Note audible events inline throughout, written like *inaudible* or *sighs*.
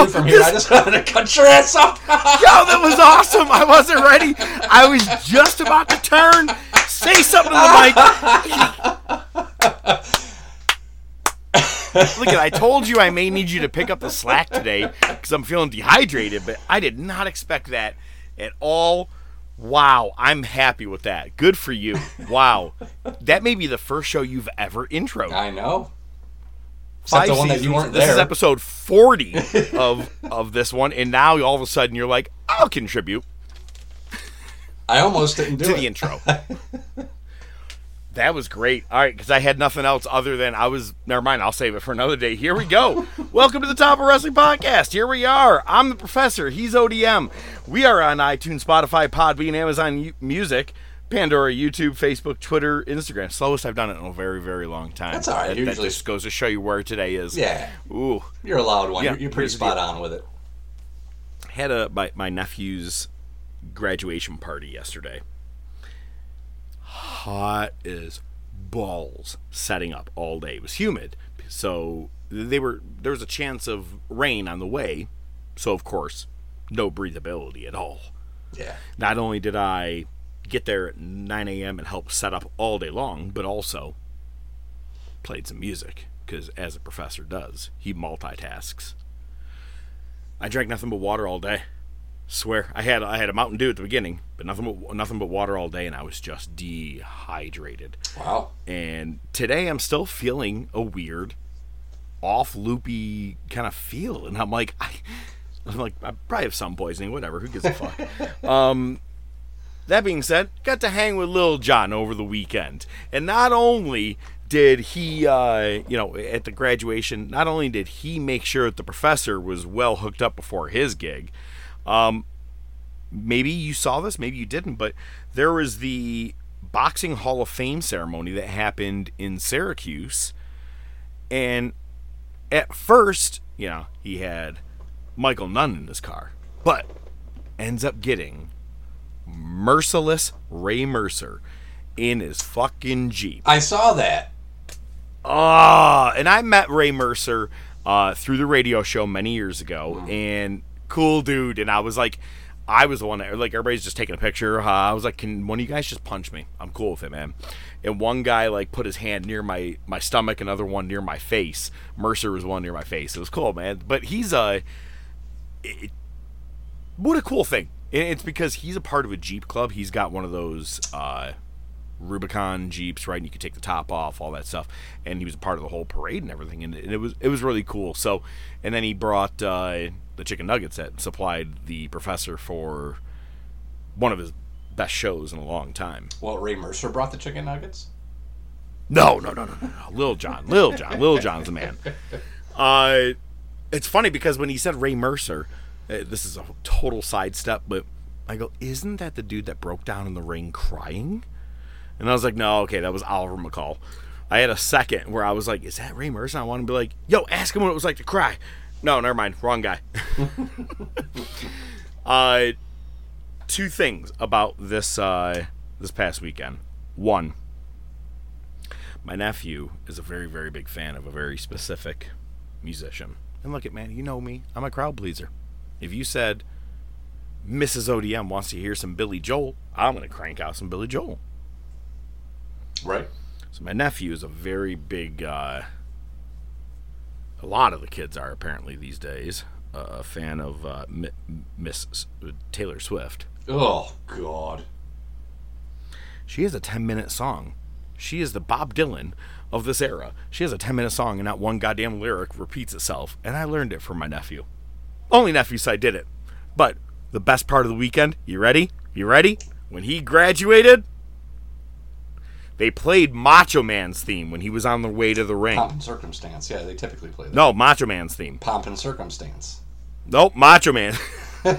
Oh, from here. I just *laughs* wanted to cut your ass off. *laughs* Yo, that was awesome. I wasn't ready. I was just about to turn, say something to the mic. Look at, I told you I may need you to pick up the slack today because I'm feeling dehydrated, but I did not expect that at all. Wow, I'm happy with that. Good for you. Wow. That may be the first show you've ever introed. I know. Except the one that you seasons. this is episode 40 *laughs* of of this one, and now all of a sudden you're like, I'll contribute I almost didn't do to it. the intro. *laughs* that was great. All right, because I had nothing else other than I was. Never mind. I'll save it for another day. Here we go. *laughs* Welcome to the Top of Wrestling Podcast. Here we are. I'm the professor. He's ODM. We are on iTunes, Spotify, Podbean, Amazon Music. Pandora, YouTube, Facebook, Twitter, Instagram. Slowest I've done it in a very, very long time. That's all right. That, that Usually- just goes to show you where today is. Yeah, Ooh. you're a loud one. Yeah, you're, you're pretty spot deal. on with it. had a my, my nephew's graduation party yesterday. Hot as balls setting up all day. It was humid, so they were there was a chance of rain on the way. So of course, no breathability at all. Yeah. Not only did I get there at 9 a.m. and help set up all day long, but also played some music because, as a professor does, he multitasks. I drank nothing but water all day. Swear, I had I had a Mountain Dew at the beginning, but nothing but nothing but water all day, and I was just dehydrated. Wow. And today I'm still feeling a weird, off loopy kind of feel, and I'm like, I, I'm like, I probably have some poisoning. Whatever, who gives a fuck? *laughs* um, that being said, got to hang with Lil John over the weekend, and not only did he, uh, you know, at the graduation, not only did he make sure that the professor was well hooked up before his gig. Um, maybe you saw this, maybe you didn't, but there was the Boxing Hall of Fame ceremony that happened in Syracuse. And at first, you know, he had Michael Nunn in his car, but ends up getting merciless Ray Mercer in his fucking Jeep. I saw that. Ah, and I met Ray Mercer uh, through the radio show many years ago, and cool dude. And I was like, I was the one that like everybody's just taking a picture. Uh, I was like, can one of you guys just punch me? I'm cool with it, man. And one guy like put his hand near my my stomach, another one near my face. Mercer was one near my face. It was cool, man. But he's a. it, what a cool thing. It's because he's a part of a Jeep club. He's got one of those uh, Rubicon Jeeps, right? And you could take the top off, all that stuff. And he was a part of the whole parade and everything, and it, was it was really cool. So, and then he brought uh, the chicken nuggets that supplied the professor for one of his best shows in a long time. Well, Ray Mercer brought the chicken nuggets. No, no, no, no, no, no. Lil John, Lil John, Lil John's the man. *laughs* Uh, it's funny because when he said Ray Mercer, this is a total sidestep, but I go, isn't that the dude that broke down in the ring crying? And I was like, no, okay, that was Oliver McCall. I had a second where I was like, is that Ray Mercer? I want to be like, yo, ask him what it was like to cry. No, never mind, wrong guy. *laughs* uh, two things about this uh, this past weekend. One, my nephew is a very, very big fan of a very specific musician. And look at man, you know me. I'm a crowd pleaser. If you said Mrs. ODM wants to hear some Billy Joel, I'm gonna crank out some Billy Joel. Right. So my nephew is a very big. Uh, a lot of the kids are apparently these days uh, a fan of uh, Mi- Miss Taylor Swift. Oh God. She has a 10 minute song. She is the Bob Dylan of this era. She has a 10 minute song and not one goddamn lyric repeats itself. And I learned it from my nephew. Only nephew I did it. But the best part of the weekend, you ready? You ready? When he graduated, they played Macho Man's theme when he was on the way to the ring. Pomp and circumstance. Yeah, they typically play that. No, Macho Man's theme. Pomp and circumstance. Nope, Macho Man. *laughs*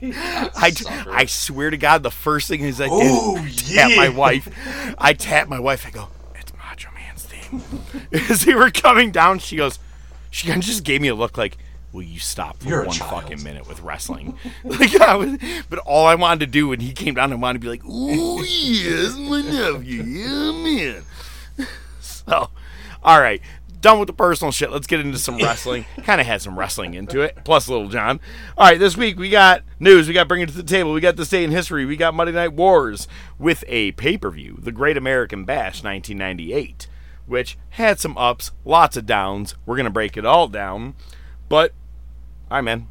*laughs* I, Sucker. I swear to God, the first thing he's like, Ooh, is oh, *laughs* tap my wife. I tap my wife. I go, it's Macho Man's theme. As they were coming down, she goes, she kinda just gave me a look like, will you stop for You're one fucking minute with wrestling? *laughs* like, I was, but all I wanted to do when he came down, I wanted to be like, ooh, *laughs* yes, my nephew, yeah, man. *laughs* So, all right. done with the personal shit. Let's get into some wrestling. kind of had some wrestling into it, plus Little John. All right, this week we got news. We got bringing it to the table. We got this day in history. We got Monday Night Wars with a pay per view, The Great American Bash 1998, which had some ups, lots of downs. We're gonna break it all down, but all right, man.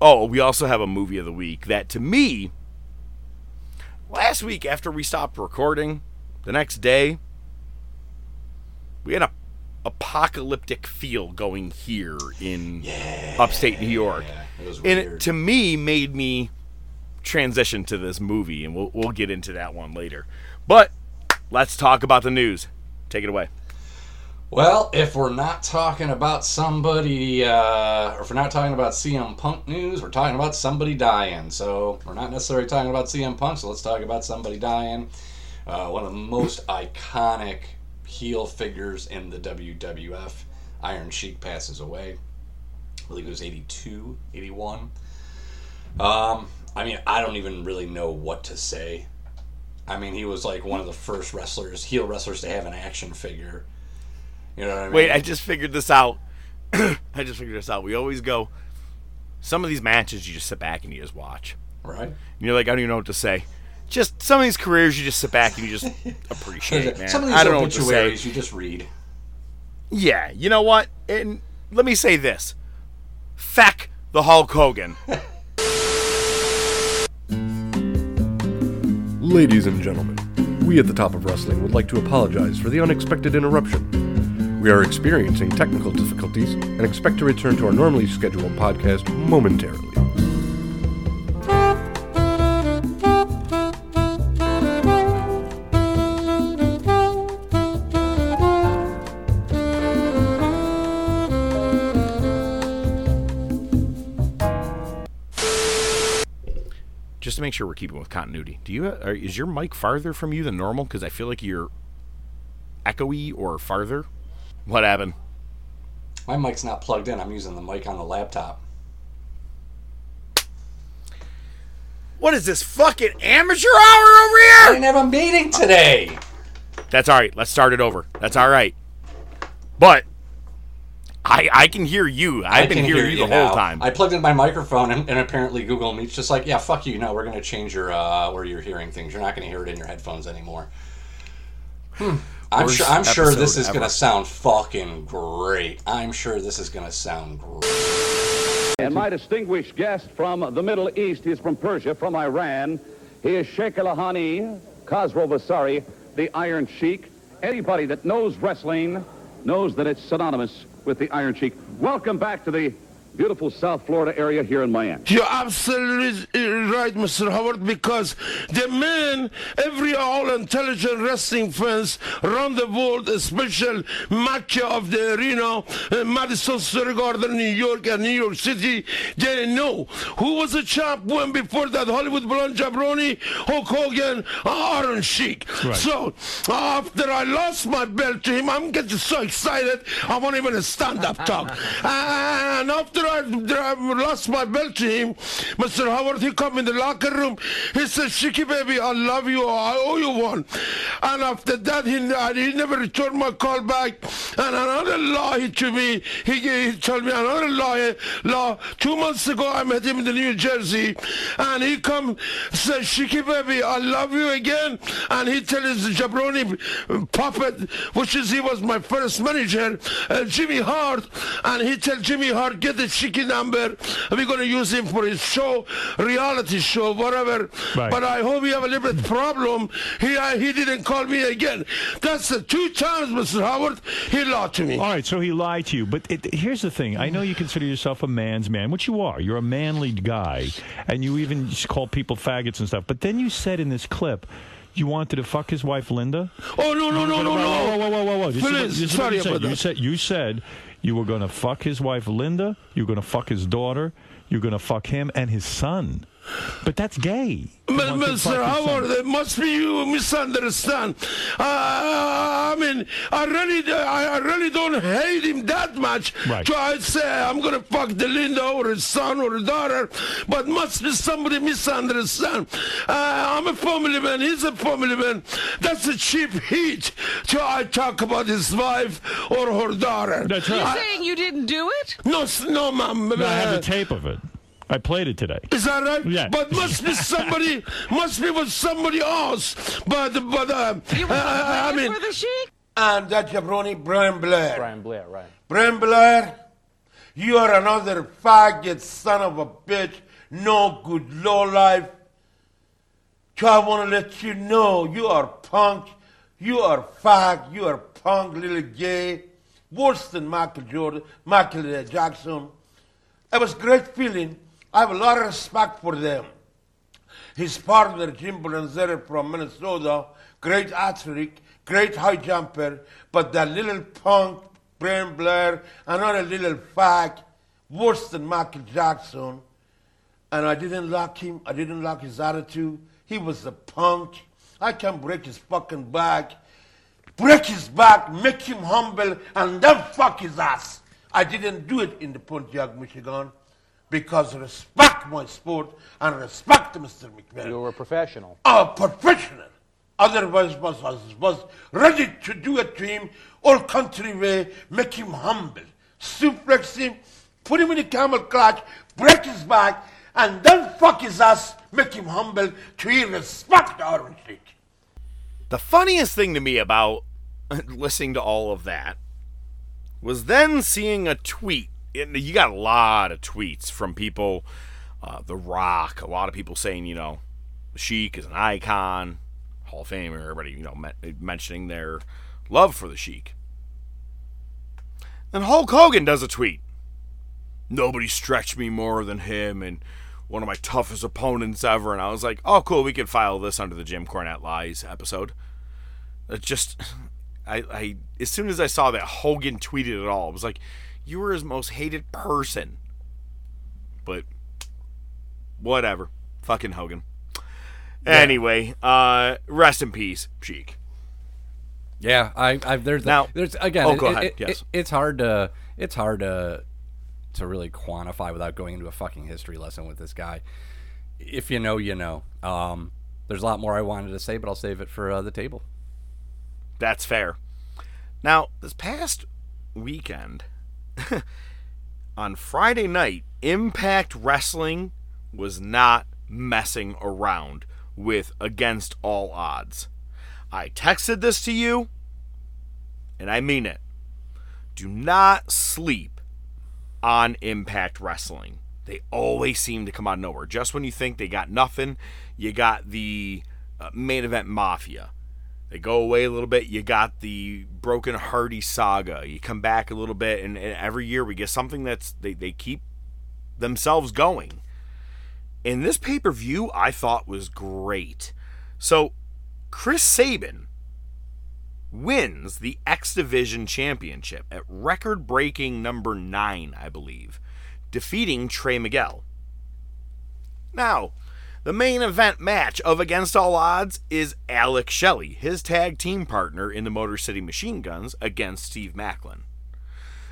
Oh, we also have a movie of the week that to me, last week after we stopped recording, the next day, we had a apocalyptic feel going here in upstate New York. Yeah, it And it, to me made me transition to this movie and we'll we'll get into that one later. But let's talk about the news. Take it away. Well, if we're not talking about somebody, uh, or if we're not talking about CM Punk news, we're talking about somebody dying. So we're not necessarily talking about CM Punk, so let's talk about somebody dying. Uh, one of the most *laughs* iconic heel figures in the WWF, Iron Sheik, passes away. I believe it was 82, 81. Um, I mean, I don't even really know what to say. I mean, he was like one of the first wrestlers, heel wrestlers, to have an action figure. You know what I mean? Wait, I just figured this out. *coughs* I just figured this out. We always go some of these matches you just sit back and you just watch. right? And you're like, I don't even know what to say. Just some of these careers you just sit back and you just *laughs* appreciate, man. Some of these I don't know what to say. obituaries you just read. Yeah, you know what? And let me say this. Feck the Hulk Hogan. *laughs* Ladies and gentlemen, we at the Top of Wrestling would like to apologize for the unexpected interruption. We are experiencing technical difficulties and expect to return to our normally scheduled podcast momentarily. Just to make sure we're keeping with continuity. Do you are, is your mic farther from you than normal? Because I feel like you're echoey or farther. What happened? My mic's not plugged in. I'm using the mic on the laptop. What is this fucking amateur hour over here? I didn't have a meeting today. That's all right. Let's start it over. That's all right. But I I can hear you. I've I been hearing hear you the now. whole time. I plugged in my microphone, and, and apparently Google Meet's just like, yeah, fuck you. No, we're going to change your uh, where you're hearing things. You're not going to hear it in your headphones anymore. Hmm. I'm sure. I'm sure this episode is gonna sound fucking great. I'm sure this is going to sound great. And my distinguished guest from the Middle East, he's from Persia, from Iran. He is Sheikh Al-Hani Khosrow Vaziri, the Iron Sheik. Anybody that knows wrestling knows that it's synonymous with the Iron Sheik. Welcome back to the beautiful South Florida area here in Miami. You're absolutely right, Mr. Howard, because the men, every all intelligent wrestling fans around the world, especially match of the arena, uh, Madison Square Garden, New York, and New York City, they know who was the champion before that Hollywood Blonde Jabroni, Hulk Hogan, Iron Sheik. So after I lost my belt to him, I'm getting so excited, I won't even stand up talk. *laughs* and after I, lost my belt to him, Mr. Howard, he come in the locker room. He said, Shiki baby, I love you. I owe you one. And after that, he, he never returned my call back. And another lie to me, he, he told me another lie. Law. Two months ago, I met him in the New Jersey. And he come, said, Shiki baby, I love you again. And he tell his jabroni puppet, which is, he was my first manager, uh, Jimmy Hart. And he tell Jimmy Hart, get the Shiki number. We're going to use him for his show, reality show, whatever. Right. But I hope he have a little bit problem. He, uh, he didn't call me again. That's the two times, Mr. Howard, he lied to me. All right, so he lied to you. But it, here's the thing. I know you consider yourself a man's man, which you are. You're a manly guy. And you even call people faggots and stuff. But then you said in this clip, you wanted to fuck his wife, Linda? Oh, no, no, no, no, no. whoa, whoa, whoa, whoa, whoa. This Please, is sorry said. about You said, you said you were going to fuck his wife, Linda. You were going to fuck his daughter. You're going to fuck him and his son. But that's gay. M- He wants to Mr. fuck. Howard, it must be you misunderstand. Uh, I mean, I really, I, I really don't hate him that much. Right. So I say I'm gonna fuck the Linda or his son or her daughter, but must be somebody misunderstand. Uh, I'm a family man. He's a family man. That's a cheap heat. So I talk about his wife or her daughter. That's You're right. saying you didn't do it? No, no, ma'am. No, I have Uh, the tape of it. I played it today. Is that right? Yeah. But must be somebody, *laughs* must be with somebody else. But, but, uh, You uh, I were mean, for the sheik? And that jabroni, Brian Blair. Brian Blair, right. Brian Blair, you are another faggot son of a bitch, no good low life. So I want to let you know you are punk, you are fag, you are punk, little gay, worse than Michael Jordan, Michael Jackson. It was great feeling. I have a lot of respect for them. His partner, Jim Brunzell from Minnesota, great athlete, great high jumper, but that little punk, Brian Blair, another little fag, worse than Michael Jackson. And I didn't like him. I didn't like his attitude. He was a punk. I can break his fucking back, break his back, make him humble, and then fuck his ass. I didn't do it in the Pontiac, Michigan, because respect my sport and respect Mr. McMillan. You were a professional. A professional. Otherwise, was, was, was ready to do it to him all country way, make him humble, suplex him, put him in a camel clutch, break his back, and then fuck his ass, make him humble to he respect our Orange League. The funniest thing to me about *laughs* listening to all of that was then seeing a tweet. And you got a lot of tweets from people, uh, The Rock, a lot of people saying, you know, the Sheik is an icon, Hall of Famer, everybody, you know, men- mentioning their love for the Sheik. Then Hulk Hogan does a tweet. Nobody stretched me more than him, and one of my toughest opponents ever. And I was like, oh, cool, we can file this under the Jim Cornette Lies episode. It just, *laughs* I, I, as soon as I saw that Hogan tweeted it all, I was like, you were his most hated person. But, whatever. Fucking Hogan. Anyway, uh, rest in peace, Sheik. Yeah, I, I there's Now- there's again. Oh, go it- ahead, it- yes. it- it's hard to it's hard to to really quantify without going into a fucking history lesson with this guy. If you know, you know. Um, there's a lot more I wanted to say, but I'll save it for uh, the table. That's fair. Now, this past weekend, *laughs* on Friday night, Impact Wrestling was not messing around with Against All Odds. I texted this to you, and I mean it. Do not sleep on Impact Wrestling. They always seem to come out of nowhere. Just when you think they got nothing, you got the uh, main event Mafia. They go away a little bit. You got the Broken Hardy saga. You come back a little bit, and, and every year we get something that's they, they keep themselves going. And this pay per view I thought was great. So Chris Sabin wins the X Division Championship at record breaking number nine, I believe, defeating Trey Miguel. Now, the main event match of Against All Odds is Alex Shelley, his tag team partner in the Motor City Machine Guns, against Steve Macklin.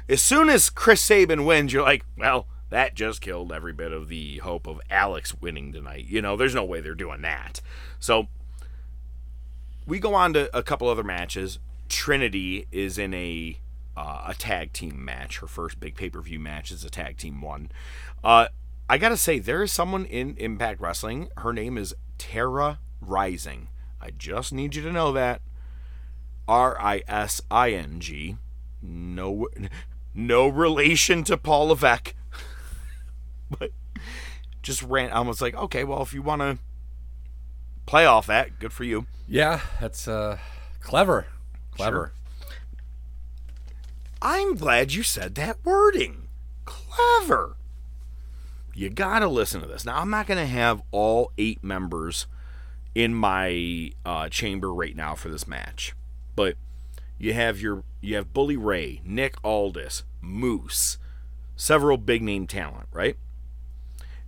As soon as Chris Sabin wins, you're like, well, that just killed every bit of the hope of Alex winning tonight. You know, there's no way they're doing that. So we go on to a couple other matches. Trinity is in a uh, a tag team match. Her first big pay per view match is a tag team one. Uh, I gotta say, there is someone in Impact Wrestling. Her name is Tara Rising. I just need you to know that. R I S I N G. No, no relation to Paul Levesque. *laughs* but just ran. I was like, okay, well, if you want to play off that, good for you. Yeah, that's uh, clever, clever. I'm glad you said that wording. Clever. You gotta listen to this. Now, I'm not gonna have all eight members in my uh, chamber right now for this match, but you have your you have Bully Ray, Nick Aldis, Moose, several big name talent, right?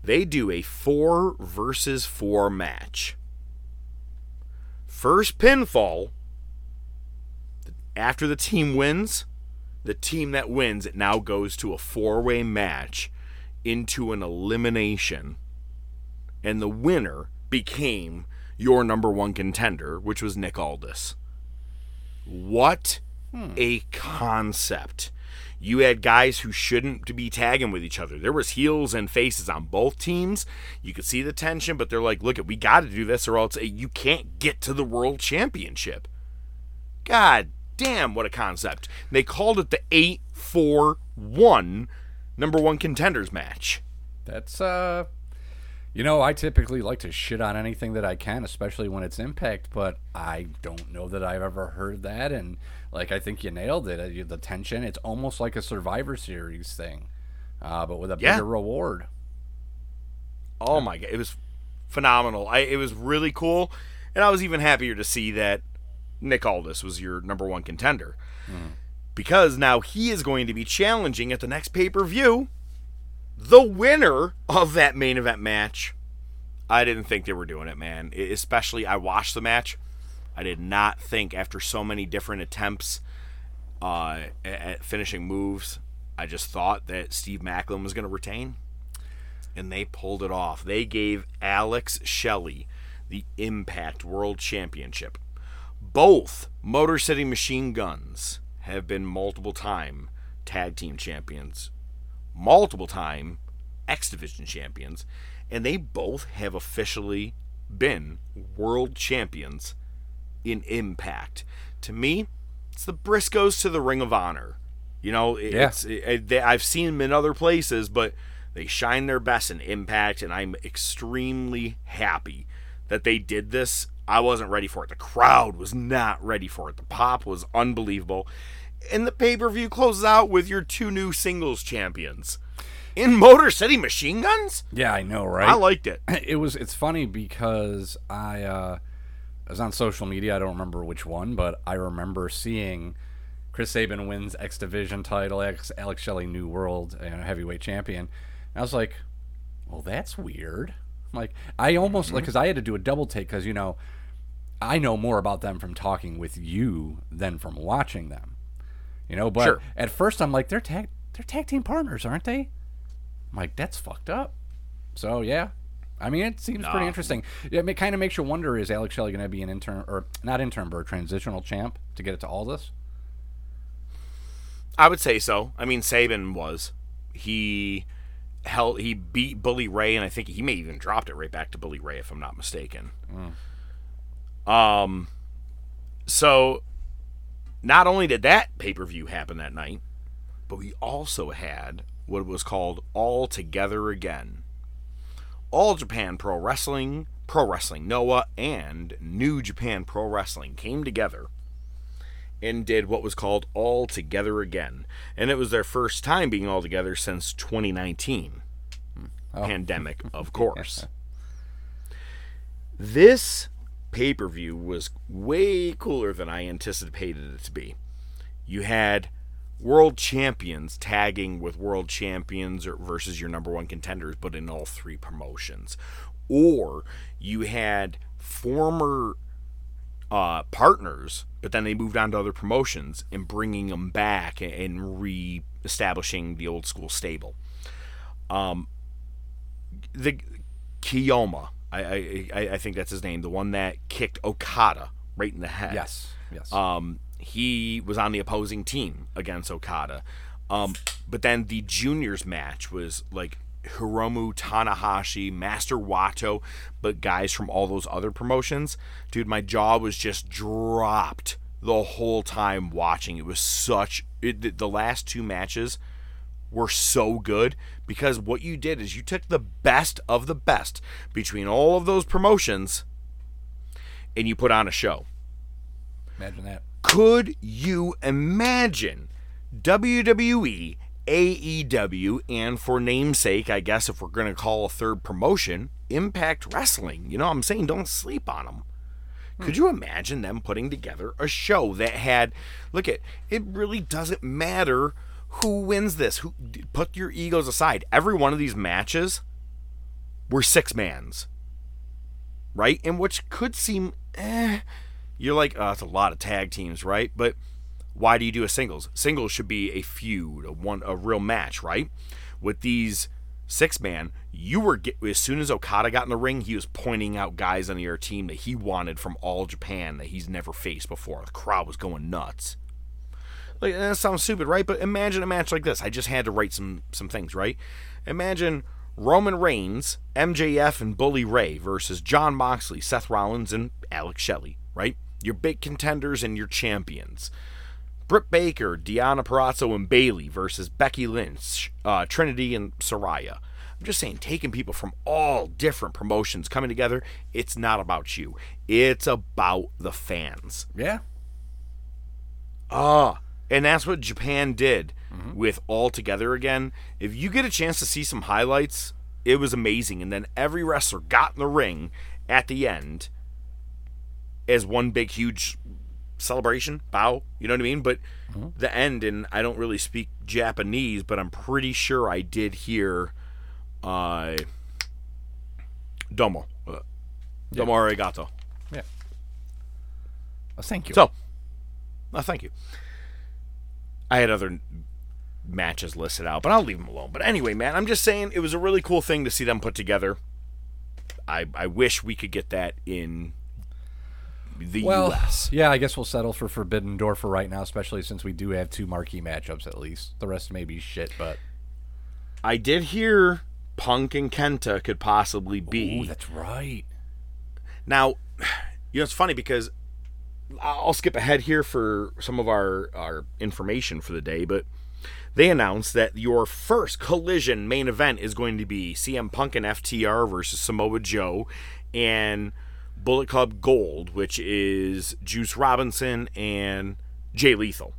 They do a four versus four match. First pinfall, after the team wins, the team that wins, it now goes to a four way match into an elimination. And the winner became your number one contender, which was Nick Aldis. What a concept. You had guys who shouldn't be tagging with each other. There was heels and faces on both teams. You could see the tension, but they're like, "Look, at we got to do this, or else eh, you can't get to the world championship." God damn, what a concept! They called it the eight four one number one contenders match. That's uh you know, I typically like to shit on anything that I can, especially when it's impact, but I don't know that I've ever heard that and like I think you nailed it. uh, The tension, it's almost like a Survivor series thing. Uh, but with a Yeah. bigger reward. Oh my god, it was phenomenal. I it was really cool, and I was even happier to see that Nick Aldis was your number one contender because now he is going to be challenging at the next pay per view the winner of that main event match. I didn't think they were doing it, man. Especially, I watched the match. I did not think after so many different attempts uh, at finishing moves, I just thought that Steve Macklin was going to retain and they pulled it off. They gave Alex Shelley the Impact World Championship. Both Motor City Machine Guns have been multiple time tag team champions, multiple time X Division champions, and they both have officially been world champions in Impact. To me, it's the Briscoes to the Ring of Honor. You know, it- Yeah. it's it, they, I've seen them in other places, but they shine their best in Impact, and I'm extremely happy that they did this. I wasn't ready for it. The crowd was not ready for it. The pop was unbelievable. And the pay per view closes out with your two new singles champions in Motor City Machine Guns. Yeah, I know, right? I liked it. *laughs* it was it's funny because I uh, I was on social media. I don't remember which one, but I remember seeing Chris Sabin wins X Division title, X Alex Shelley New World know, Heavyweight Champion. And I was like, well, that's weird. I'm like, I almost like because I had to do a double take because you know I know more about them from talking with you than from watching them. You know, but Sure. at first I'm like, they're tag they're tag team partners, aren't they? I'm like, that's fucked up. So yeah, I mean, it seems pretty interesting. It kind of makes you wonder: Is Alex Shelley going to be an intern or not intern, but a transitional champ to get it to all this? I would say so. I mean, Sabin was. He held. He beat Bully Ray, and I think he may even dropped it right back to Bully Ray, if I'm not mistaken. Um. So, not only did that pay per view happen that night, but we also had what was called All Together Again. All Japan Pro Wrestling, Pro Wrestling Noah, and New Japan Pro Wrestling came together and did what was called All Together Again. And it was their first time being all together since 2019. Hmm. Pandemic, of *laughs* course. this pay per view was way cooler than I anticipated it to be. You had world champions tagging with world champions or versus your number one contenders, but in all three promotions. Or you had former uh, partners, but then they moved on to other promotions and bringing them back and re-establishing the old school stable. Um, the Kiyoma, I, I I think that's his name, the one that kicked Okada right in the head. Yes, yes. Um, he was on the opposing team against Okada. Um, but then the juniors match was like Hiromu Tanahashi, Master Wato, but guys from all those other promotions. Dude, my jaw was just dropped the whole time watching. It was such it, the last two matches were so good because what you did is you took the best of the best between all of those promotions and you put on a show. Imagine that. Could you imagine WWE, AEW, and for namesake, I guess if we're going to call a third promotion, Impact Wrestling? You know I'm saying? Don't sleep on them. Could hmm. you imagine them putting together a show that had look at it really doesn't matter who wins this. Who put your egos aside. Every one of these matches were six mans, right? And which could seem, eh, you're like, oh, that's a lot of tag teams, right? But why do you do a singles? Singles should be a feud, a one, a real match, right? With these six man, you were get, as soon as Okada got in the ring, he was pointing out guys on your team that he wanted from all Japan that he's never faced before. The crowd was going nuts. Like that sounds stupid, right? But imagine a match like this. I just had to write some some things, right? Imagine Roman Reigns, MJF, and Bully Ray versus Jon Moxley, Seth Rollins, and Alex Shelley, right? Your big contenders and your champions. Britt Baker, Deonna Purrazzo, and Bayley versus Becky Lynch, uh, Trinity, and Saraya. I'm just saying, taking people from all different promotions coming together, it's not about you. It's about the fans. Yeah. Ah, and that's what Japan did with All Together again. If you get a chance to see some highlights, it was amazing. And then every wrestler got in the ring at the end as one big, huge celebration, bow, you know what I mean? But the end, and I don't really speak Japanese, but I'm pretty sure I did hear uh, domo. Uh, Domo arigato. Yeah. Oh, thank you. So, well, thank you. I had other matches listed out, but I'll leave them alone. But anyway, man, I'm just saying it was a really cool thing to see them put together. I I wish we could get that in the well, U.S. yeah, I guess we'll settle for Forbidden Door for right now, especially since we do have two marquee matchups at least. The rest may be shit, but I did hear Punk and Kenta could possibly be. Ooh, that's right. Now, *sighs* you know, it's funny because I'll skip ahead here for some of our, our information for the day, but they announced that your first collision main event is going to be CM Punk and FTR versus Samoa Joe and Bullet Club Gold, which is Juice Robinson and Jay Lethal.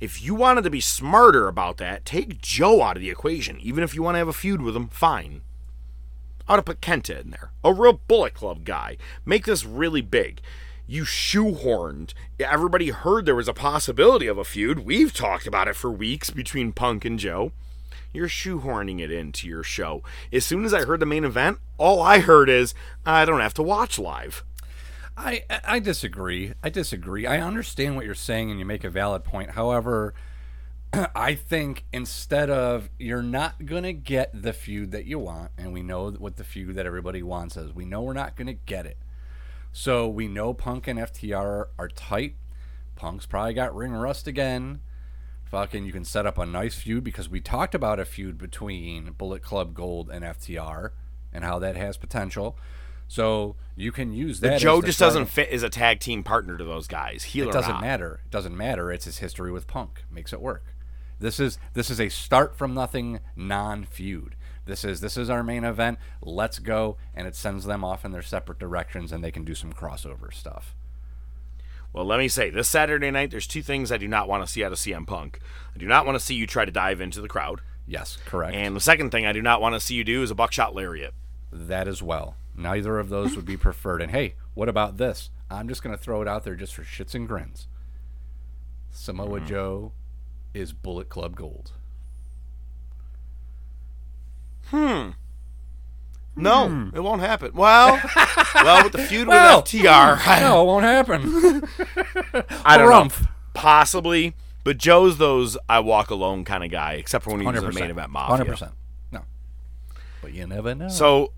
If you wanted to be smarter about that, take Joe out of the equation. Even if you want to have a feud with him, fine. I would have put Kenta in there. A real Bullet Club guy. Make this really big. You shoehorned. Everybody heard there was a possibility of a feud. We've talked about it for weeks between Punk and Joe. You're shoehorning it into your show. As soon as I heard the main event, all I heard is, I don't have to watch live. I I disagree. I disagree. I understand what you're saying and you make a valid point. However, *clears throat* I think instead of you're not going to get the feud that you want and we know what the feud that everybody wants is. We know we're not going to get it. So we know Punk and FTR are tight. Punk's probably got ring rust again. Fucking you can set up a nice feud because we talked about a feud between Bullet Club Gold and FTR and how that has potential. So you can use that. But Joe just doesn't fit as a tag team partner to those guys. Heel it doesn't not. matter. It doesn't matter. It's his history with Punk makes it work. This is this is a start from nothing non feud. This is this is our main event. Let's go, and it sends them off in their separate directions, and they can do some crossover stuff. Well, let me say, this Saturday night, there's two things I do not want to see out of CM Punk. I do not want to see you try to dive into the crowd. Yes, correct. And the second thing I do not want to see you do is a buckshot lariat. that as well. Neither of those would be preferred. And hey, what about this? I'm just going to throw it out there just for shits and grins. Samoa mm-hmm. Joe is Bullet Club Gold. Hmm. No, it won't happen. Well, *laughs* well, with the feud Well, with FTR, I, No, it won't happen. *laughs* I don't Harumph. know. Possibly, but Joe's those I walk alone kind of guy, except for when he was in the main event Mafia. 100%. No. But you never know. So,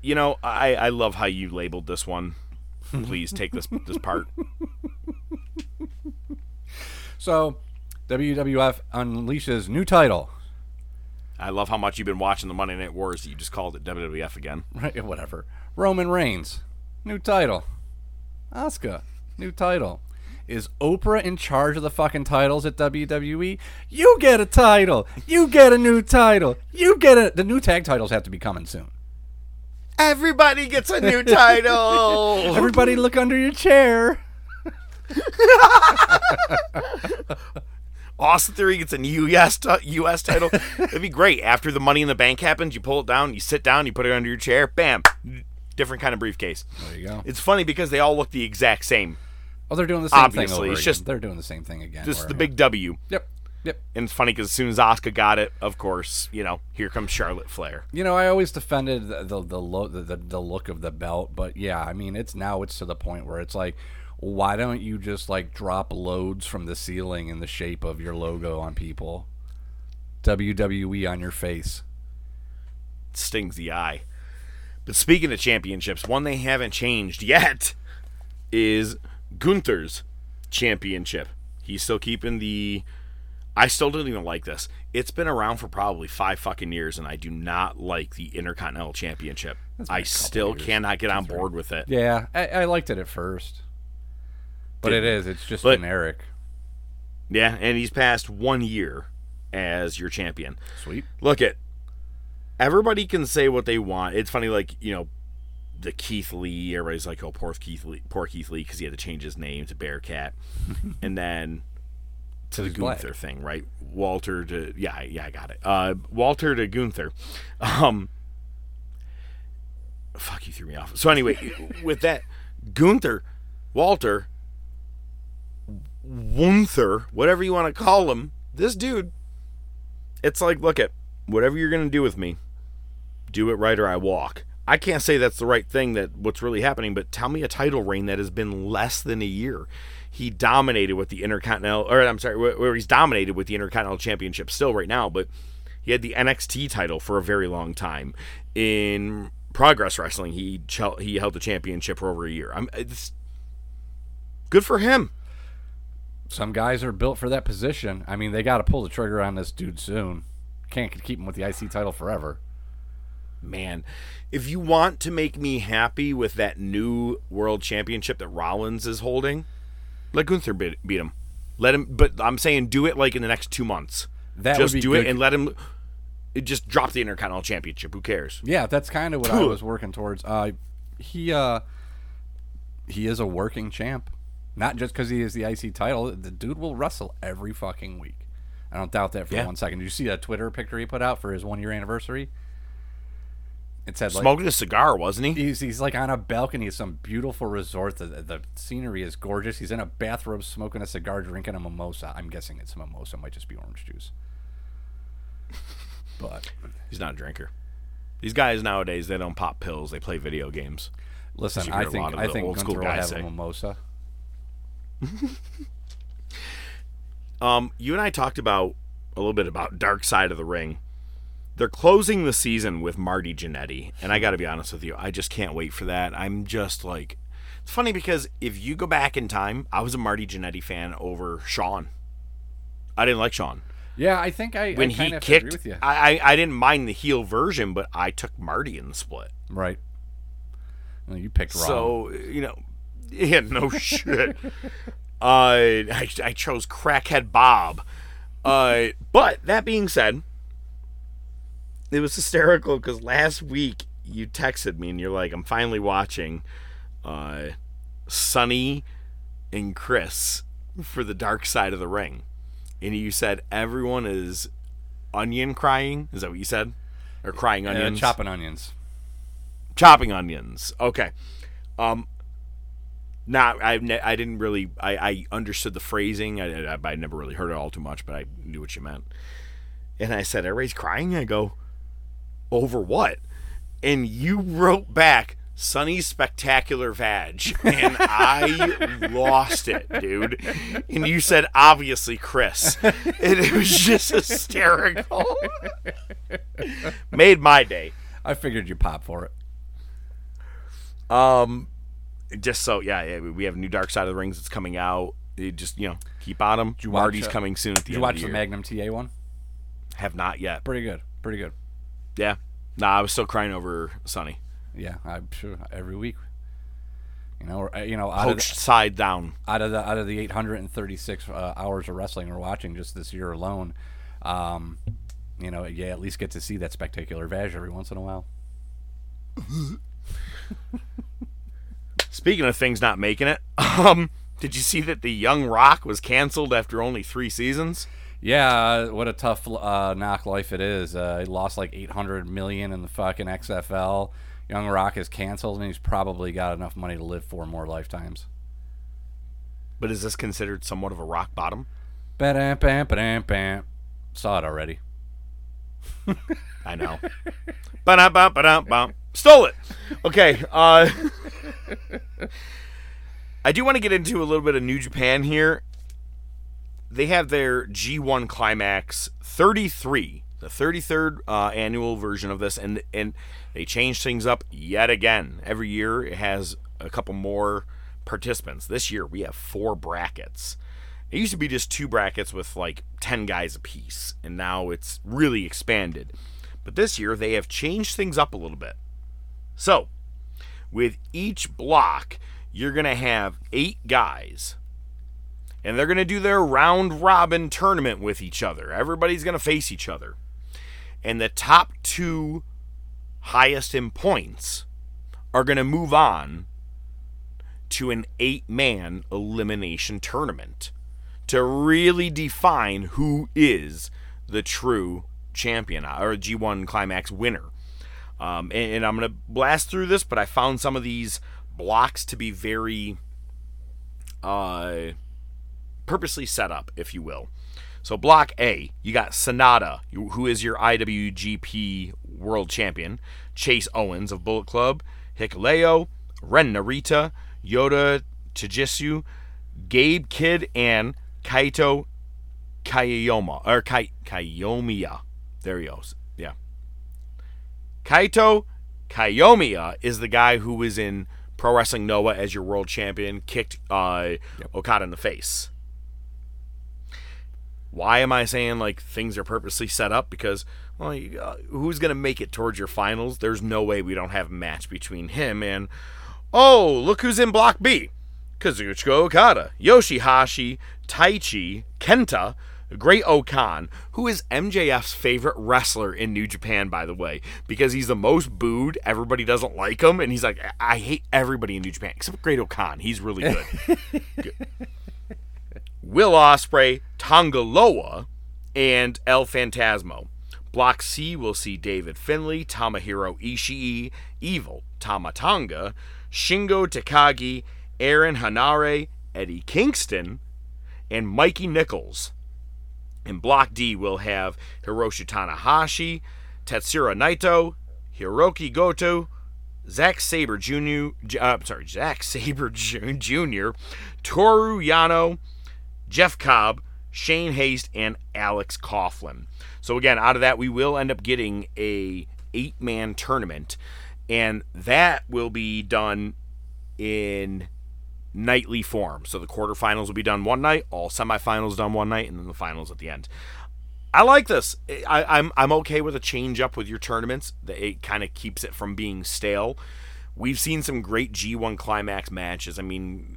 you know, I, I love how you labeled this one. Please take this this part. *laughs* So, WWF unleashes new title. I love how much you've been watching the Monday Night Wars that you just called it WWF again. Right, whatever. Roman Reigns, new title. Asuka, new title. Is Oprah in charge of the fucking titles at WWE? You get a title. You get a new title. You get a. The new tag titles have to be coming soon. Everybody gets a new title. *laughs* Everybody, look under your chair. *laughs* Austin Theory gets a U.S. ti- U.S. title. *laughs* It'd be great. After the Money in the Bank happens, you pull it down, you sit down, you put it under your chair. Bam, different kind of briefcase. There you go. It's funny because they all look the exact same. Oh, they're doing the same Obviously, thing over it's again. just- they're doing the same thing again. Just where- the big W. Yep. Yep. And it's funny because as soon as Asuka got it, of course, you know, here comes Charlotte Flair. You know, I always defended the the the, lo- the, the, the look of the belt, but yeah, I mean, it's now it's to the point where it's like, why don't you just like drop loads from the ceiling in the shape of your logo on people? WWE on your face. stings the eye. But speaking of championships, one they haven't changed yet is Gunther's championship. He's still keeping the. I still don't even like this. It's been around for probably five fucking years, and I do not like the Intercontinental Championship. I still years. cannot get on board with it. Yeah, I, I liked it at first, but it is. It's just But- generic. Yeah, and he's passed one year as your champion. Sweet. Look at everybody can say what they want. It's funny, like you know, the Keith Lee. Everybody's like, "Oh, poor Keith Lee, poor Keith Lee," because he had to change his name to Bearcat, *laughs* and then to the He's black. Gunther thing, right? Walter to yeah, yeah, I got it. Uh, Walter to Gunther. Um, fuck, you threw me off. So anyway, *laughs* with that, Gunther, Walter, Wunther, whatever you want to call him, this dude it's like, look at whatever you're gonna do with me, do it right or I walk. I can't say that's the right thing that what's really happening, but tell me a title reign that has been less than a year. He dominated with the Intercontinental, or I'm sorry, where he's dominated with the Intercontinental Championship still right now, but he had the NXT title for a very long time. In Progress Wrestling, he he held the championship for over a year. I'm it's good for him. Some guys are built for that position. I mean, they got to pull the trigger on this dude soon. Can't keep him with the IC title forever. man, if you want to make me happy with that new world championship that Rollins is holding, let Gunther beat, beat him. Let him, but I'm saying do it like in the next two months. That just would be do good. it and let him. It just drop the Intercontinental Championship. Who cares? Yeah, that's kind of what I was working towards. Uh, he uh, he is a working champ, not just because he is the IC title. The dude will wrestle every fucking week. I don't doubt that for Yeah. one second. Did you see that Twitter picture he put out for his one year anniversary? It said like Smoking a cigar, wasn't he? he's he's like on a balcony of some beautiful resort. The, the scenery is gorgeous. He's in a bathrobe, smoking a cigar, drinking a mimosa. I'm guessing it's a mimosa. Might just be orange juice. *laughs* But He's not a drinker. These guys nowadays, they don't pop pills. They play video games. listen, I think I the think old school Gunther will have say. a mimosa. *laughs* Um, you and I talked about a little bit about Dark Side of the Ring. They're closing the season with Marty Jannetty, and I got to be honest with you, I just can't wait for that. I'm just like, it's funny because if you go back in time, I was a Marty Jannetty fan over Shawn. I didn't like Shawn Yeah, I think I when I he kind of agree kicked. with you. I, I I didn't mind the heel version, but I took Marty in the split. right. Well, you picked wrong. So you know, *laughs* yeah, no shit. Uh, I, I chose crackhead Bob. Uh, but that being said, it was hysterical because last week you texted me and you're like, "I'm finally watching." Uh, Sunny and Chris for the Dark Side of the Ring, and you said everyone is onion crying. Is that what you said? Or crying Uh, onions? chopping onions. chopping onions. Okay. Um. Not I. Ne- I didn't really. I, I understood the phrasing. I, I I never really heard it all too much, but I knew what you meant. And I said, "Everybody's crying." I go, "Over what?" And you wrote back, "Sunny's spectacular vag," and I *laughs* lost it, dude. And you said, "Obviously, Chris," and it was just hysterical. Made my day. I figured you pop for it. Um, just so yeah, yeah, we have a new Dark Side of the Rings that's coming out. You just you know keep on them. you watch, Marty's uh, coming soon at the Did you end watch of the the. Magnum TA one? Have not yet. Pretty good. Pretty good. Yeah. Nah, I was still crying over Sunny. Yeah, I'm sure every week. You know, or, uh, you know, out of, Poached the, side down. out of the out of the 836 uh, hours of wrestling we're watching just this year alone, um, you know, yeah, at least get to see that spectacular vag every once in a while. *laughs* Speaking of things not making it, *laughs* um, did you see that the Young Rock was canceled after only three seasons? Yeah, what a tough uh, knock life it is. Uh, he lost like 800 million in the fucking XFL. Young Rock is canceled, and he's probably got enough money to live four more lifetimes. But is this considered somewhat of a rock bottom? Ba-dam, bam, ba-dam, bam. Saw it already. I know. Ba-dum-bum-ba-dum-bum. Stole it. Okay. Uh, *laughs* I do want to get into a little bit of New Japan here. They have their G1 Climax 33, the 33rd uh, annual version of this, and and they change things up yet again. Every year it has a couple more participants. This year we have four brackets. It used to be just two brackets with like 10 guys apiece, and now it's really expanded. But this year they have changed things up a little bit. So, with each block, you're going to have eight guys. And they're going to do their round robin tournament with each other. Everybody's going to face each other. And the top two highest in points are going to move on to an eight man elimination tournament to really define who is the true champion or G1 Climax winner. Um, and, and I'm going to blast through this, but I found some of these blocks to be very uh, purposely set up, if you will. So, block A, you got Sanada, who is your IWGP World Champion, Chase Owens of Bullet Club, Hikuleo, Ren Narita, Yoda Chijisu, Gabe Kidd, and Kaito Kayoma or Kai Kiyomiya. There he goes. Yeah. Kaito Kiyomiya is the guy who was in Pro Wrestling Noah as your world champion, kicked uh, Okada in the face. Why am I saying like things are purposely set up? Because well, you, uh, who's gonna make it towards your finals? There's no way we don't have a match between him and oh, look who's in Block B. Kazuchika Okada, Yoshihashi, Taichi, Kenta, Great-O-Khan, who is MJF's favorite wrestler in New Japan, by the way, because he's the most booed. Everybody doesn't like him, and he's like, I hate everybody in New Japan except Great-O-Khan. He's really good. *laughs* good. Will Ospreay, Tongaloa, and El Fantasmo. Block C will see David Finlay, Tomohiro Ishii, Evil, Tama Tonga, Shingo Takagi, Aaron Henare, Eddie Kingston, and Mikey Nicholls. In Block D, we'll have Hiroshi Tanahashi, Tetsuya Naito, Hiroki Goto, Zack Sabre Jr. Uh, sorry, Zack Sabre Jr., Toru Yano, Jeff Cobb, Shane Haste, and Alex Coughlin. So again, out of that, we will end up getting a eight-man tournament, and that will be done in nightly form. So the quarterfinals will be done one night, all semifinals done one night, and then the finals at the end. I like this. I, I'm I'm okay with a change up with your tournaments. It kind of keeps it from being stale. We've seen some great G1 climax matches. I mean,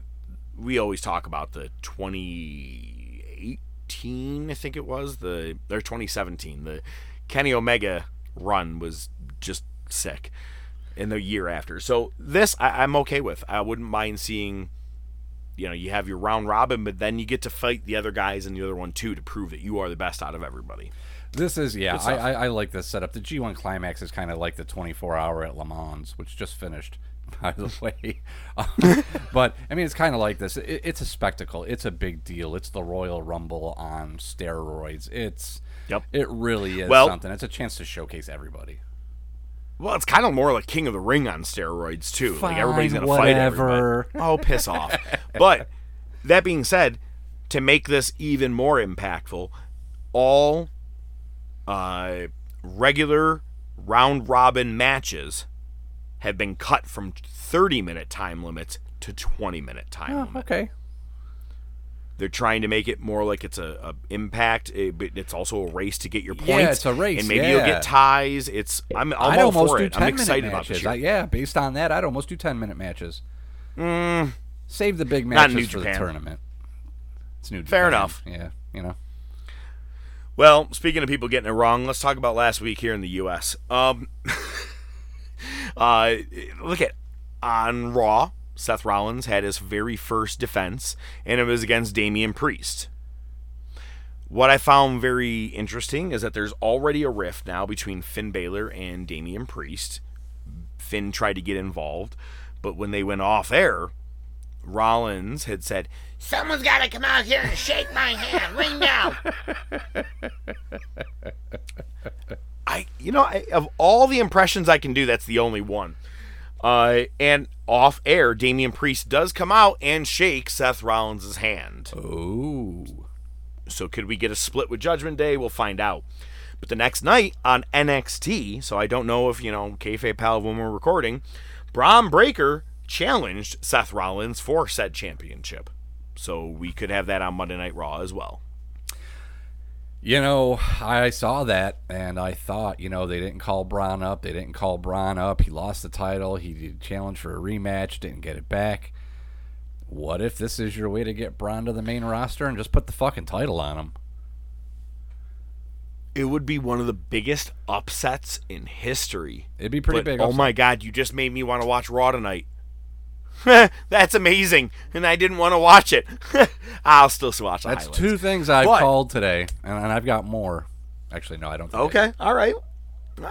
we always talk about the 2018, I think it was the or 2017. The Kenny Omega run was just sick in the year after. So this I, I'm okay with. I wouldn't mind seeing you know, you have your round robin, but then you get to fight the other guys in the other one too to prove that you are the best out of everybody. This is yeah, I, I, I like this setup. The G1 Climax is kind of like the 24 hour at Le Mans, which just finished, *laughs* by the way. *laughs* but I mean, it's kind of like this. It, it's a spectacle. It's a big deal. It's the Royal Rumble on steroids. It's Yep. It really is Well- something. It's a chance to showcase everybody. Well, it's kind of more like King of the Ring on steroids too. like everybody's gonna fight whatever. everybody. Oh, piss off! *laughs* but that being said, to make this even more impactful, all uh, regular round robin matches have been cut from 30 minute time limits to 20 minute time limit. Oh, okay. They're trying to make it more like it's a, a impact, eh, but it's also a race to get your points. Yeah, it's a race, and maybe you'll get ties. It's I'm, I'm I'd all almost for do it. 10 I'm minute excited about matches. this. I, yeah, based on that, I'd almost do 10 minute matches. Mm, Save the big matches New for Japan. the tournament. It's new. Fair Japan. enough. Yeah, you know. Well, speaking of people getting it wrong, let's talk about last week here in the U.S. Um, *laughs* uh, look at on Raw, Seth Rollins had his very first defense, and it was against Damian Priest. What I found very interesting is that there's already a rift now between Finn Balor and Damian Priest. Finn tried to get involved, but when they went off air, Rollins had said, Someone's got to come out here and shake my hand. Ring now. *laughs* I, you know, I, of all the impressions I can do, that's the only one. Uh, and off air, Damian Priest does come out and shake Seth Rollins' hand. Oh. So could we get a split with Judgment Day? We'll find out. But the next night on NXT, so I don't know if, you know, Kayfabe Pal when we're recording, Bron Breakker challenged Seth Rollins for said championship. So we could have that on Monday Night Raw as well. You know, I saw that and I thought, you know, they didn't call Bron up. They didn't call Bron up. He lost the title. He did challenge for a rematch, didn't get it back. What if this is your way to get Bron to the main roster and just put the fucking title on him? It would be one of the biggest upsets in history. It'd be pretty But, big. Oh my god, you just made me want to watch Raw tonight. *laughs* That's amazing, and I didn't want to watch it. *laughs* I'll still watch the That's highlights. two things I've But- called today, and, and I've got more. Actually, no, I don't. think I Okay, all right.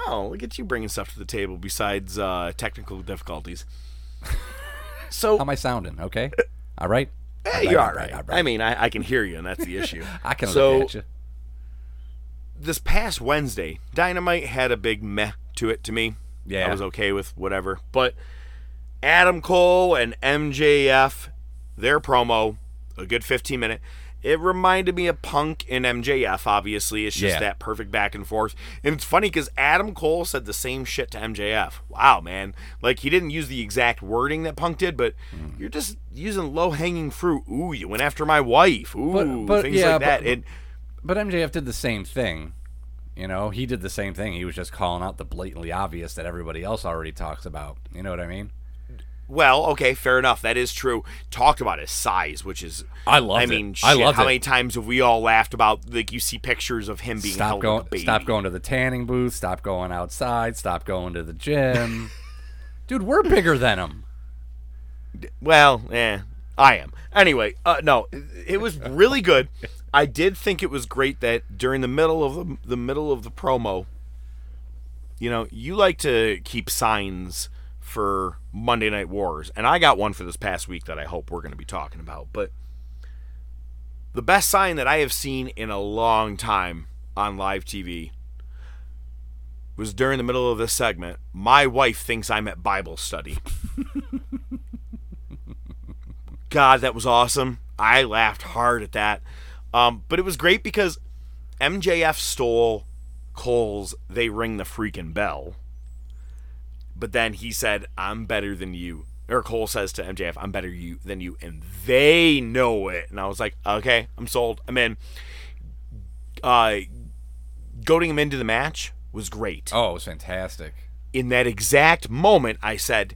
Oh, look at you bringing stuff to the table besides uh, technical difficulties. *laughs* So, How am I sounding? Okay. All right. hey, right, you're all right, right. I mean, I, I can hear you, and that's the issue. I can so, look at you. this past Wednesday, Dynamite had a big meh to it to me. Yeah. I was okay with whatever. But Adam Cole and MJF, their promo, a good 15 minute. It reminded me of Punk and MJF, obviously. It's just Yeah. that perfect back and forth. And it's funny because Adam Cole said the same shit to MJF. Wow, man. Like, he didn't use the exact wording that Punk did, but Hmm. you're just using low hanging fruit. Ooh, you went after my wife. Ooh, but things yeah, like that. but- It, But MJF did the same thing. You know, he did the same thing. He was just calling out the blatantly obvious that everybody else already talks about. You know what I mean? Well, okay, fair enough. That is true. Talked about his size, which is I loved I mean, I shit, loved how it. many times have we all laughed about like you see pictures of him being Stop held going. like a baby? Stop going to the tanning booth. Stop going outside. Stop going to the gym. *laughs* Dude, we're bigger than him. Well, eh, I am. Anyway, uh, no, it, it was really good. I did think it was great that during the middle of the, the middle of the promo, you know, you like to keep signs for Monday Night Wars, and I got one for this past week that I hope we're going to be talking about. But the best sign that I have seen in a long time on live TV was during the middle of this segment. My wife thinks I'm at Bible study. *laughs* God, that was awesome. I laughed hard at that. Um, but it was great because MJF stole Cole's They Ring the Freaking Bell. But then he said, I'm better than you. Or Cole says to MJF, I'm better you than you. And they know it. And I was like, okay, I'm sold. I'm in. Uh, goading him into the match was great Oh, it was fantastic. in that exact moment, I said,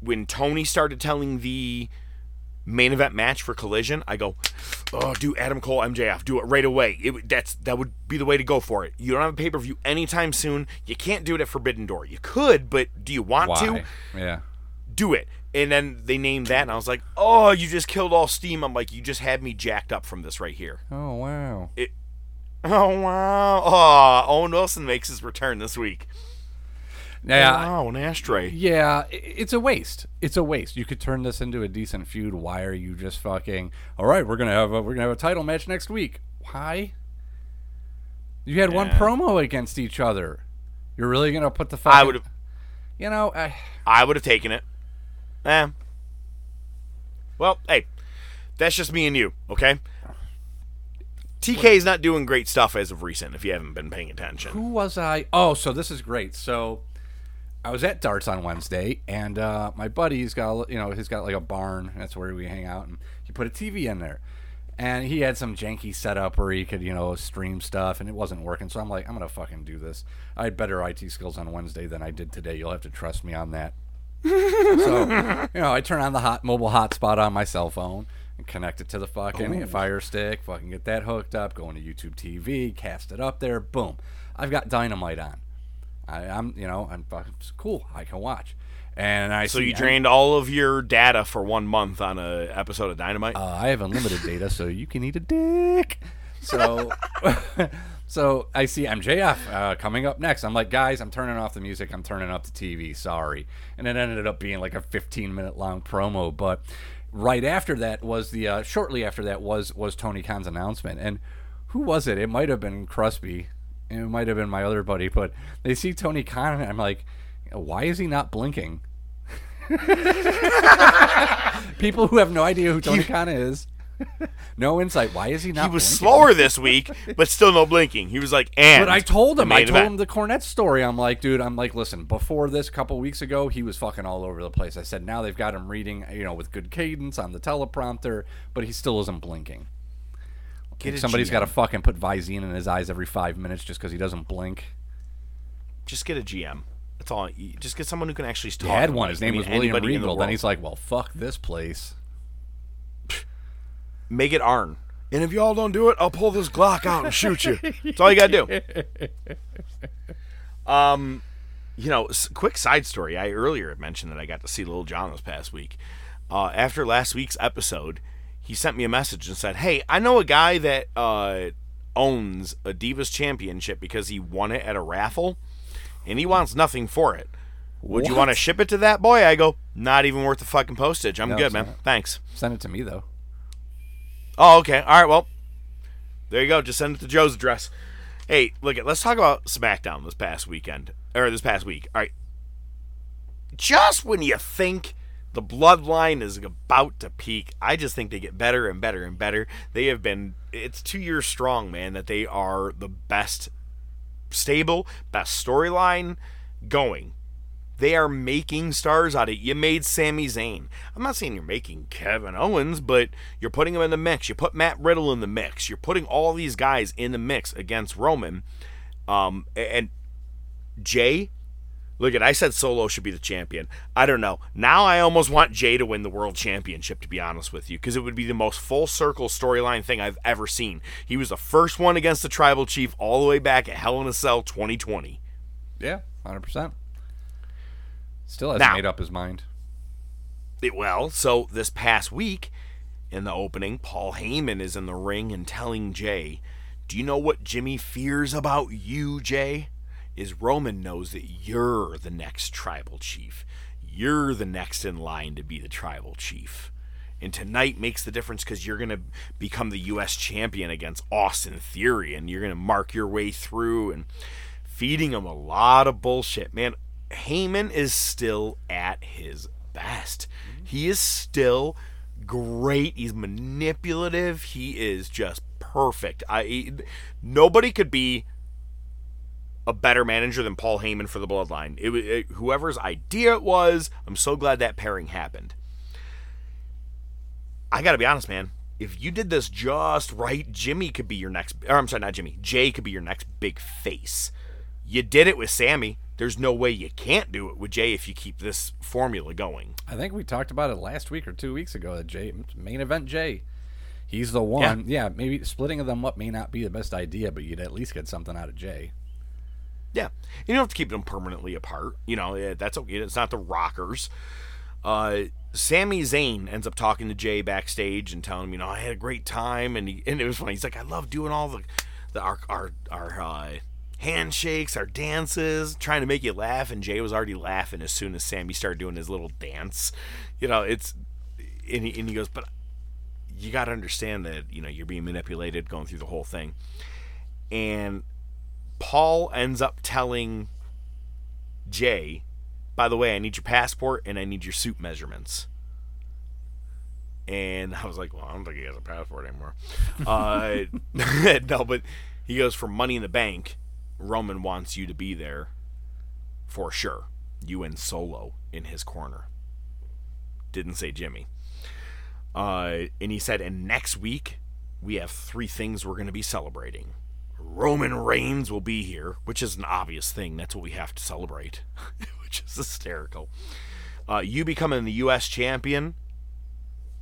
when Tony started telling the main event match for Collision, I go, "Oh, do Adam Cole MJF, do it right away. It, that's that would be the way to go for it. You don't have a pay per view anytime soon. You can't do it at Forbidden Door. You could, but do you want Why? to? Yeah. Do it." And then they named that, and I was like, "Oh, you just killed all steam." I'm like, "You just had me jacked up from this right here." Oh wow. It, *laughs* Oh wow! Oh, Owen Wilson makes his return this week. Yeah. Wow, an ashtray. Yeah, it's a waste. It's a waste. You could turn this into a decent feud. Why are you just fucking? All right, we're gonna have a, we're gonna have a title match next week. Why? You had one promo against each other. You're really gonna put the fucking? I would have. You know, I, I would have taken it. Eh. Well, hey, that's just me and you, okay? TK is not doing great stuff as of recent. If you haven't been paying attention, who was I? Oh, so this is great. So I was at Darts on Wednesday, and uh, my buddy's got you know he's got like a barn. That's where we hang out, and he put a TV in there. And he had some janky setup where he could, you know, stream stuff, and it wasn't working. So I'm like, I'm gonna fucking do this. I had better IT skills on Wednesday than I did today. You'll have to trust me on that. *laughs* so, you know, I turn on the hot mobile hotspot on my cell phone and connect it to the fucking Fire Stick. Fucking get that hooked up. Go into YouTube TV, cast it up there. Boom, I've got Dynamite on. I, I'm, you know, I'm fucking cool. I can watch. And I so see you drained all of your data for one month on a episode of Dynamite. uh, I have unlimited data, so you can eat a dick. So, *laughs* so I see MJF uh, coming up next. I'm like, guys, I'm turning off the music. I'm turning up the TV. Sorry. And it ended up being like a 15 minute long promo, but right after that was the uh, shortly after that was was Tony Khan's announcement, and who was it? It might have been Crosby, it might have been my other buddy, but they see Tony Khan, and I'm like, why is he not blinking? *laughs* People who have no idea who Tony Khan is, no insight. Why is he not? He was blinking? slower this week, but still no blinking. He was like, and. But I told him, I told him the Cornette story. I'm like, dude, I'm like, listen, before this, a couple weeks ago, he was fucking all over the place. I said, now they've got him reading, you know, with good cadence on the teleprompter, but he still isn't blinking. Get a Somebody's got to fucking put Visine in his eyes every five minutes just because he doesn't blink. Just get a GM. That's all. You- Just get someone who can actually talk. He had one. him. His I name mean, was William anybody the Regal. Then he's like, well, fuck this place. *laughs* make it Arn. And if y'all don't do it, I'll pull this Glock out and shoot you. *laughs* That's all you gotta do. Um, you know, quick side story. I earlier mentioned that I got to see Little John this past week. Uh, after last week's episode, he sent me a message and said, "Hey, I know a guy that uh, owns a Divas Championship because he won it at a raffle, and he wants nothing for it. Would you want to ship it to that boy?" I go, "Not even worth the fucking postage. I'm No, good, man. not. Thanks." Send it to me, though. Oh, okay. All right. Well, there you go. Just send it to Joe's address. Hey, look at. Let's talk about SmackDown this past weekend or this past week. All right. Just when you think the bloodline is about to peak, I just think they get better and better and better. They have been. It's two years strong, man. That they are the best stable, best storyline going. They are making stars out of it. You made Sami Zayn. I'm not saying you're making Kevin Owens, but you're putting him in the mix. You put Matt Riddle in the mix. You're putting all these guys in the mix against Roman. Um, and Jay, look at I said Solo should be the champion. I don't know. Now I almost want Jay to win the world championship, to be honest with you, because it would be the most full circle storyline thing I've ever seen. He was the first one against the tribal chief all the way back at Hell in a Cell 2020. Yeah, 100%. Still hasn't Now- made up his mind. It, well, so this past week in the opening, Paul Heyman is in the ring and telling Jay, Do you know what Jimmy fears about you, Jay? Is Roman knows that you're the next tribal chief. You're the next in line to be the tribal chief. And tonight makes the difference because you're going to become the U.S. champion against Austin Theory and you're going to mark your way through and feeding him a lot of bullshit. Man, Heyman is still at his best. Mm-hmm. He is still great. He's manipulative. He is just perfect. I nobody could be a better manager than Paul Heyman for the Bloodline. It, it whoever's idea it was. I'm so glad that pairing happened. I got to be honest, man. If you did this just right, Jimmy could be your next. Or I'm sorry, not Jimmy. Jay could be your next big face. You did it with Sammy. There's no way you can't do it with Jay if you keep this formula going. I think we talked about it last week or two weeks ago. That Jay, main event Jay, he's the one. Yeah. Yeah. maybe splitting them up may not be the best idea, but you'd at least get something out of Jay. Yeah, you don't have to keep them permanently apart. You know, that's okay. It's not the Rockers. Uh, Sami Zayn ends up talking to Jay backstage and telling him, you know, I had a great time, and he, and it was funny. He's like, I love doing all the, the our our our uh, handshakes, our dances, trying to make you laugh. And Jay was already laughing as soon as Sammy started doing his little dance. You know, it's and he, and he goes, but you got to understand that you know you're being manipulated, going through the whole thing, and Paul ends up telling Jay, by the way, I need your passport and I need your suit measurements. And I was like, well, I don't think he has a passport anymore. uh, *laughs* no, but he goes for Money in the Bank. Roman wants you to be there for sure. You and Solo in his corner. Didn't say Jimmy. Uh, and he said, and next week we have three things we're going to be celebrating. Roman Reigns will be here, which is an obvious thing. That's what we have to celebrate, *laughs* which is hysterical. Uh, you becoming the U.S. champion,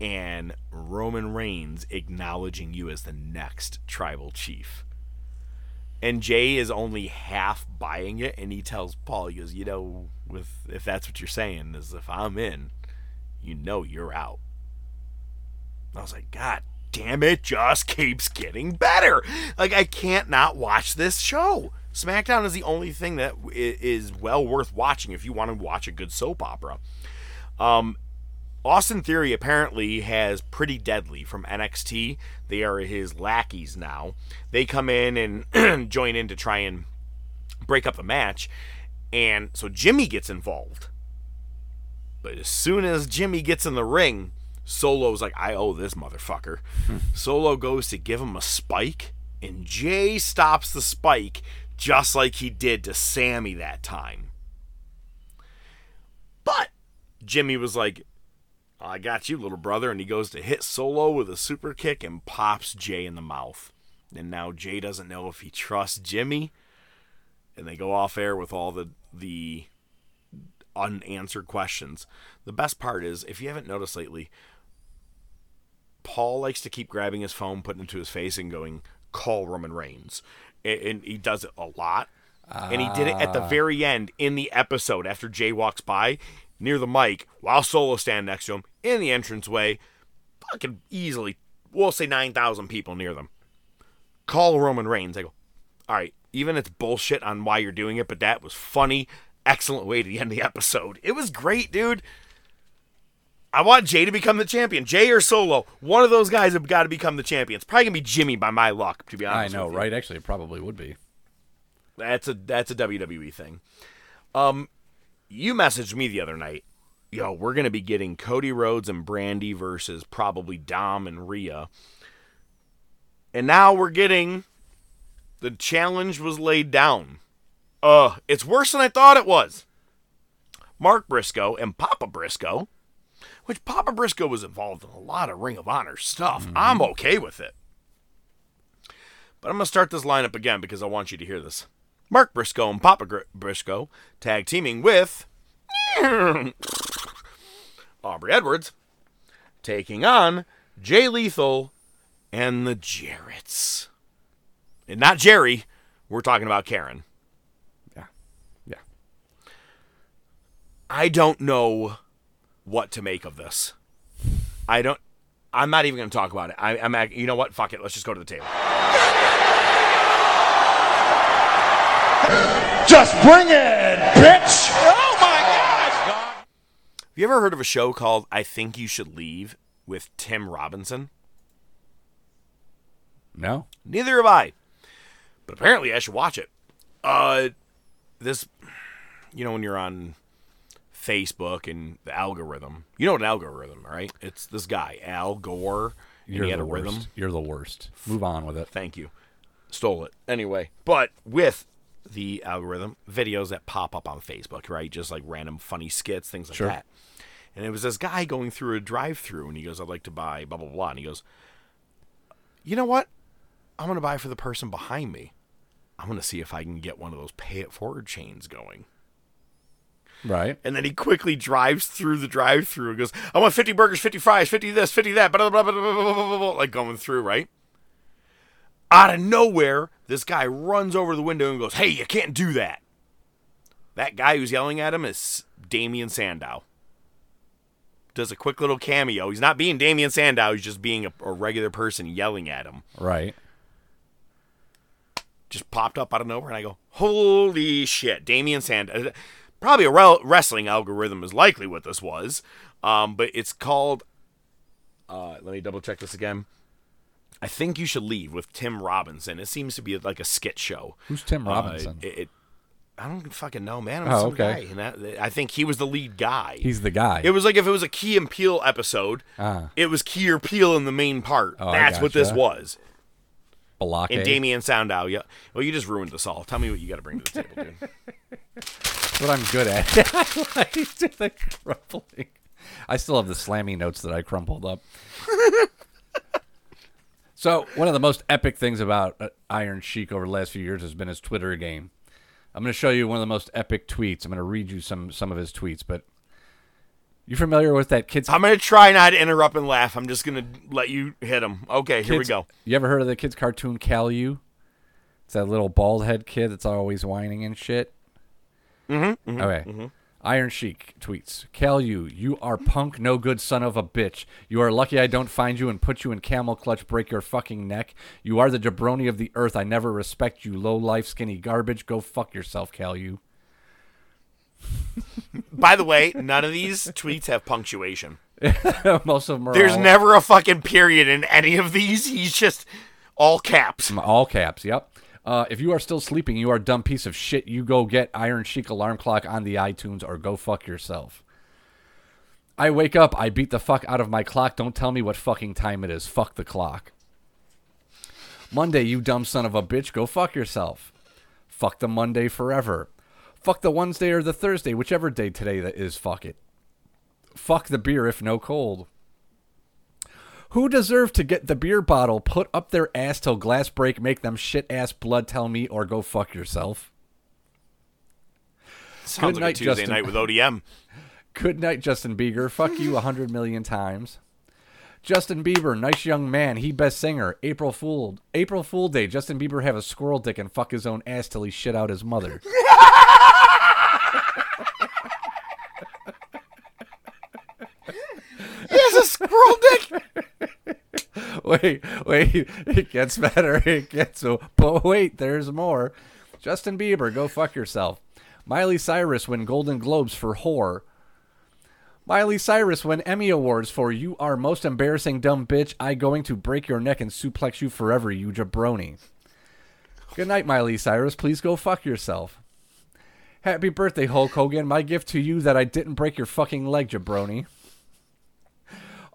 and Roman Reigns acknowledging you as the next tribal chief. And Jay is only half buying it, and he tells Paul, he goes, "You know, with if that's what you're saying, is if I'm in, you know you're out." I was like, God damn it, just keeps getting better. Like, I can't not watch this show. SmackDown is the only thing that is well worth watching if you want to watch a good soap opera. Um, Austin Theory apparently has Pretty Deadly from NXT. They are his lackeys now. They come in and *clears throat* join in to try and break up the match. And so Jimmy gets involved. But as soon as Jimmy gets in the ring, Solo's like, I owe this motherfucker. Hmm. Solo goes to give him a spike, and Jay stops the spike just like he did to Sammy that time. But Jimmy was like, I got you, little brother. And he goes to hit Solo with a super kick and pops Jay in the mouth. And now Jay doesn't know if he trusts Jimmy. And they go off air with all the the unanswered questions. The best part is, if you haven't noticed lately, Paul likes to keep grabbing his phone, putting it to his face, and going, "Call Roman Reigns," and, and he does it a lot. And he did it at the ah. very end in the episode after Jay walks by near the mic while Solo stand next to him in the entranceway. Fucking easily, we'll say nine thousand people near them. Call Roman Reigns. I go, all right. Even it's bullshit on why you're doing it, but that was funny. Excellent way to end the episode. It was great, dude. I want Jay to become the champion. Jay or Solo, one of those guys have got to become the champion. It's probably gonna be Jimmy by my luck, to be honest. I know, right? Actually, it probably would be. That's a that's a WWE thing. Um, you messaged me the other night. Yo, we're gonna be getting Cody Rhodes and Brandi versus probably Dom and Rhea. And now we're getting the challenge was laid down. Uh, it's worse than I thought it was. Mark Briscoe and Papa Briscoe, which Papa Briscoe was involved in a lot of Ring of Honor stuff. Mm-hmm. I'm okay with it. But I'm going to start this lineup again because I want you to hear this. Mark Briscoe and Papa Gr- Briscoe tag teaming with *coughs* Aubrey Edwards, taking on Jay Lethal and the Jarretts. And not Jerry, we're talking about Karen. Yeah. Yeah. I don't know what to make of this. I don't. I'm not even going to talk about it. I, I'm. act- You know what? Fuck it. Let's just go to the table. Just bring it, bitch! Oh my god! Have you ever heard of a show called I Think You Should Leave with Tim Robinson? No. Neither have I. But apparently I should watch it. Uh this you know when you're on Facebook and the algorithm. You know what an algorithm, right? It's this guy, Al Gore. You're the worst. rhythm. You're the worst. Move on with it. Thank you. Stole it. Anyway, but with the algorithm, videos that pop up on Facebook, right? Just like random funny skits, things like Sure. that. And it was this guy going through a drive through and he goes, I'd like to buy blah, blah, blah. And he goes, You know what? I'm going to buy for the person behind me. I'm going to see if I can get one of those pay it forward chains going. Right. And then he quickly drives through the drive through and goes, I want 50 burgers, 50 fries, 50 this, 50 that, blah, blah, blah, blah, blah, blah, blah, like going through, right? Out of nowhere, this guy runs over the window and goes, Hey, you can't do that. That guy who's yelling at him is Damien Sandow. Does a quick little cameo. He's not being Damien Sandow, he's just being a, a regular person yelling at him. Right just popped up out of nowhere, and I go, "Holy shit, Damien Sandow!" Probably a wrestling algorithm is likely what this was. Um, but it's called. Uh, let me double check this again. I think you should leave with Tim Robinson. It seems to be like a skit show. Who's Tim Uh, Robinson? it, it- I don't fucking know, man. I'm Oh, some okay. guy, and that, I think he was the lead guy. He's the guy. It was like if it was a Key and Peele episode, Ah. it was Key or Peele in the main part. Oh, I That's what this was. Balake. And Damien Sandow, yeah. Well, you just ruined us all. Tell me what you got to bring to the table, dude. That's *laughs* what I'm good at. *laughs* I the crumpling. I still have the slammy notes that I crumpled up. *laughs* so one of the most epic things about uh, Iron Sheik over the last few years has been his Twitter game. I'm going to show you one of the most epic tweets. I'm going to read you some some of his tweets, but you familiar with that kid's? I'm gonna try not to interrupt and laugh. I'm just gonna let you hit him. Okay, here we go. You ever heard of the kid's cartoon Caillou? It's that little bald head kid that's always whining and shit. Mm-hmm. okay. Iron Sheik tweets, Caillou, you are punk, no good son of a bitch. You are lucky I don't find you and put you in camel clutch, break your fucking neck. You are the jabroni of the earth. I never respect you, low life, skinny garbage. Go fuck yourself, Caillou. By the way, none of these tweets have punctuation. *laughs* Most of them are There's all, never a fucking period in any of these. He's just all caps. all caps. Yep. Uh, if you are still sleeping, you are a dumb piece of shit. You go get Iron Sheik alarm clock on the iTunes or go fuck yourself. I wake up, I beat the fuck out of my clock. Don't tell me what fucking time it is. Fuck the clock. Monday, you dumb son of a bitch, go fuck yourself. Fuck the Monday forever. Fuck the Wednesday or the Thursday, whichever day today that is, fuck it. Fuck the beer if no cold. Who deserved to get the beer bottle put up their ass till glass break, make them shit ass blood tell me, or go fuck yourself? Sounds like night, a Tuesday Justin. night with ODM. *laughs* Good night, Justin Bieber. Fuck you a hundred million times. Justin Bieber, nice young man. He best singer. April Fool. April Fool Day. Justin Bieber have a squirrel dick and fuck his own ass till he shit out his mother. *laughs* He *laughs* wait, wait. It gets better. It gets so. But wait, there's more. Justin Bieber, go fuck yourself. Miley Cyrus win Golden Globes for whore. Miley Cyrus win Emmy Awards for You Are Most Embarrassing Dumb Bitch. I going to break your neck and suplex you forever, you jabroni. Good night, Miley Cyrus. Please go fuck yourself. Happy birthday, Hulk Hogan. My gift to you that I didn't break your fucking leg, jabroni.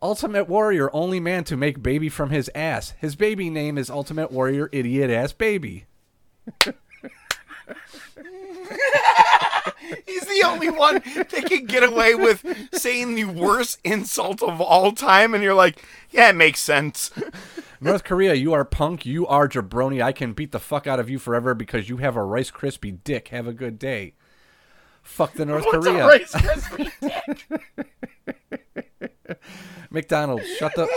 Ultimate Warrior, only man to make baby from his ass. His baby name is Ultimate Warrior, idiot ass baby. He's the only one that can get away with saying the worst insult of all time, and you're like, yeah, it makes sense. North Korea, you are punk, you are jabroni. I can beat the fuck out of you forever because you have a Rice Krispie dick. Have a good day. Fuck the North What's Korea. a Rice *laughs* Krispie dick? McDonald's, shut the.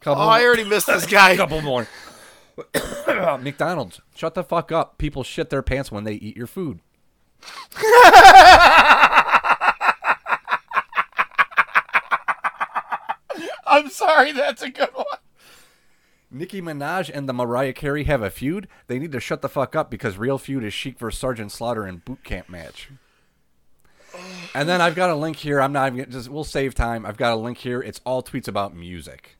Couple, *laughs* Oh, I already missed this guy. *laughs* couple more. *coughs* McDonald's, shut the fuck up. People shit their pants when they eat your food. *laughs* I'm sorry, that's a good one. Nicki Minaj and the Mariah Carey have a feud. They need to shut the fuck up because real feud is Sheik versus Sergeant Slaughter in boot camp match. And then I've got a link here. I'm not even gonna- just. We'll save time. I've got a link here. It's all tweets about music.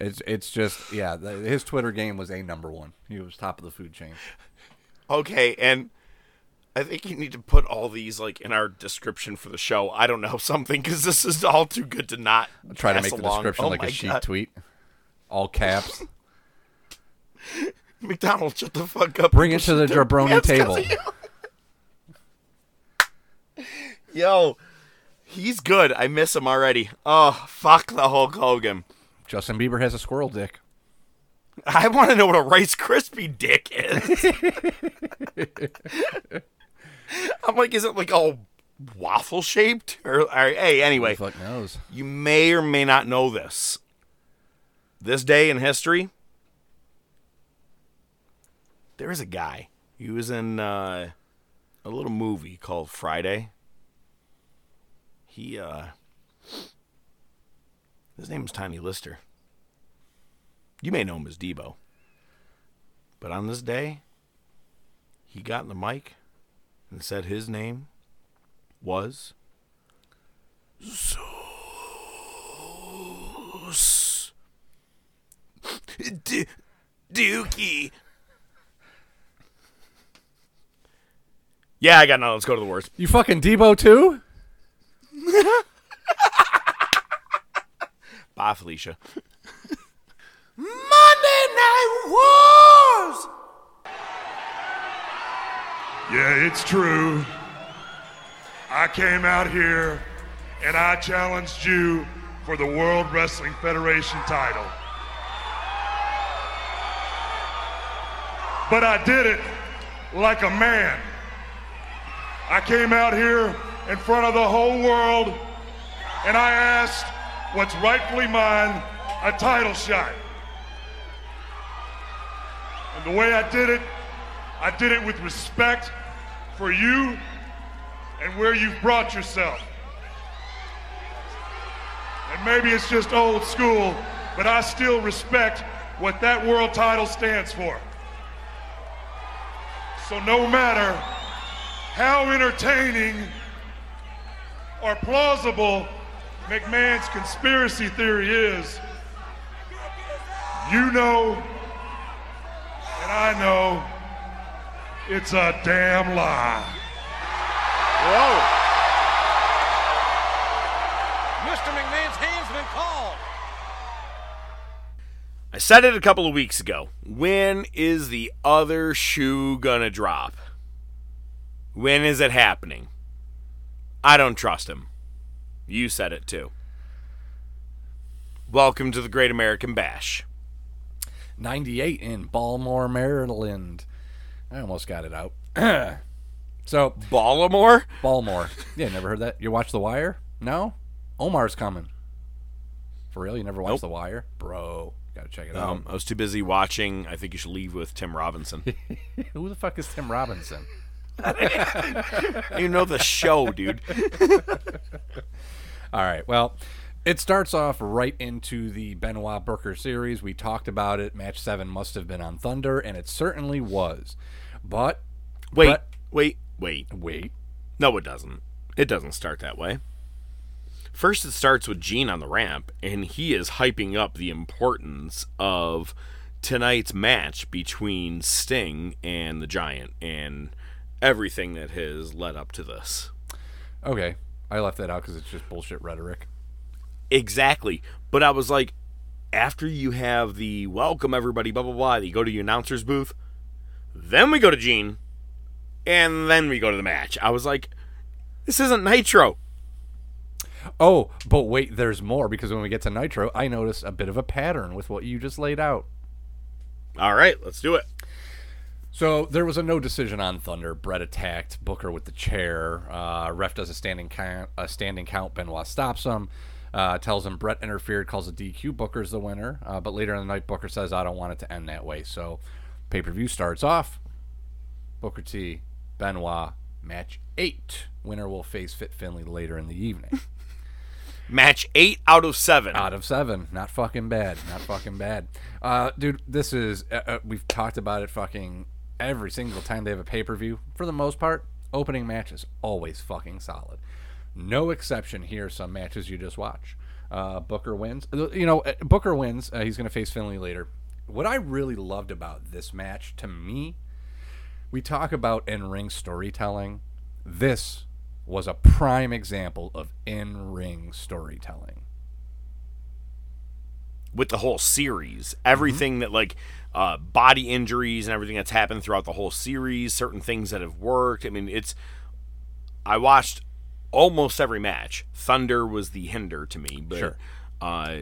It's it's just yeah. The, his Twitter game was a number one. He was top of the food chain. Okay, and I think you need to put all these like in our description for the show. I don't know something because this is all too good to not Try to make the along. description Oh like a sheet tweet, all caps. *laughs* McDonald's, shut the fuck up. Bring it to the jabroni table. *laughs* Yo, he's good. I miss him already. Oh, fuck the Hulk Hogan. Justin Bieber has a squirrel dick. I want to know what a Rice Krispie dick is. *laughs* I'm like, is it like all waffle shaped? Or, or hey, anyway, Who the fuck knows? you may or may not know this. This day in history, there is a guy. He was in uh, a little movie called Friday. He, uh, his name is Tiny Lister. You may know him as Debo. But on this day, he got in the mic and said his name was Zeus. D- Dookie. Yeah, I got no. Let's go to the worst. You fucking Debo too? *laughs* Bye, Felicia. Monday Night Wars! Yeah, it's true. I came out here and I challenged you for the World Wrestling Federation title. But I did it like a man. I came out here in front of the whole world and I asked what's rightfully mine a title shot. And the way I did it, I did it with respect for you and where you've brought yourself. And maybe it's just old school, but I still respect what that world title stands for. So no matter how entertaining or plausible McMahon's conspiracy theory is. You know, and I know, it's a damn lie. Whoa. I said it a couple of weeks ago. When is the other shoe gonna drop? When is it happening? I don't trust him. You said it too. Welcome to the Great American Bash. 98 in Baltimore, Maryland. I almost got it out. *clears throat* so, Baltimore? Baltimore. Yeah, never heard that. You watch The Wire? No? Omar's coming. For real? You never watched Nope. The Wire? Bro, gotta check it Um, I was too busy watching. I think you should leave with Tim Robinson. *laughs* Who the fuck is Tim Robinson? *laughs* you know the show, dude. *laughs* All right. Well, it starts off right into the Benoit Booker series. We talked about it. Match seven must have been on Thunder, and it certainly was. But Wait, But- wait, wait. wait, No, it doesn't. It doesn't start that way. First, it starts with Gene on the ramp, and he is hyping up the importance of tonight's match between Sting and the Giant and everything that has led up to this. okay. I left that out because it's just bullshit rhetoric. Exactly. But I was like, after you have the welcome everybody, blah, blah, blah, you go to your announcer's booth, then we go to Gene, and then we go to the match. I was like, this isn't Nitro. Oh, but wait, there's more because when we get to Nitro, I notice a bit of a pattern with what you just laid out. All right, let's do it. So there was a no decision on Thunder. Bret attacked Booker with the chair. Uh, ref does a standing count. A standing count. Benoit stops him. Uh, tells him Bret interfered. Calls a DQ. Booker's the winner. Uh, but later in the night, Booker says, "I don't want it to end that way." So pay per view starts off. Booker T. Benoit match eight. Winner will face Fit Finlay later in the evening. *laughs* Match eight out of seven. Out of seven, not fucking bad, not fucking bad, uh, dude. This is uh, uh, we've talked about it fucking every single time they have a pay per view. For the most part, opening matches always fucking solid. No exception here. Some matches you just watch. Uh, Booker wins. Uh, You know, Booker wins. He's going to face Finlay later. What I really loved about this match, to me, we talk about in ring storytelling. This was a prime example of in ring storytelling. with the whole series. Everything that like uh, body injuries and everything that's happened throughout the whole series, certain things that have worked. I mean, it's I watched almost every match. Thunder was the hinder to me, but Sure. uh,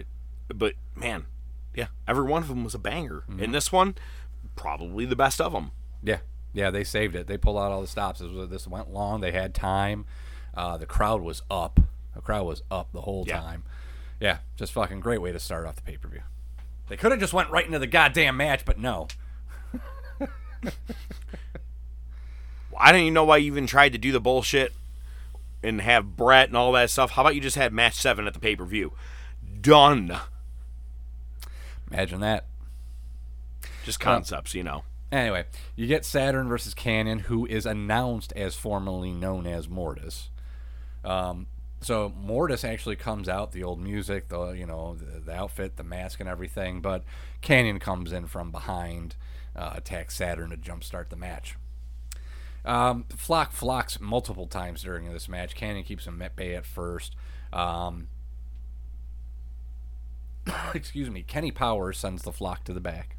but man, yeah, every one of them was a banger. And this one, probably the best of them. Yeah, yeah, they saved it. They pulled out all the stops. This, was- this went long. They had time. Uh, the crowd was up. The crowd was up the whole Yeah. time. Yeah, just fucking great way to start off the pay per view. They could have just went right into the goddamn match, but no. *laughs* I don't even know why you even tried to do the bullshit and have Bret and all that stuff. How about you just had match seven at the pay per view? Done. Imagine that. Just concepts, you know. Anyway, you get Saturn versus Kanyon, who is announced as formerly known as Mortis. Um, so Mortis actually comes out, the old music, the you know the, the outfit, the mask, and everything. But Kanyon comes in from behind, uh, attacks Saturn to jumpstart the match. Um, Flock flocks multiple times during this match. Kanyon keeps him at bay at first. Um, *coughs* excuse me. Kenny Powers sends the flock to the back.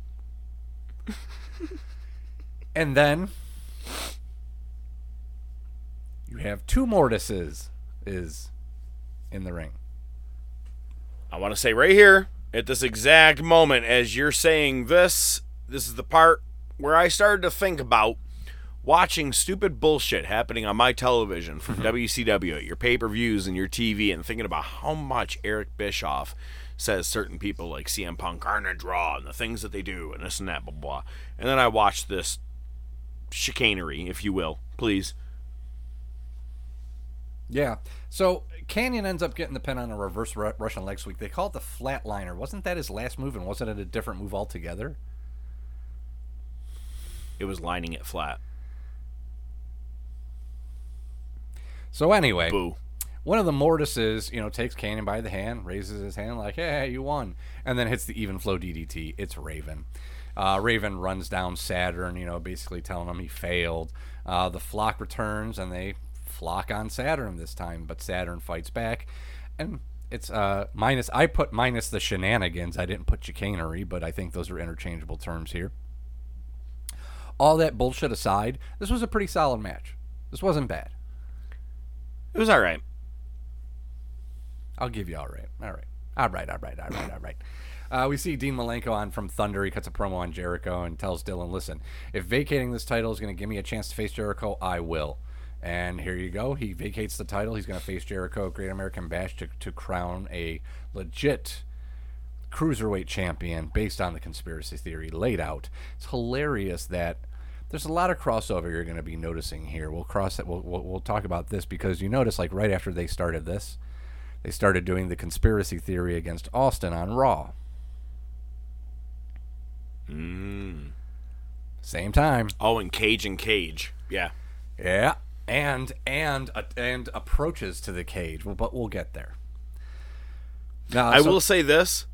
*laughs* and then you have two Mortises is in the ring. I want to say right here at this exact moment as you're saying this, this is the part where I started to think about watching stupid bullshit happening on my television from *laughs* WCW your pay-per-views and your TV and thinking about how much Eric Bischoff says certain people like CM Punk aren't a draw and the things that they do and this and that blah blah. And then I watch this chicanery, if you will, please. Yeah. So Kanyon ends up getting the pin on a reverse Ru- Russian leg sweep. They call it the flatliner. Wasn't that his last move, and wasn't it a different move altogether? It was lining it flat. So anyway, Boo. One of the Mortises, you know, takes Kanyon by the hand, raises his hand like, "Hey, you won," and then hits the even flow DDT. It's Raven. Uh, Raven runs down Saturn, you know, basically telling him he failed. Uh, the flock returns and they flock on Saturn this time, but Saturn fights back, and it's uh, minus. I put minus the shenanigans. I didn't put chicanery, but I think those are interchangeable terms here. All that bullshit aside, this was a pretty solid match. This wasn't bad. It was all right. I'll give you all right. All right. All right. All right. All right. All right. Uh, we see Dean Malenko on from Thunder. He cuts a promo on Jericho and tells Dillon, "Listen, if vacating this title is going to give me a chance to face Jericho, I will." And here you go. He vacates the title. He's going to face Jericho at Great American Bash to, to crown a legit cruiserweight champion based on the conspiracy theory laid out. It's hilarious that there's a lot of crossover you're going to be noticing here. We'll cross. We'll, we'll, we'll talk about this because you notice, like right after they started this, they started doing the conspiracy theory against Austin on Raw. Mm. Same time. Oh, and Cage and Cage. Yeah. Yeah, and and uh, and approaches to the cage. Well, but we'll get there. Now, I so- will say this.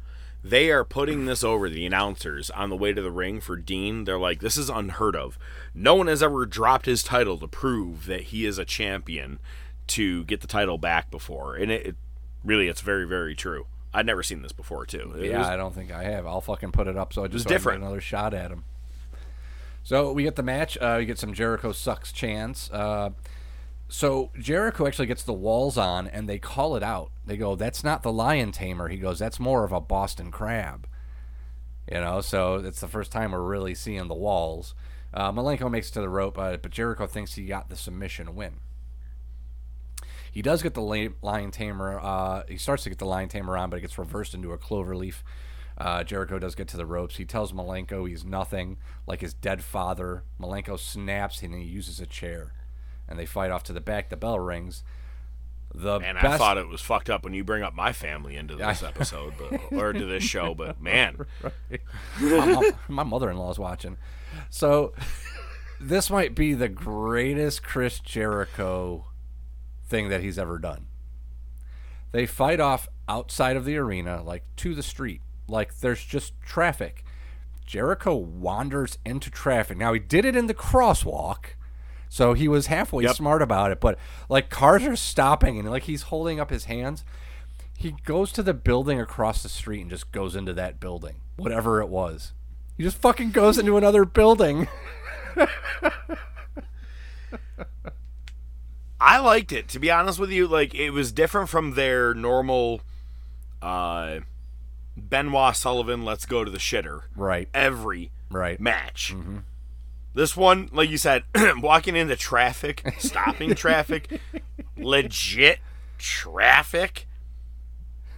They are putting this over the announcers on the way to the ring for Dean. They're like, this is unheard of. No one has ever dropped his title to prove that he is a champion to get the title back before. And it, it really, it's very, very true. I'd never seen this before, too. It yeah, was- I don't think I have. I'll fucking put it up so I just so I get different. another shot at him. So we get the match. Uh, you get some Jericho sucks chance. Uh, so Jericho actually gets the walls on, and they call it out. They go, "That's not the lion tamer." He goes, "That's more of a Boston crab." You know, so it's the first time we're really seeing the walls. Uh, Malenko makes it to the rope, uh, but Jericho thinks he got the submission win. He does get the lion tamer. Uh, he starts to get the lion tamer on, but it gets reversed into a clover leaf. Uh, Jericho does get to the ropes. He tells Malenko he's nothing, like his dead father. Malenko snaps and he uses a chair, and they fight off to the back. The bell rings. The Man, best I thought it was fucked up when you bring up my family into this *laughs* episode, but or to this show. But man, *laughs* my, my mother-in-law's watching. So this might be the greatest Chris Jericho thing that he's ever done. They fight off outside of the arena, like to the street, like there's just traffic. Jericho wanders into traffic. Now he did it in the crosswalk, so he was halfway Yep. smart about it. But like cars are stopping and like he's holding up his hands. He goes to the building across the street and just goes into that building, whatever it was. He just fucking goes into another building. *laughs* I liked it. To be honest with you, like it was different from their normal uh Benoit Sullivan, let's go to the shitter. Right. Every Right. match. This one, like you said, *clears throat* walking into traffic, stopping traffic, *laughs* legit traffic.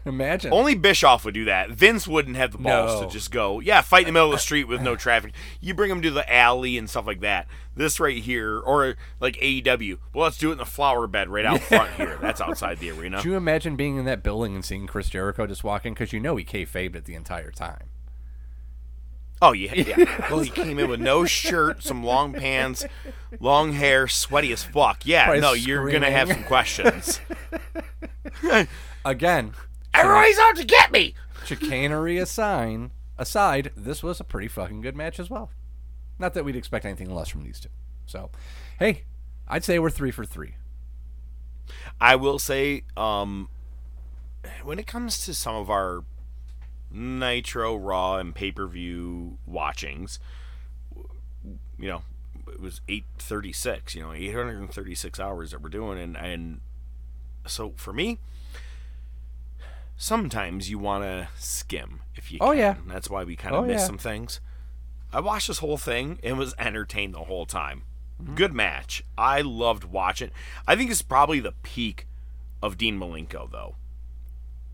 Imagine. Only Bischoff would do that. Vince wouldn't have the balls No. to just go, yeah, fight in the middle of the *laughs* street with no traffic. You bring them to the alley and stuff like that. This right here, or like AEW, well, let's do it in the flower bed right out front *laughs* here. That's outside the arena. Could you imagine being in that building and seeing Chris Jericho just walking? Because you know he kayfabed it the entire time. Oh yeah, yeah. *laughs* well, he came in with no shirt, some long pants, long hair, sweaty as fuck. Yeah, Probably no, you're gonna have some questions. Again, Everybody's out to get me. chicanery aside, aside, this was a pretty fucking good match as well. Not that we'd expect anything less from these two. So, hey, I'd say we're three for three. I will say, um, when it comes to some of our Nitro, Raw, and pay per view watchings, you know, it was eight thirty six. You know, eight hundred and thirty six hours that we're doing, and and so for me. Sometimes you want to skim if you Oh, can. yeah. That's why we kind of Oh, miss yeah. some things. I watched this whole thing and was entertained the whole time. Mm-hmm. Good match. I loved watching. I think it's probably the peak of Dean Malenko, though.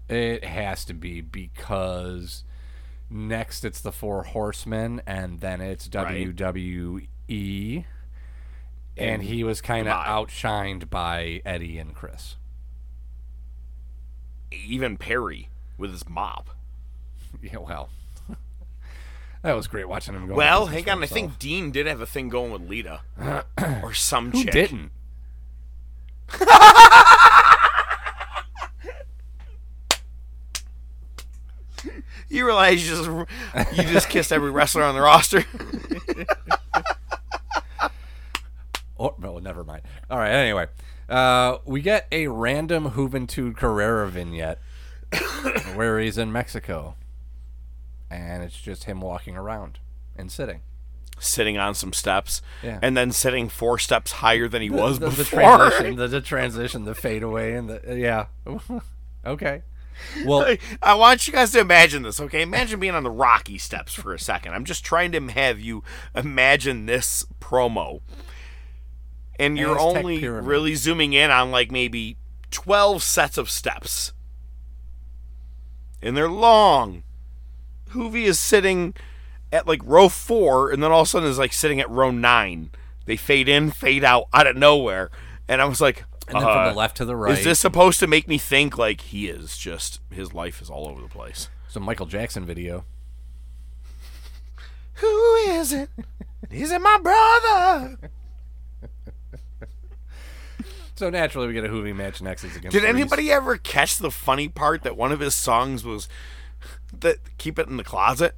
It has to be because next it's the Four Horsemen, and then it's Right. WWE, and, And he was kind of outshined by Eddie and Chris. Even Perry with his mop. *laughs* Yeah, well, *laughs* that was great watching him go. Well, hang on. I think. Dean did have a thing going with Lita *clears throat* or some who chick. didn't. *laughs* You realize you just you just kissed every wrestler on the roster. Oh, no, never mind. All right, anyway. Uh, we get a random Juventud Guerrera vignette *coughs* where he's in Mexico. And it's just him walking around and sitting. sitting on some steps, Yeah. and then sitting four steps higher than he was the, the before. transition, *laughs* the, the transition, the fade away, and the yeah. *laughs* okay. Well, I want you guys to imagine this, okay? Imagine being on the Rocky steps for a second. I'm just trying to have you imagine this promo. And you're Aztec only pyramid. really zooming in on like maybe 12 sets of steps. And they're long. Juvi is sitting at like row four, and then all of a sudden is like sitting at row nine. They fade in, fade out out of nowhere. And I was like, and then from uh, the left to the right. is this supposed to make me think like he is just his life is all over the place? some Michael Jackson video? Who is it? Is it my brother? *laughs* So naturally, we get a Juvi match next. Is against Did Reese. anybody ever catch the funny part that one of his songs was that keep it in the closet?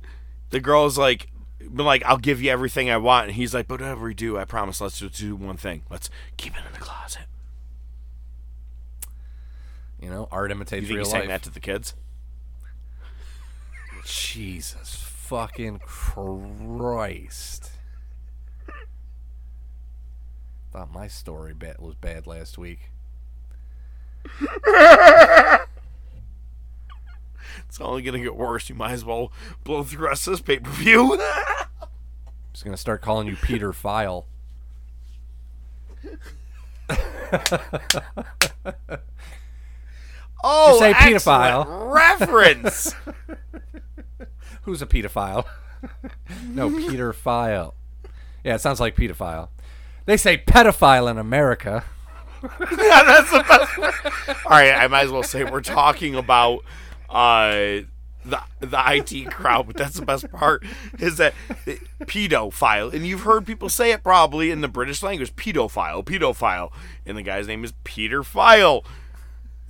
The girl's like been like, I'll give you everything I want and he's like, But whatever we do, I promise let's just do one thing. Let's keep it in the closet. You know, art You imitates think real he sang life. that to the kids? *laughs* Jesus fucking Christ. Thought my story bad was bad last week. *laughs* It's only gonna get worse. You might as well blow through the rest of this pay per view. *laughs* Just gonna start calling you Peter File. *laughs* oh, say pedophile. reference. Who's a pedophile? no, Peter File. Yeah, it sounds like pedophile. They say pedophile in America. *laughs* yeah, that's the best. *laughs* All right, I might as well say we're talking about uh, the the IT crowd, but that's the best part is that pedophile, and you've heard people say it probably in the British language, pedophile, pedophile, and the guy's name is Peter File.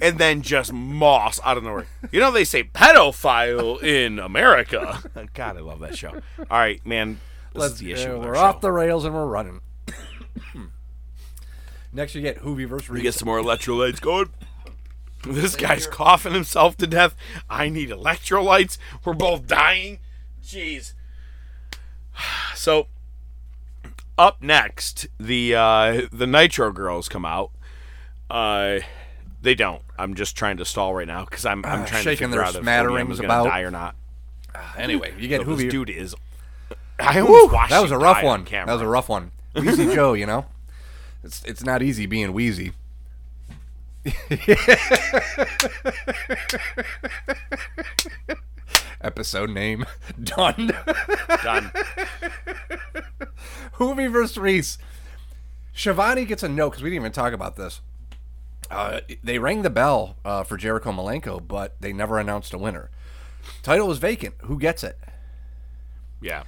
And then just Moss out of nowhere. You know they say pedophile in America. *laughs* God, I love that show. All right, man. This Let's is the issue. uh, we're show. off the rails and we're running. Next, you get Juvi versus We Reese. get some more electrolytes going. *laughs* This guy's coughing himself to death. I need electrolytes. We're both dying. Jeez. *sighs* So, up next, the uh, the Nitro girls come out. Uh, they don't. I'm just trying to stall right now because I'm I'm Uh, trying shaking to figure their out if smatterings was about. gonna die or not. *sighs* Anyway, you get So this dude is. I almost Woo, watched that was a rough die on one. camera. That was a rough one. Wheezy Joe, you know, it's it's not easy being wheezy. Episode name *laughs* done. Done. *laughs* Juvi versus Reese. Schiavone gets a note because we didn't even talk about this. Uh, they rang the bell uh, for Jericho Malenko, but they never announced a winner. Title was vacant. Who gets it? Yeah.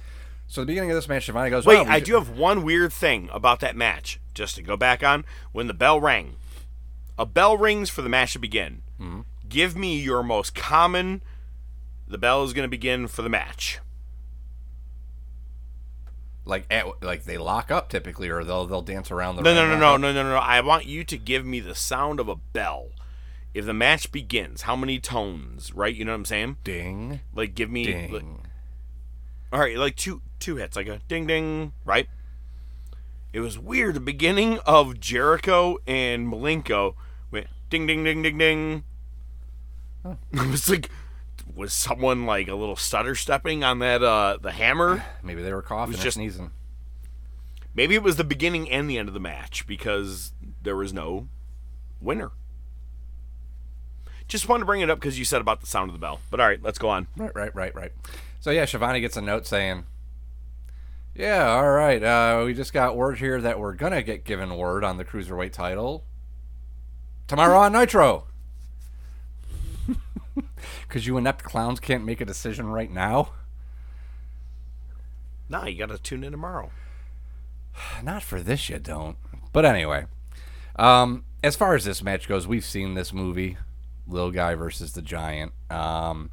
So the beginning of this match, Schiavone goes, Wait, "Well, I do have one weird thing about that match. Just to go back on, when the bell rang, a bell rings for the match to begin. Mm-hmm. Give me your most common. The bell is going to begin for the match. like at, like they lock up typically, or they'll they'll dance around the No, ring, no, no, no, no, no, no, no. I want you to give me the sound of a bell. If the match begins, how many tones? Right? You know what I'm saying? Ding, Like, give me. ding. like- all right, like two two hits, like a ding ding, right? It was weird. The beginning of Jericho and Malenko went ding ding ding ding ding. *laughs* It was like, was someone like a little stutter stepping on that uh the hammer? *sighs* Maybe they were coughing was just- sneezing. Maybe it was the beginning and the end of the match because there was no winner. Just wanted to bring it up because you said about the sound of the bell. But all right, let's go on. Right, right, right, right. So yeah, Schiavone gets a note saying, "Yeah, all right. Uh, we just got word here that we're gonna get given word on the cruiserweight title tomorrow on Nitro." *laughs* Because you inept clowns can't make a decision right now. Nah, you got to tune in tomorrow. *sighs* Not for this, you don't. But anyway, um, as far as this match goes, we've seen this movie, little guy versus the giant. Um,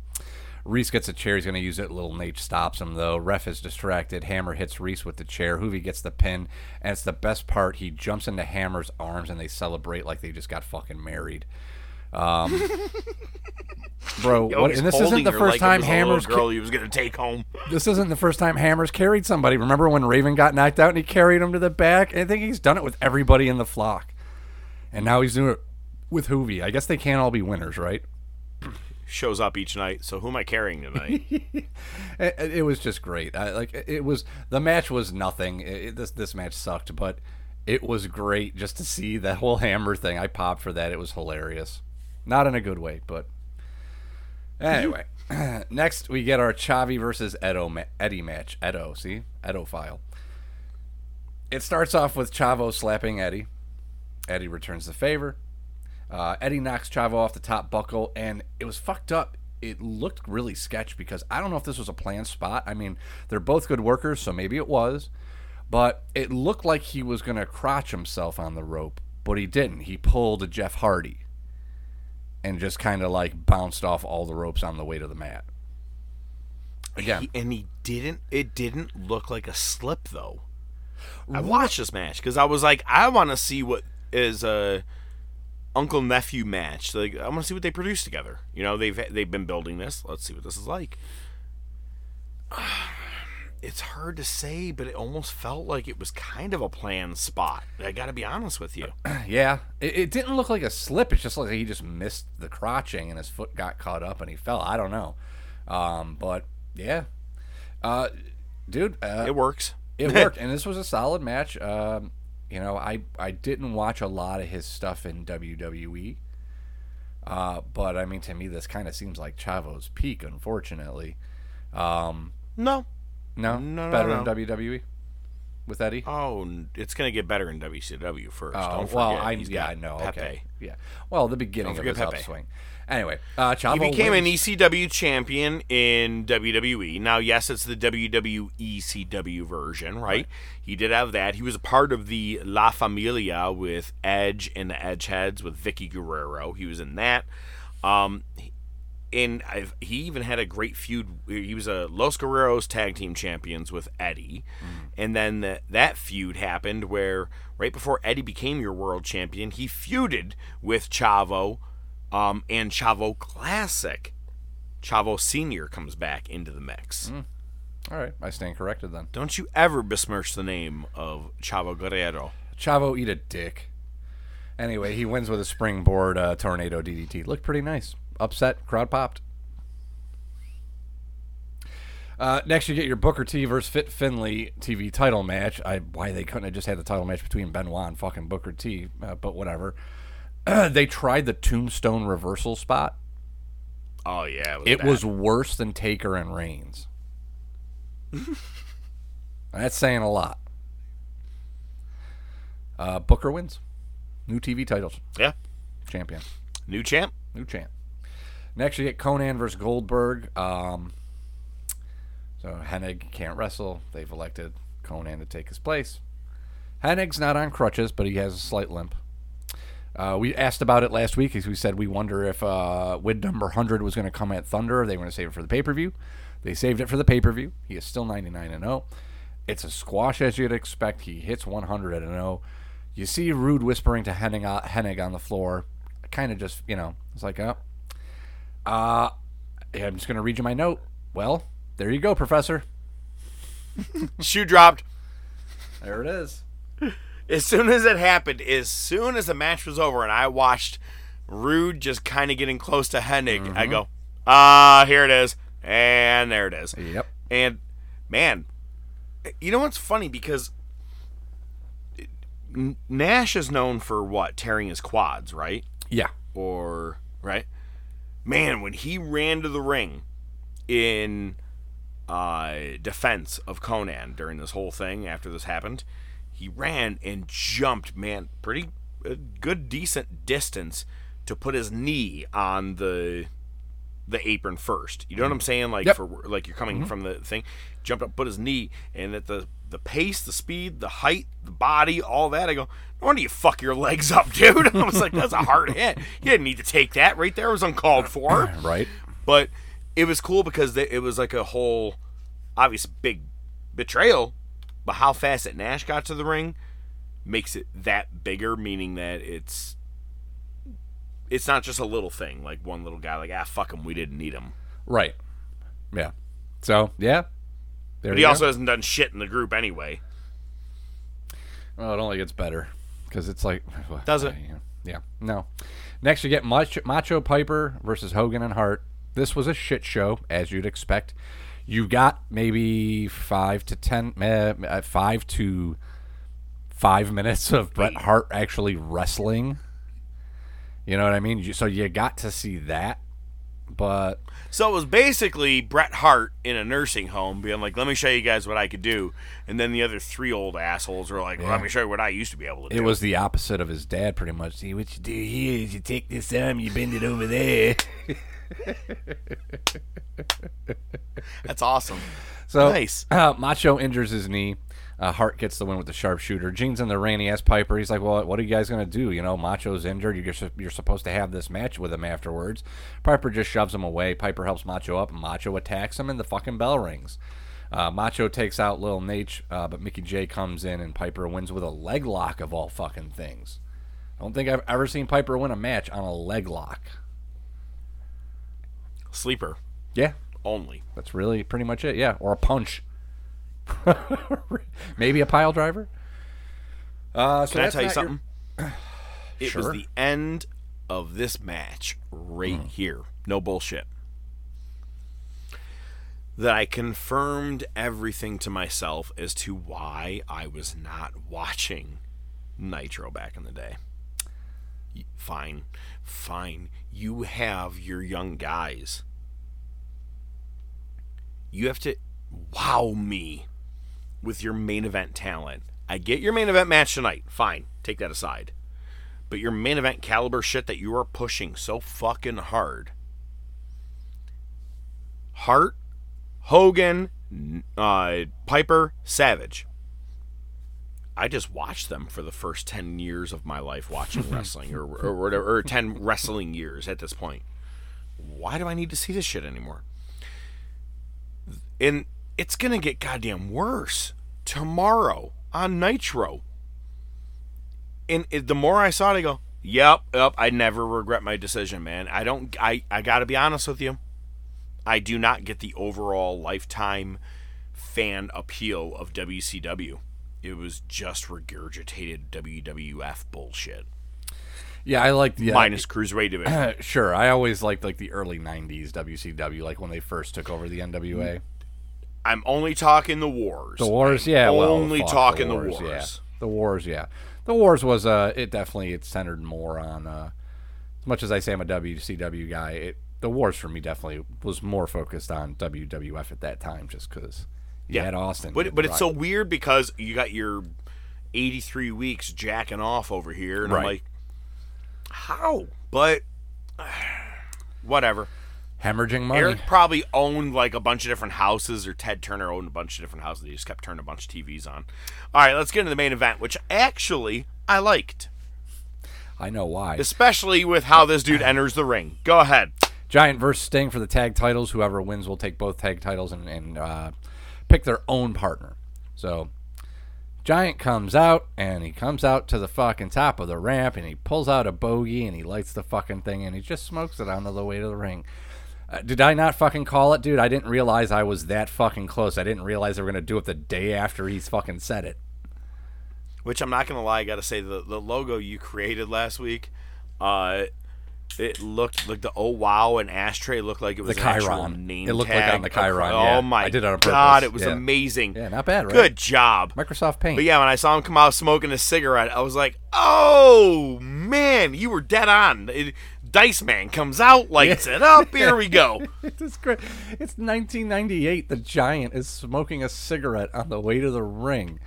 Reese gets a chair. He's going to use it. Little Naitch stops him, though. Ref is distracted. Hammer hits Reese with the chair. Juvi gets the pin. And it's the best part. He jumps into Hammer's arms and they celebrate like they just got fucking married. Um, *laughs* bro, Yo, what, and this isn't the first like time was a little Hammer's. girl he was gonna take home. *laughs* This isn't the first time Hammer's carried somebody. Remember when Raven got knocked out and he carried him to the back? I think he's done it with everybody in the flock. And now he's doing it with Juvi. I guess they can't all be winners, right? Shows up each night. So who am I carrying tonight? *laughs* It, it was just great. I, like it was the match was nothing. It, this this match sucked, but it was great just to see that whole hammer thing. I popped for that. It was hilarious. Not in a good way, but anyway. *clears throat* Next, we get our Chavi versus Edo ma- Eddie match. Edo, see Edo file. It starts off with Chavo slapping Eddie. Eddie returns the favor. Uh, Eddie knocks Chavo off the top buckle, and it was fucked up. It looked really sketch because I don't know if this was a planned spot. I mean, they're both good workers, so maybe it was. But it looked like he was going to crotch himself on the rope, but he didn't. He pulled a Jeff Hardy and just kind of like bounced off all the ropes on the way to the mat. Again, He- and he didn't. It didn't look like a slip though. I watched this match because I was like, I want to see what is a uncle nephew match. Like, I want to see what they produce together. You know, they've they've been building this. Let's see what this is like. *sighs* It's hard to say, but it almost felt like it was kind of a planned spot. I got to be honest with you. *clears throat* Yeah, it, it didn't look like a slip. It's just like he just missed the crotching and his foot got caught up and he fell. I don't know, um, but yeah, uh, dude, uh, It works. it worked, and this was a solid match. Um, you know, I I didn't watch a lot of his stuff in WWE, uh, but I mean, to me, this kind of seems like Chavo's peak. Unfortunately, um, No. no, No, no, better no. than WWE with Eddie. Oh, it's gonna get better in WCW first. Oh, Don't forget. well, I he's yeah, got I know. Pepe. Okay, yeah. Well, the beginning of his Pepe. upswing. Anyway, uh, Chavo He became an. ECW champion in WWE. Now, yes, it's the WWE ECW version, right? He did have that. He was a part of the La Familia with Edge and the Edgeheads with Vickie Guerrero. He was in that. Um, and I've, he even had a great feud. He was a Los Guerreros tag team champions with Eddie, and then the, that feud happened where right before Eddie became your world champion, he feuded with Chavo, um, and Chavo Classic. Chavo Senior comes back into the mix. All right, I stand corrected then. Don't you ever besmirch the name of Chavo Guerrero. Chavo, eat a dick. Anyway, he wins with a springboard uh, tornado DDT. Looked pretty nice. Upset, crowd popped. Uh, next, you get your Booker T versus Fit Finlay TV title match. I why they couldn't have just had the title match between Benoit and fucking Booker T, uh, but whatever. *clears throat* they tried the Tombstone reversal spot. Oh yeah, it was. It was worse than Taker and Reigns. *laughs* That's saying a lot. Uh, Booker wins. New TV titles. yeah. Champion. New champ. New champ. Next, you get Konnan versus Goldberg. Um, so Hennig can't wrestle. They've elected Konnan to take his place. Hennig's not on crutches, but he has a slight limp. Uh, we asked about it last week as we said we wonder if uh, win number 100 was going to come at Thunder or they were going to save it for the pay per view. They saved it for the pay per view. He is still 99 and 0. It's a squash as you'd expect. He hits 100 and 0. You see Rude whispering to Hennig, uh, Hennig on the floor. Kind of just, you know, it's like, oh, uh, I'm just going to read you my note. Well, there you go, Professor. *laughs* Shoe dropped. There it is. *laughs* as soon as it happened, as soon as the match was over, and I watched Rude just kind of getting close to Hennig, I go, ah, here it is, and there it is. Yep. And man, you know what's funny because Nash is known for what tearing his quads, right? Yeah. Or right? Man, when he ran to the ring in uh, defense of Konnan during this whole thing after this happened, he ran and jumped, man, pretty uh, good decent distance to put his knee on the the apron first. You know what mm-hmm. I'm saying? Like Yep. for like you're coming mm-hmm. from the thing, jumped up, put his knee, and at the the pace, the speed, the height, the body, all that. I go, no wonder you fuck your legs up, *laughs* dude. I was like, that's a hard hit. You didn't need to take that right there. It was uncalled for. *clears throat* Right. But it was cool because it was like a whole, obvious big betrayal. But how fast that Nash got to the ring makes it that bigger, meaning that it's it's not just a little thing like one little guy like ah fuck him, we didn't need him. Right. Yeah. So yeah. There But he go. also hasn't done shit in the group anyway. Well, it only gets better because it's like *sighs* Does it? Yeah. yeah. No. Next, you get Macho, Macho Piper versus Hogan and Hart. This was a shit show, as you'd expect. You got maybe five to ten, uh, five to five minutes of Bret Hart actually wrestling. You know what I mean? So you got to see that, but So it was basically Bret Hart in a nursing home being like, let me show you guys what I could do. And then the other three old assholes were like, well, let Yeah. me show you what I used to be able to do. it do. was the opposite of his dad, pretty much. See what you do here is you take this arm, you bend it over there. *laughs* *laughs* That's awesome. So Nice. Uh, Macho injures his knee. Uh, Hart gets the win with the sharpshooter. Gene's in the ring. He asks Piper. He's like, "Well, what are you guys gonna do? You know, Macho's injured. You're you're supposed to have this match with him afterwards." Piper just shoves him away. Piper helps Macho up, Macho attacks him, and the fucking bell rings. Uh, Macho takes out Lil Naitch, uh, but Mickey J comes in, and Piper wins with a leg lock of all fucking things. I don't think I've ever seen Piper win a match on a leg lock. Sleeper Yeah, only. that's really pretty much it. Yeah, or a punch. *laughs* Maybe a pile driver. Uh, so Can I tell you not your- something? *clears throat* It was the end of this match right Hmm. here. No bullshit. That I confirmed everything to myself as to why I was not watching Nitro back in the day. Fine, fine. You have your young guys. You have to wow me with your main event talent. I get your main event match tonight. Fine. Take that aside. But your main event caliber shit that you are pushing so fucking hard. Hart, Hogan, uh, Piper, Savage. I just watched them for the first 10 years of my life watching *laughs* wrestling, or, or whatever, or 10 wrestling years at this point. Why do I need to see this shit anymore? And it's going to get goddamn worse tomorrow on Nitro. And it, the more I saw it, I go, yep, yep, I never regret my decision, man. I don't, I, I got to be honest with you. I do not get the overall lifetime fan appeal of WCW. It was just regurgitated WWF bullshit. Yeah, I like the uh, Minus Cruiserweight division. *clears throat* sure, I always liked like the early '90s WCW, like when they first took over the NWA. I'm only talking the wars. The Wars, I'm yeah. well, Only fuck, talking the the wars, wars. Yeah. The Wars, yeah. The Wars was uh, it definitely it centered more on uh, as much as I say I'm a WCW guy. It the Wars for me definitely was more focused on WWF at that time, just because you Yeah. had Austin. But but it's so weird because you got your 83 weeks jacking off over here, and I'm like, how? But *sighs* whatever. hemorrhaging money. Eric probably owned like a bunch of different houses, or Ted Turner owned a bunch of different houses. He just kept turning a bunch of TVs on. All right, let's get into the main event, which actually I liked, I know why. especially with how this dude *clears throat* enters the ring. Go ahead. Giant versus Sting for the tag titles. Whoever wins will take both tag titles and, and uh, pick their own partner. So Giant comes out and he comes out to the fucking top of the ramp and he pulls out a bogey and he lights the fucking thing and he just smokes it on the way to the ring. Uh, did I not fucking call it, dude? I didn't realize I was that fucking close. I didn't realize they were gonna do it the day after he's fucking said it. Which I'm not gonna lie, I gotta say the the logo you created last week, uh, it looked like the oh wow and ashtray looked like it was The Chyron. name It looked like tag on the Chyron, Oh yeah. my I did it on god, it was yeah. amazing. Yeah, not bad, right? Good job. Microsoft Paint. But yeah, when I saw him come out smoking a cigarette, I was like, "Oh man, you were dead on." It, Dice Man comes out, lights it up. Here we go. *laughs* It's great. It's 1998. The Giant is smoking a cigarette on the way to the ring.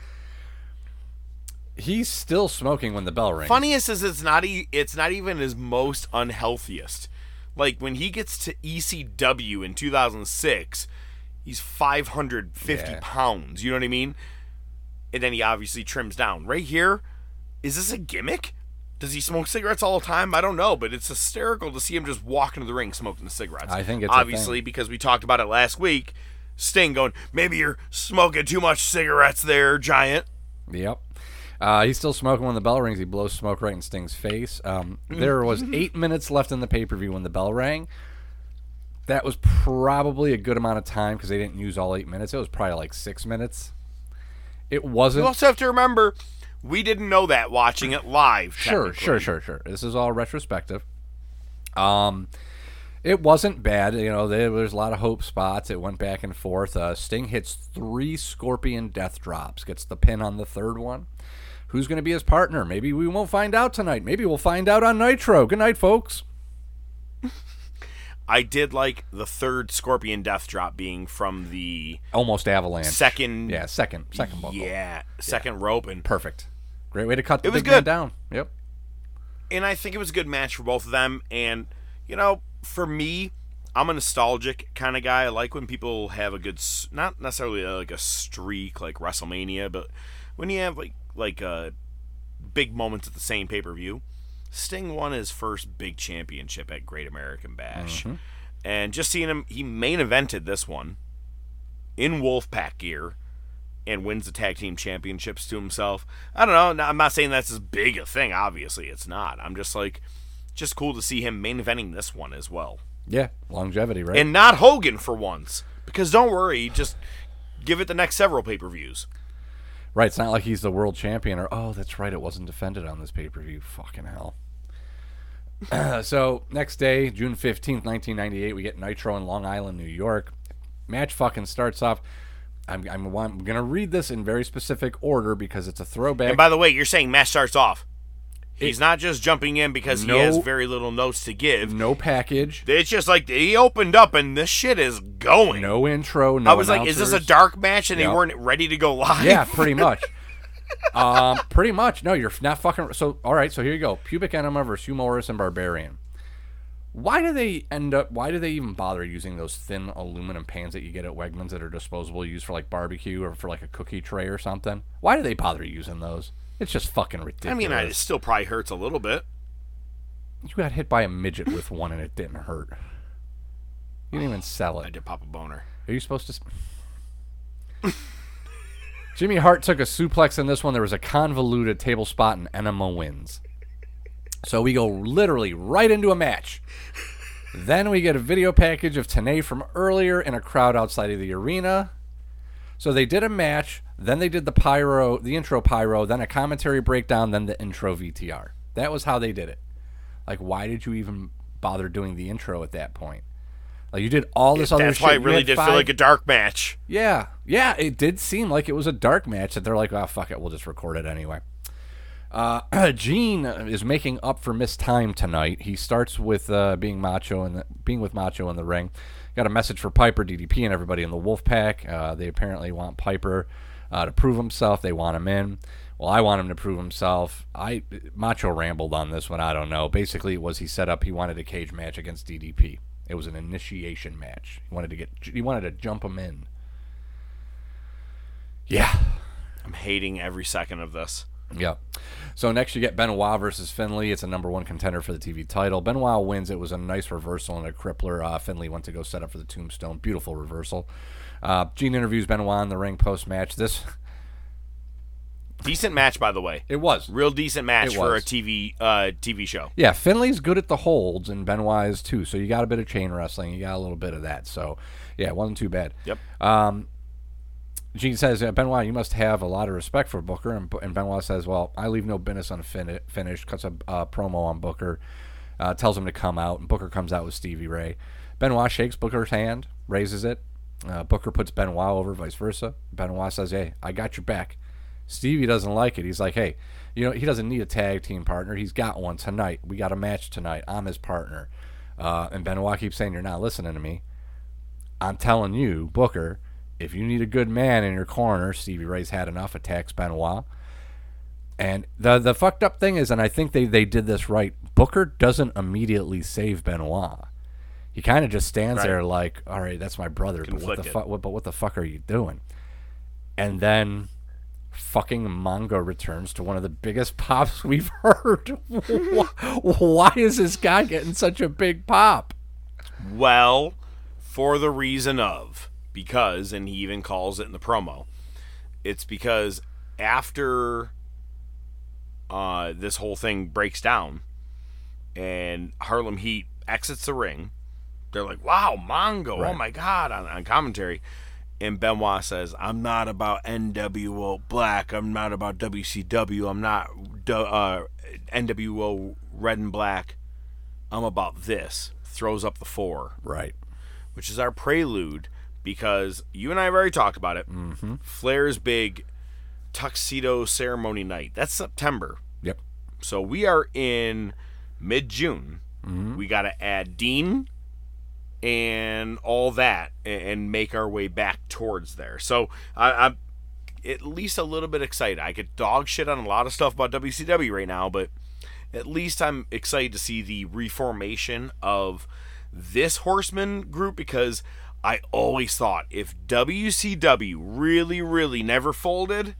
He's still smoking when the bell rings. Funniest is it's not e- it's not even his most unhealthiest. Like when he gets to ECW in 2006, he's 550 Yeah. pounds. You know what I mean? and then he obviously trims down. Right here, is this a gimmick? Does he smoke cigarettes all the time? I don't know, but it's hysterical to see him just walk into the ring smoking the cigarettes. I think it's a obviously because we talked about it last week. Sting going, maybe you're smoking too much cigarettes there, Giant. Yep. Uh, he's still smoking when the bell rings. He blows smoke right in Sting's face. Um, there was *laughs* eight minutes left in the pay per view when the bell rang. That was probably a good amount of time because they didn't use all eight minutes. It was probably like six minutes. It wasn't. You also have to remember, we didn't know that watching it live. Sure, sure, sure, sure. This is all retrospective. Um, it wasn't bad. You know, there was a lot of hope spots. It went back and forth. Uh, Sting hits three Scorpion death drops, gets the pin on the third one. Who's going to be his partner? Maybe we won't find out tonight. Maybe we'll find out on Nitro. Good night, folks. I did like the third Scorpion death drop being from the Almost avalanche. second. Yeah, second, second buckle. Yeah, second rope, and Perfect. Great way to cut the It was big man good. down. Yep. and I think it was a good match for both of them. And you know, for me, I'm a nostalgic kind of guy. I like when people have a good, not necessarily like a streak like WrestleMania, but when you have like like uh, big moments at the same pay per view. Sting won his first big championship at Great American Bash, and just seeing him, he main evented this one in Wolfpack gear and wins the tag team championships to himself. I don't know. I'm not saying that's as big a thing. Obviously, it's not. I'm just like, just cool to see him main eventing this one as well, Yeah, longevity, right? and not Hogan for once. Because don't worry, just give it the next several pay per views. Right, it's not like he's the world champion or oh, that's right, it wasn't defended on this pay per view. Fucking hell. *clears throat* so next day, June fifteenth, nineteen ninety eight, we get Nitro in Long Island, New York. Match fucking starts off. I'm I'm, I'm gonna read this in very specific order because it's a throwback. And by the way, you're saying match starts off. He's not just jumping in because No- he has very little notes to give. no package, It's just like he opened up and this shit is going. no intro, no. I was like, is this a dark match and Yep. they weren't ready to go live? Yeah, pretty *laughs* much. um, pretty much. No, you're not fucking. So, all right. So here you go. Pubic enema versus Hugh Morris and Barbarian. Why do they end up? Why do they even bother using those thin aluminum pans that you get at Wegmans that are disposable, used for like barbecue or for like a cookie tray or something? Why do they bother using those? It's just fucking ridiculous. I mean, it still probably hurts a little bit. you got hit by a midget with one and it didn't hurt. You didn't even sell it. I did pop a boner. Are you supposed to? Jimmy Hart took a suplex in this one. There was a convoluted table spot, and Enema wins. So we go literally right into a match. Then we get a video package of Tenay from earlier in a crowd outside of the arena. So they did a match, then they did the pyro, the intro pyro, then a commentary breakdown, then the intro VTR. That was how they did it. Like, why did you even bother doing the intro at that point? Like, you did all this other That's shit. why it really did five- feel like a dark match. yeah, yeah, it did seem like it was a dark match that they're like, oh fuck it, we'll just record it anyway. Uh, *clears throat* Gene is making up for missed time tonight. He starts with uh, being macho and being with macho in the ring. Got a message for Piper, DDP, and everybody in the Wolfpack. Uh, they apparently want Piper uh, to prove himself. They want him in. Well, I want him to prove himself. I Macho rambled on this one. I don't know. Basically, it was he set up. He wanted a cage match against DDP. It was an initiation match. He wanted to get. He wanted to jump him in. Yeah. I'm hating every second of this. Yeah. So next you get Benoit versus Finlay. It's a number one contender for the TV title. Benoit wins. It was a nice reversal and a crippler. Uh, Finlay went to go set up for the tombstone. Beautiful reversal. Uh, Gene interviews Benoit in the ring post match. This *laughs* Decent match, by the way. it was. Real decent match for a. TV uh, TV show. Yeah, Finlay's good at the holds and Benoit is too. So you got a bit of chain wrestling. You got a little bit of that. So yeah, it wasn't too bad. Yep. Um, Gene says, Benoit, you must have a lot of respect for Booker. And, and Benoit says, well, I leave no business unfinished. Cuts a uh, promo on Booker, uh, tells him to come out. And Booker comes out with Stevie Ray. Benoit shakes Booker's hand, raises it. Uh, Booker puts Benoit over, vice versa. Benoit says, hey, I got your back. Stevie doesn't like it. He's like, hey, you know, he doesn't need a tag team partner. He's got one tonight. We got a match tonight. I'm his partner. Uh, and Benoit keeps saying, you're not listening to me. I'm telling you, Booker, if you need a good man in your corner, Stevie Ray's had enough. Attacks Benoit. And the the fucked up thing is, and I think they, they did this right. Booker doesn't immediately save Benoit. He kind of just stands Right. there like, all right, that's my brother, but what the fuck? But what the fuck are you doing? And then fucking Mongo returns to one of the biggest *laughs* pops we've heard. Why- Why is this guy getting such a big pop? Well, for the reason of because, and he even calls it in the promo, it's because after uh, this whole thing breaks down and Harlem Heat exits the ring, they're like, "Wow, Mongo! Oh my God!" on, on commentary, and Benoit says, "I'm not about NWO Black. I'm not about WCW. I'm not uh, NWO Red and Black. I'm about this." Throws up the four Right. which is our prelude because you and I have already talked about it. Mm-hmm. Flair's big tuxedo ceremony night. That's September. Yep. So we are in mid June. We got to add Dean and all that and make our way back towards there. So I, I'm at least a little bit excited. I could dog shit on a lot of stuff about WCW right now, but at least I'm excited to see the reformation of this horseman group because I always thought if WCW really, really never folded,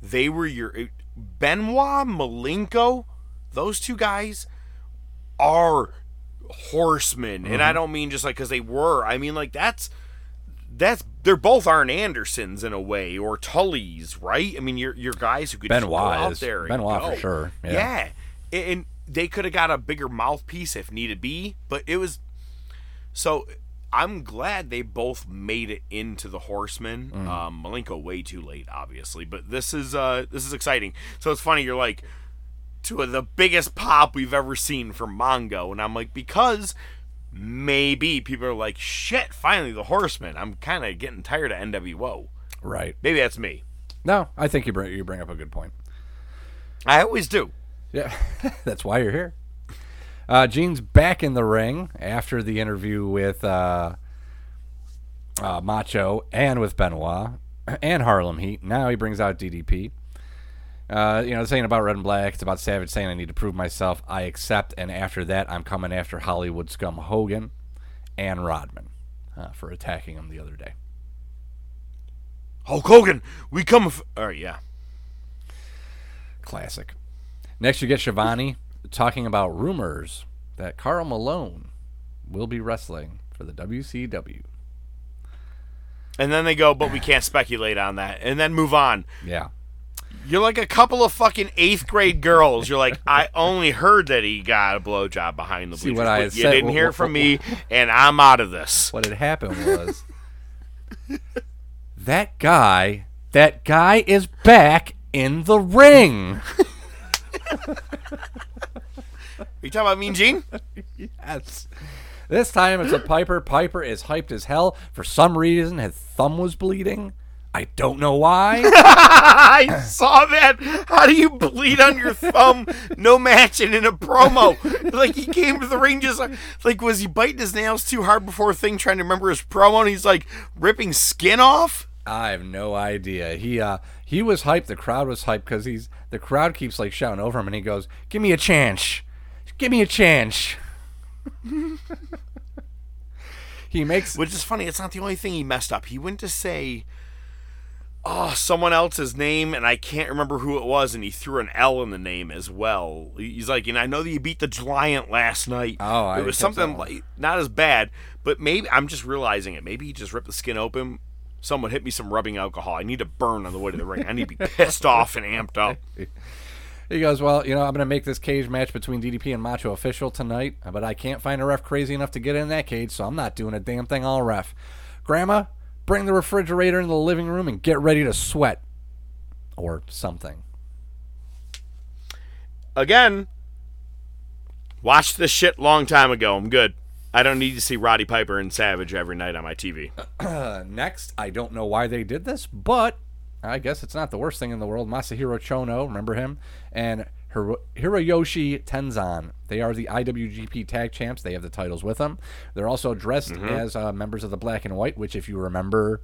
they were your Benoit, Malenko, those two guys are horsemen, and I mm-hmm. don't mean just like because they were. I mean like that's that's they're both Arn Andersons in a way or Tullys, right? I mean you're you're guys who could just go Benoit out is- there. and Benoit for sure, yeah. yeah, and they could have got a bigger mouthpiece if needed be, but it was so. I'm glad they both made it into the Horsemen. Mm. Um, Malenko way too late, obviously, but this is uh, this is exciting. So it's funny. You're like to the biggest pop we've ever seen from Mongo, and I'm like because maybe people are like shit. Finally, the Horsemen. I'm kind of getting tired of NWO. Right. Maybe that's me. No, I think you bring you bring up a good point. I always do. Yeah, *laughs* that's why you're here. Uh, Gene's back in the ring after the interview with uh, uh, Macho and with Benoit and Harlem Heat. Now he brings out DDP. Uh, you know, saying about Red and Black, it's about Savage saying I need to prove myself. I accept, and after that, I'm coming after Hollywood scum Hogan and Rodman uh, for attacking him the other day. Hulk Hogan, we come. F- right, yeah. Classic. Next, you get Schiavone talking about rumors that Karl Malone will be wrestling for the WCW. And then they go, but we can't speculate on that, and then move on. Yeah. You're like a couple of fucking eighth grade girls. You're like, I only heard that he got a blowjob behind the See, bleachers. what I you said- didn't hear from me, *laughs* and I'm out of this. What had happened was *laughs* that guy, that guy is back in the ring. *laughs* you talking about Mean Gene? *laughs* yes. This time it's a Piper. Piper is hyped as hell. For some reason, his thumb was bleeding. I don't know why. *laughs* I saw that. How do you bleed on your thumb? No matching in a promo. Like he came to the ring just like, like was he biting his nails too hard before a thing trying to remember his promo and he's like ripping skin off? I have no idea. He uh he was hyped. The crowd was hyped because he's the crowd keeps like shouting over him, and he goes, "Give me a chance, give me a chance." he makes Which is funny, it's not the only thing he messed up. He went to say oh someone else's name and I can't remember who it was and he threw an L in the name as well. He's like, and I know that you beat the Giant last night. Oh, I it was something like not as bad, but maybe I'm just realizing it. Maybe he just ripped the skin open. Someone hit me some rubbing alcohol. I need to burn on the way to the ring. I need to be pissed off and amped up. *laughs* He goes, Well, you know, I'm going to make this cage match between DDP and Macho official tonight, but I can't find a ref crazy enough to get in that cage, so I'm not doing a damn thing all ref. Grandma, bring the refrigerator into the living room and get ready to sweat. Or something. Again, watched this shit long time ago. I'm good. I don't need to see Roddy Piper and Savage every night on my TV. *clears throat* Next, I don't know why they did this, but I guess it's not the worst thing in the world. Masahiro Chono, remember him? And Hiro- Hiroyoshi Tenzan. They are the IWGP Tag Champs. They have the titles with them. They're also dressed as uh, members of the Black and White, which, if you remember,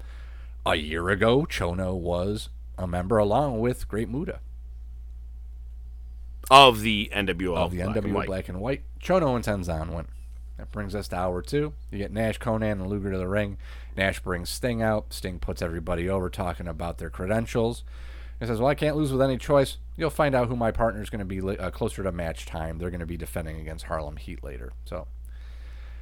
a year ago, Chono was a member along with Great Muta Of the NWO. of the Black NWO. Black and White. Chono and Tenzan went. That brings us to hour two. You get Nash, Konnan, and Luger to the ring. Nash brings Sting out. Sting puts everybody over, talking about their credentials. He says, "Well, I can't lose with any choice. You'll find out who my partner is going to be uh, closer to match time. They're going to be defending against Harlem Heat later." So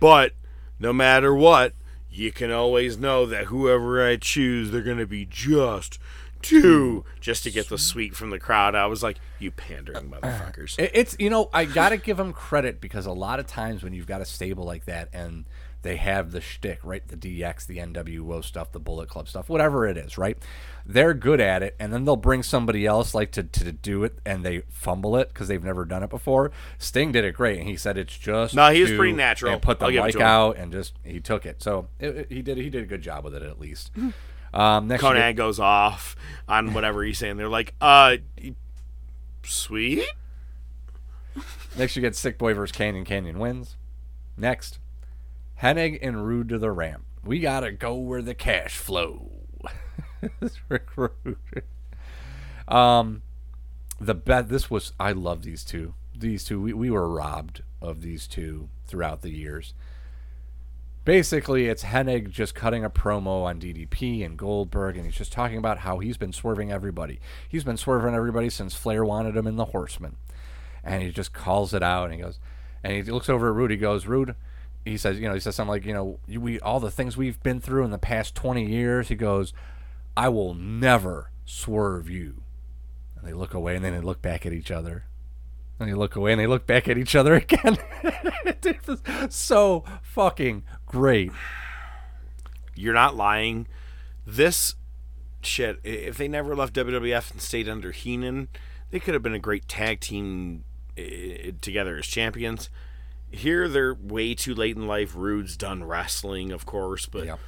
But no matter what, you can always know that whoever I choose, they're going to be just two, just to get the sweet from the crowd. I was like, you pandering motherfuckers. It's you know I gotta give them credit because a lot of times when you've got a stable like that and they have the shtick right, the DX, the NWO stuff, the Bullet Club stuff, whatever it is, right? They're good at it, and then they'll bring somebody else like to, to do it, and they fumble it because they've never done it before. Sting did it great, and he said it's just No, he was pretty natural. and put the I'll give it mic to him. out and just he took it. So it, it- he did he did a good job with it at least. Um, next you Konnan get- goes off on whatever he's saying. They're like, uh, sweet? Next, you get Sick Boy versus Kanyon. Kanyon wins. Next, Hennig and Rude to the ramp. We gotta go where the cash flow. *laughs* Rick Rude. um, the bet. This was. I love these two. These two. We we were robbed of these two throughout the years. Basically, it's Hennig just cutting a promo on DDP and Goldberg, and he's just talking about how he's been swerving everybody. He's been swerving everybody since Flair wanted him in the Horseman and he just calls it out and he goes and he looks over at Rude he goes Rude he says you know he says something like you know we all the things we've been through in the past 20 years he goes I will never swerve you and they look away and then they look back at each other and they look away and they look back at each other *laughs* again *laughs* it was so fucking great You're not lying. This shit, if they never left WWF and stayed under Heenan, they could have been a great tag team together as champions. Here, they're way too late in life. Rude's done wrestling, of course, but Yep.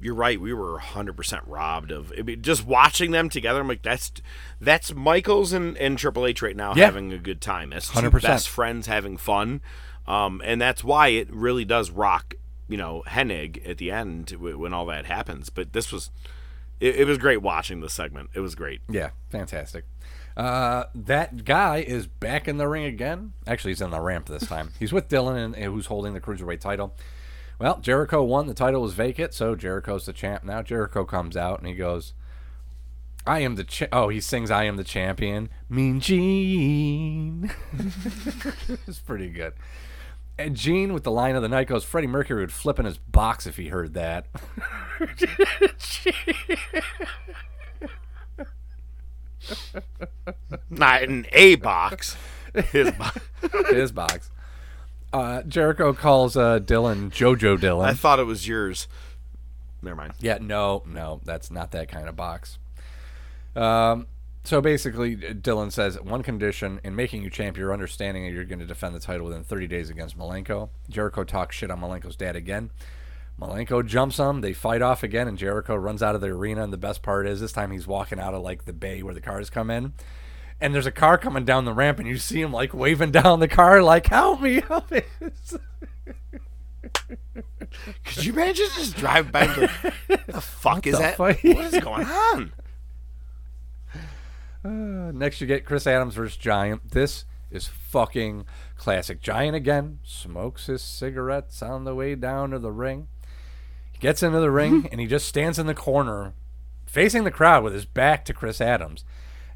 you're right. We were 100% robbed of I mean, just watching them together. I'm like, that's that's Michaels and, and Triple H right now Yeah. having a good time. That's 100%. best friends having fun. Um, and that's why it really does rock, you know, Hennig at the end when all that happens. But this was, it, it was great watching this segment. It was great. Yeah, fantastic. Uh, that guy is back in the ring again. Actually, he's in the ramp this time. *laughs* He's with Dillon, and, and who's holding the cruiserweight title. Well, Jericho won. The title was vacant, so Jericho's the champ now. Jericho comes out and he goes, "I am the cha-. oh." He sings, "I am the champion." Mean Gene. *laughs* it's pretty good. And Gene with the line of the night goes, "Freddie Mercury would flip in his box if he heard that." *laughs* *laughs* Not in a box. His box. *laughs* his box. Uh, Jericho calls uh, Dillon JoJo Dillon. I thought it was yours. Never mind. yeah, no, no, that's not that kind of box. Um, so basically, Dillon says one condition in making you champ, you're understanding that you're going to defend the title within 30 days against Malenko. Jericho talks shit on Malenko's dad again. Malenko jumps him. They fight off again, and Jericho runs out of the arena. And the best part is this time he's walking out of like the bay where the cars come in. And there's a car coming down the ramp, and you see him like waving down the car, like "Help me, help me!" *laughs* Could you imagine just drive by like, the fuck *laughs* is the that? fuck?" What is going *laughs* on? Uh, next, you get Chris Adams versus Giant. This is fucking classic. Giant again smokes his cigarettes on the way down to the ring. Gets into the ring mm-hmm. and he just stands in the corner, facing the crowd with his back to Chris Adams,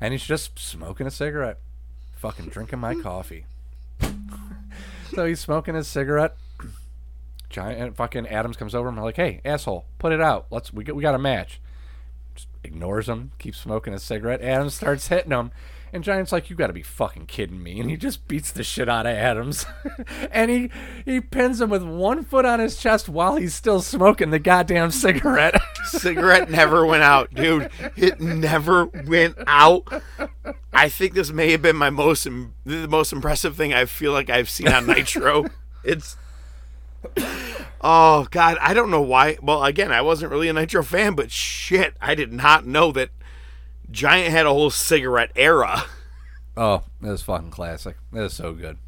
and he's just smoking a cigarette, fucking drinking my mm-hmm. coffee. *laughs* so he's smoking his cigarette. Giant fucking Adams comes over and I'm like, "Hey, asshole, put it out. Let's we get we got a match." Just ignores him, keeps smoking a cigarette. Adams starts hitting him, and Giant's like, "You got to be fucking kidding me!" And he just beats the shit out of Adams, *laughs* and he he pins him with one foot on his chest while he's still smoking the goddamn cigarette. *laughs* Cigarette never went out, dude. It never went out. I think this may have been my most Im- the most impressive thing I feel like I've seen on Nitro. *laughs* it's oh god, I don't know why. Well, again, I wasn't really a Nitro fan, but shit, I did not know that Giant had a whole cigarette era. Oh, that is fucking classic. That is so good.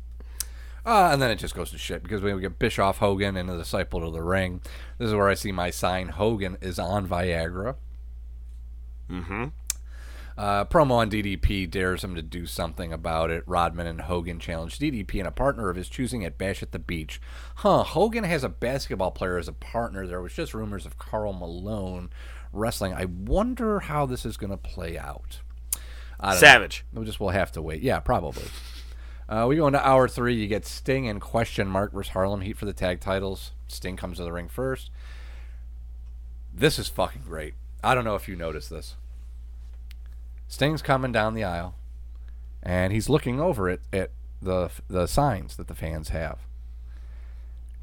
Uh, and then it just goes to shit because we get Bischoff Hogan and the disciple to the ring. This is where I see my sign Hogan is on Viagra. Mm-hmm. Uh, promo on DDP dares him to do something about it. Rodman and Hogan challenge DDP and a partner of his choosing at Bash at the Beach. Huh, Hogan has a basketball player as a partner. There was just rumors of Karl Malone wrestling. I wonder how this is going to play out. Savage. Know. We'll just we'll have to wait. Yeah, probably. Uh, we go into hour three. You get Sting and Question Mark versus Harlem Heat for the tag titles. Sting comes to the ring first. This is fucking great. I don't know if you noticed this. Sting's coming down the aisle, and he's looking over it at the the signs that the fans have,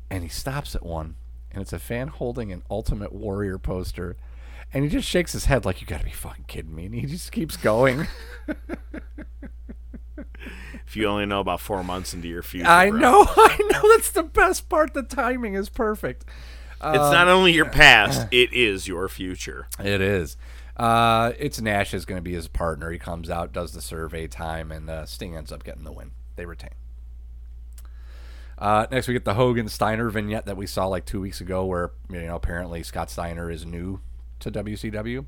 and he stops at one, and it's a fan holding an Ultimate Warrior poster, and he just shakes his head like you got to be fucking kidding me, and he just keeps going. *laughs* *laughs* *laughs* If you only know about four months into your future, I bro. know, I know. That's the best part. The timing is perfect. It's not only your *clears throat* past; it is your future. It is. Uh, it's Nash is going to be his partner. He comes out, does the survey time, and uh, Sting ends up getting the win. They retain. Uh, next, we get the Hogan Steiner vignette that we saw like two weeks ago, where you know apparently Scott Steiner is new to WCW.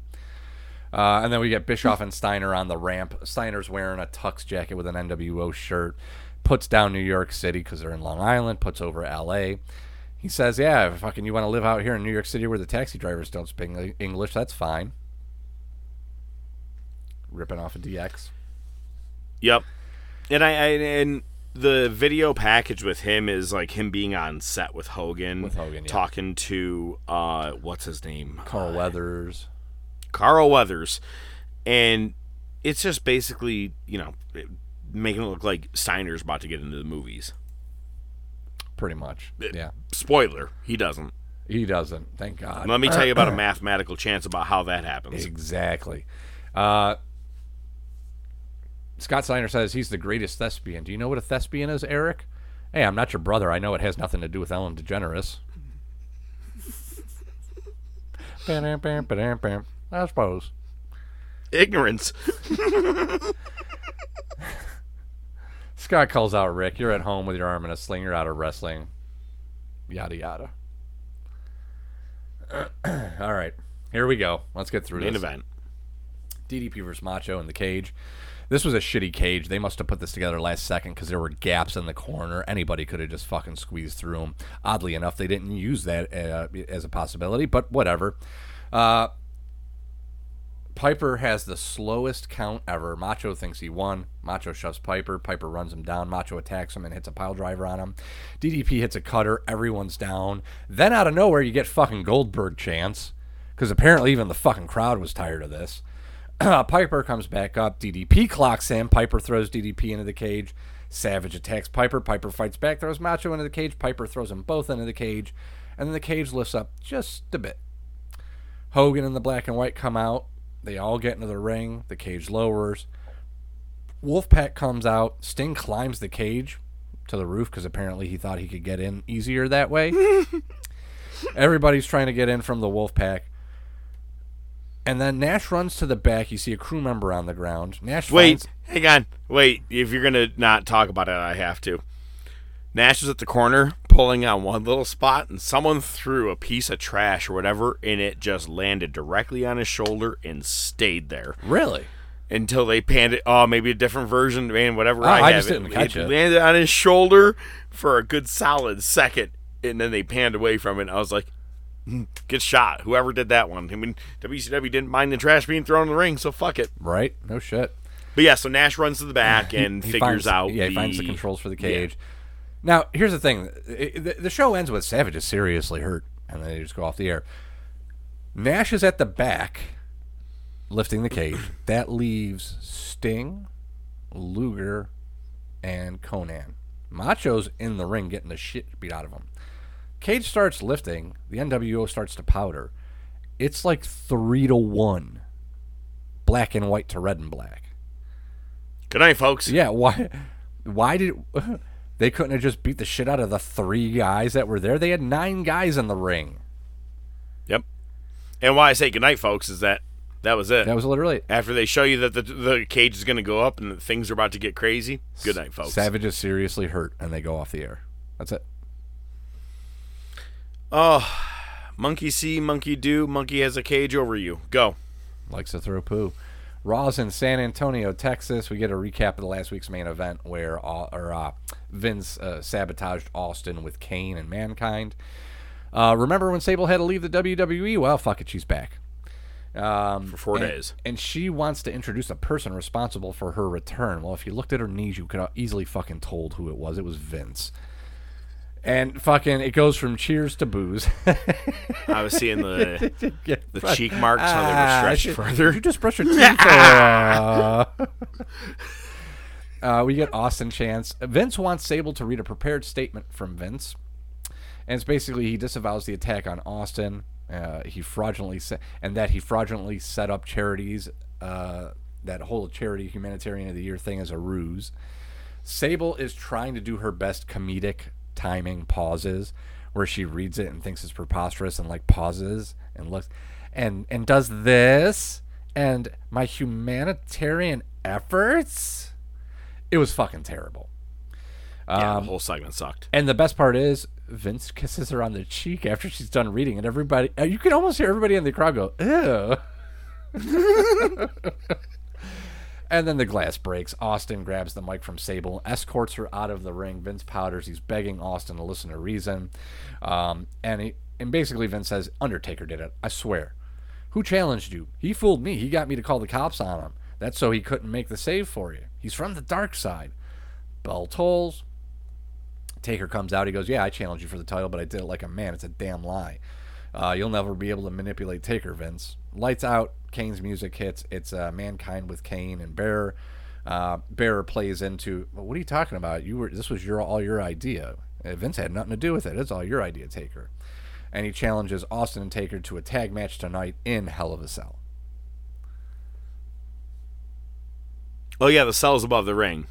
Uh, and then we get Bischoff and Steiner on the ramp. Steiner's wearing a tux jacket with an NWO shirt. Puts down New York City because they're in Long Island. Puts over L.A. He says, "Yeah, if fucking you want to live out here in New York City where the taxi drivers don't speak English, that's fine." Ripping off a DX. Yep. And I, I and the video package with him is like him being on set with Hogan, With Hogan, yeah. talking to uh, what's his name, Carl Weathers. Carl Weathers, and it's just basically you know making it look like Steiner's about to get into the movies. Pretty much. Yeah. Spoiler: he doesn't. He doesn't. Thank God. Let me tell you about a *clears throat* mathematical chance about how that happens. Exactly. Uh, Scott Steiner says he's the greatest thespian. Do you know what a thespian is, Eric? Hey, I'm not your brother. I know it has nothing to do with Ellen DeGeneres. I suppose. Ignorance. *laughs* Scott calls out Rick. You're at home with your arm in a sling. You're out of wrestling. Yada yada. *clears throat* All right, here we go. Let's get through Main this. event. DDP versus Macho in the cage. This was a shitty cage. They must have put this together last second because there were gaps in the corner. Anybody could have just fucking squeezed through them. Oddly enough, they didn't use that uh, as a possibility, but whatever. Uh, Piper has the slowest count ever. Macho thinks he won. Macho shoves Piper. Piper runs him down. Macho attacks him and hits a pile driver on him. DDP hits a cutter. Everyone's down. Then out of nowhere, you get fucking Goldberg chance because apparently even the fucking crowd was tired of this. *clears throat* Piper comes back up. DDP clocks him. Piper throws DDP into the cage. Savage attacks Piper. Piper fights back, throws Macho into the cage. Piper throws them both into the cage. And then the cage lifts up just a bit. Hogan and the black and white come out. They all get into the ring. The cage lowers. Wolfpack comes out. Sting climbs the cage to the roof because apparently he thought he could get in easier that way. *laughs* Everybody's trying to get in from the Wolfpack. And then Nash runs to the back. You see a crew member on the ground. Nash Wait, finds- hang on. Wait, if you're gonna not talk about it, I have to. Nash is at the corner pulling on one little spot, and someone threw a piece of trash or whatever, and it just landed directly on his shoulder and stayed there Really? until they panned it. Oh, maybe a different version, man. Whatever. Oh, I, have, just didn't it, catch it it. landed on his shoulder for a good solid second, and then they panned away from it. I was like, *laughs* "Hmm, good shot. Whoever did that one. I mean, WCW didn't mind the trash being thrown in the ring, so fuck it. Right? No shit. But yeah, so Nash runs to the back *sighs* and He figures finds- out. Yeah, he finds the controls for the cage. Now, here's the thing: the, the show ends with Savage is seriously hurt, and then they just go off the air. Nash is at the back, lifting the cage. *clears throat* That leaves Sting, Luger, and Konnan. Macho's in the ring getting the shit beat out of him. Cage starts lifting. The NWO starts to powder. It's like three to one. Black and white to red and black. Good night, folks. Yeah, why? Why did *laughs* they couldn't have just beat the shit out of the three guys that were there? They had nine guys in the ring. Yep. And why I say good night, folks, is that that was it. That was literally it. After they show you that the, the cage is going to go up and that things are about to get crazy, good night, folks. Savage is seriously hurt, and they go off the air. That's it. Oh, monkey see, monkey do. Monkey has a cage over you. Go. Likes to throw poo. Raw's in San Antonio, Texas. We get a recap of the last week's main event where Au- or, uh, Vince uh, sabotaged Austin with Kane and Mankind. Uh, remember when Sable had to leave the WWE? Well, fuck it, she's back. Um, For four and- days. And she wants to introduce a person responsible for her return. Well, if you looked at her knees, you could have easily fucking told who it was. It was Vince. And fucking, it goes from cheers to booze. *laughs* I was seeing the *laughs* the cheek marks how they Ah, were stretched shit. further. You just brush your *laughs* teeth? Uh, uh, we get Austin Chance. Vince wants Sable to read a prepared statement from Vince, and it's basically he disavows the attack on Austin. Uh, he fraudulently set, and that he fraudulently set up charities. Uh, that whole charity humanitarian of the year thing is a ruse. Sable is trying to do her best comedic timing pauses where she reads it and thinks it's preposterous and like pauses and looks and and does this and my humanitarian efforts? It was fucking terrible. Yeah, Um, the whole segment sucked. and the best part is Vince kisses her on the cheek after she's done reading and everybody uh, you can almost hear everybody in the crowd go ew *laughs* And then the glass breaks. Austin grabs the mic from Sable, escorts her out of the ring. Vince powders. He's begging Austin to listen to reason. Um, and, he, and basically, Vince says, Undertaker did it. I swear. Who challenged you? He fooled me. He got me to call the cops on him. That's so he couldn't make the save for you. He's from the dark side. Bell tolls. Taker comes out. He goes, Yeah, I challenged you for the title, but I did it like a man. It's a damn lie. Uh, you'll never be able to manipulate Taker, Vince. Lights out. Kane's music hits. It's uh, Mankind with Kane and Bearer. Uh, Bearer plays into. What are you talking about? You were. This was your all your idea. Uh, Vince had nothing to do with it. It's all your idea, Taker. And he challenges Austin and Taker to a tag match tonight in Hell of a Cell. Oh yeah, the cell's above the ring.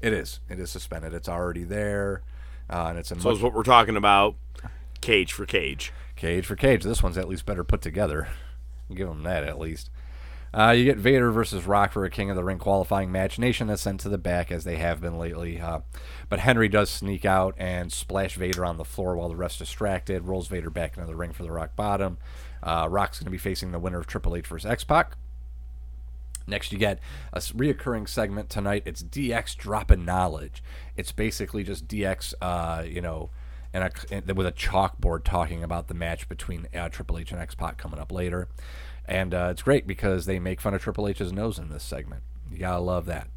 It is. It is suspended. It's already there, uh, and it's a So much- is what we're talking about. Cage for cage. Cage for cage. This one's at least better put together. Give them that at least. Uh, you get Vader versus Rock for a King of the Ring qualifying match. Nation is sent to the back as they have been lately. Uh, but Henry does sneak out and splash Vader on the floor while the rest distracted. Rolls Vader back into the ring for the Rock Bottom. Uh, Rock's going to be facing the winner of Triple H versus X Pac. Next, you get a reoccurring segment tonight. It's DX dropping knowledge. It's basically just DX, uh, you know, and a, with a chalkboard talking about the match between uh, Triple H and X Pac coming up later. And uh, it's great because they make fun of Triple H's nose in this segment. You gotta love that.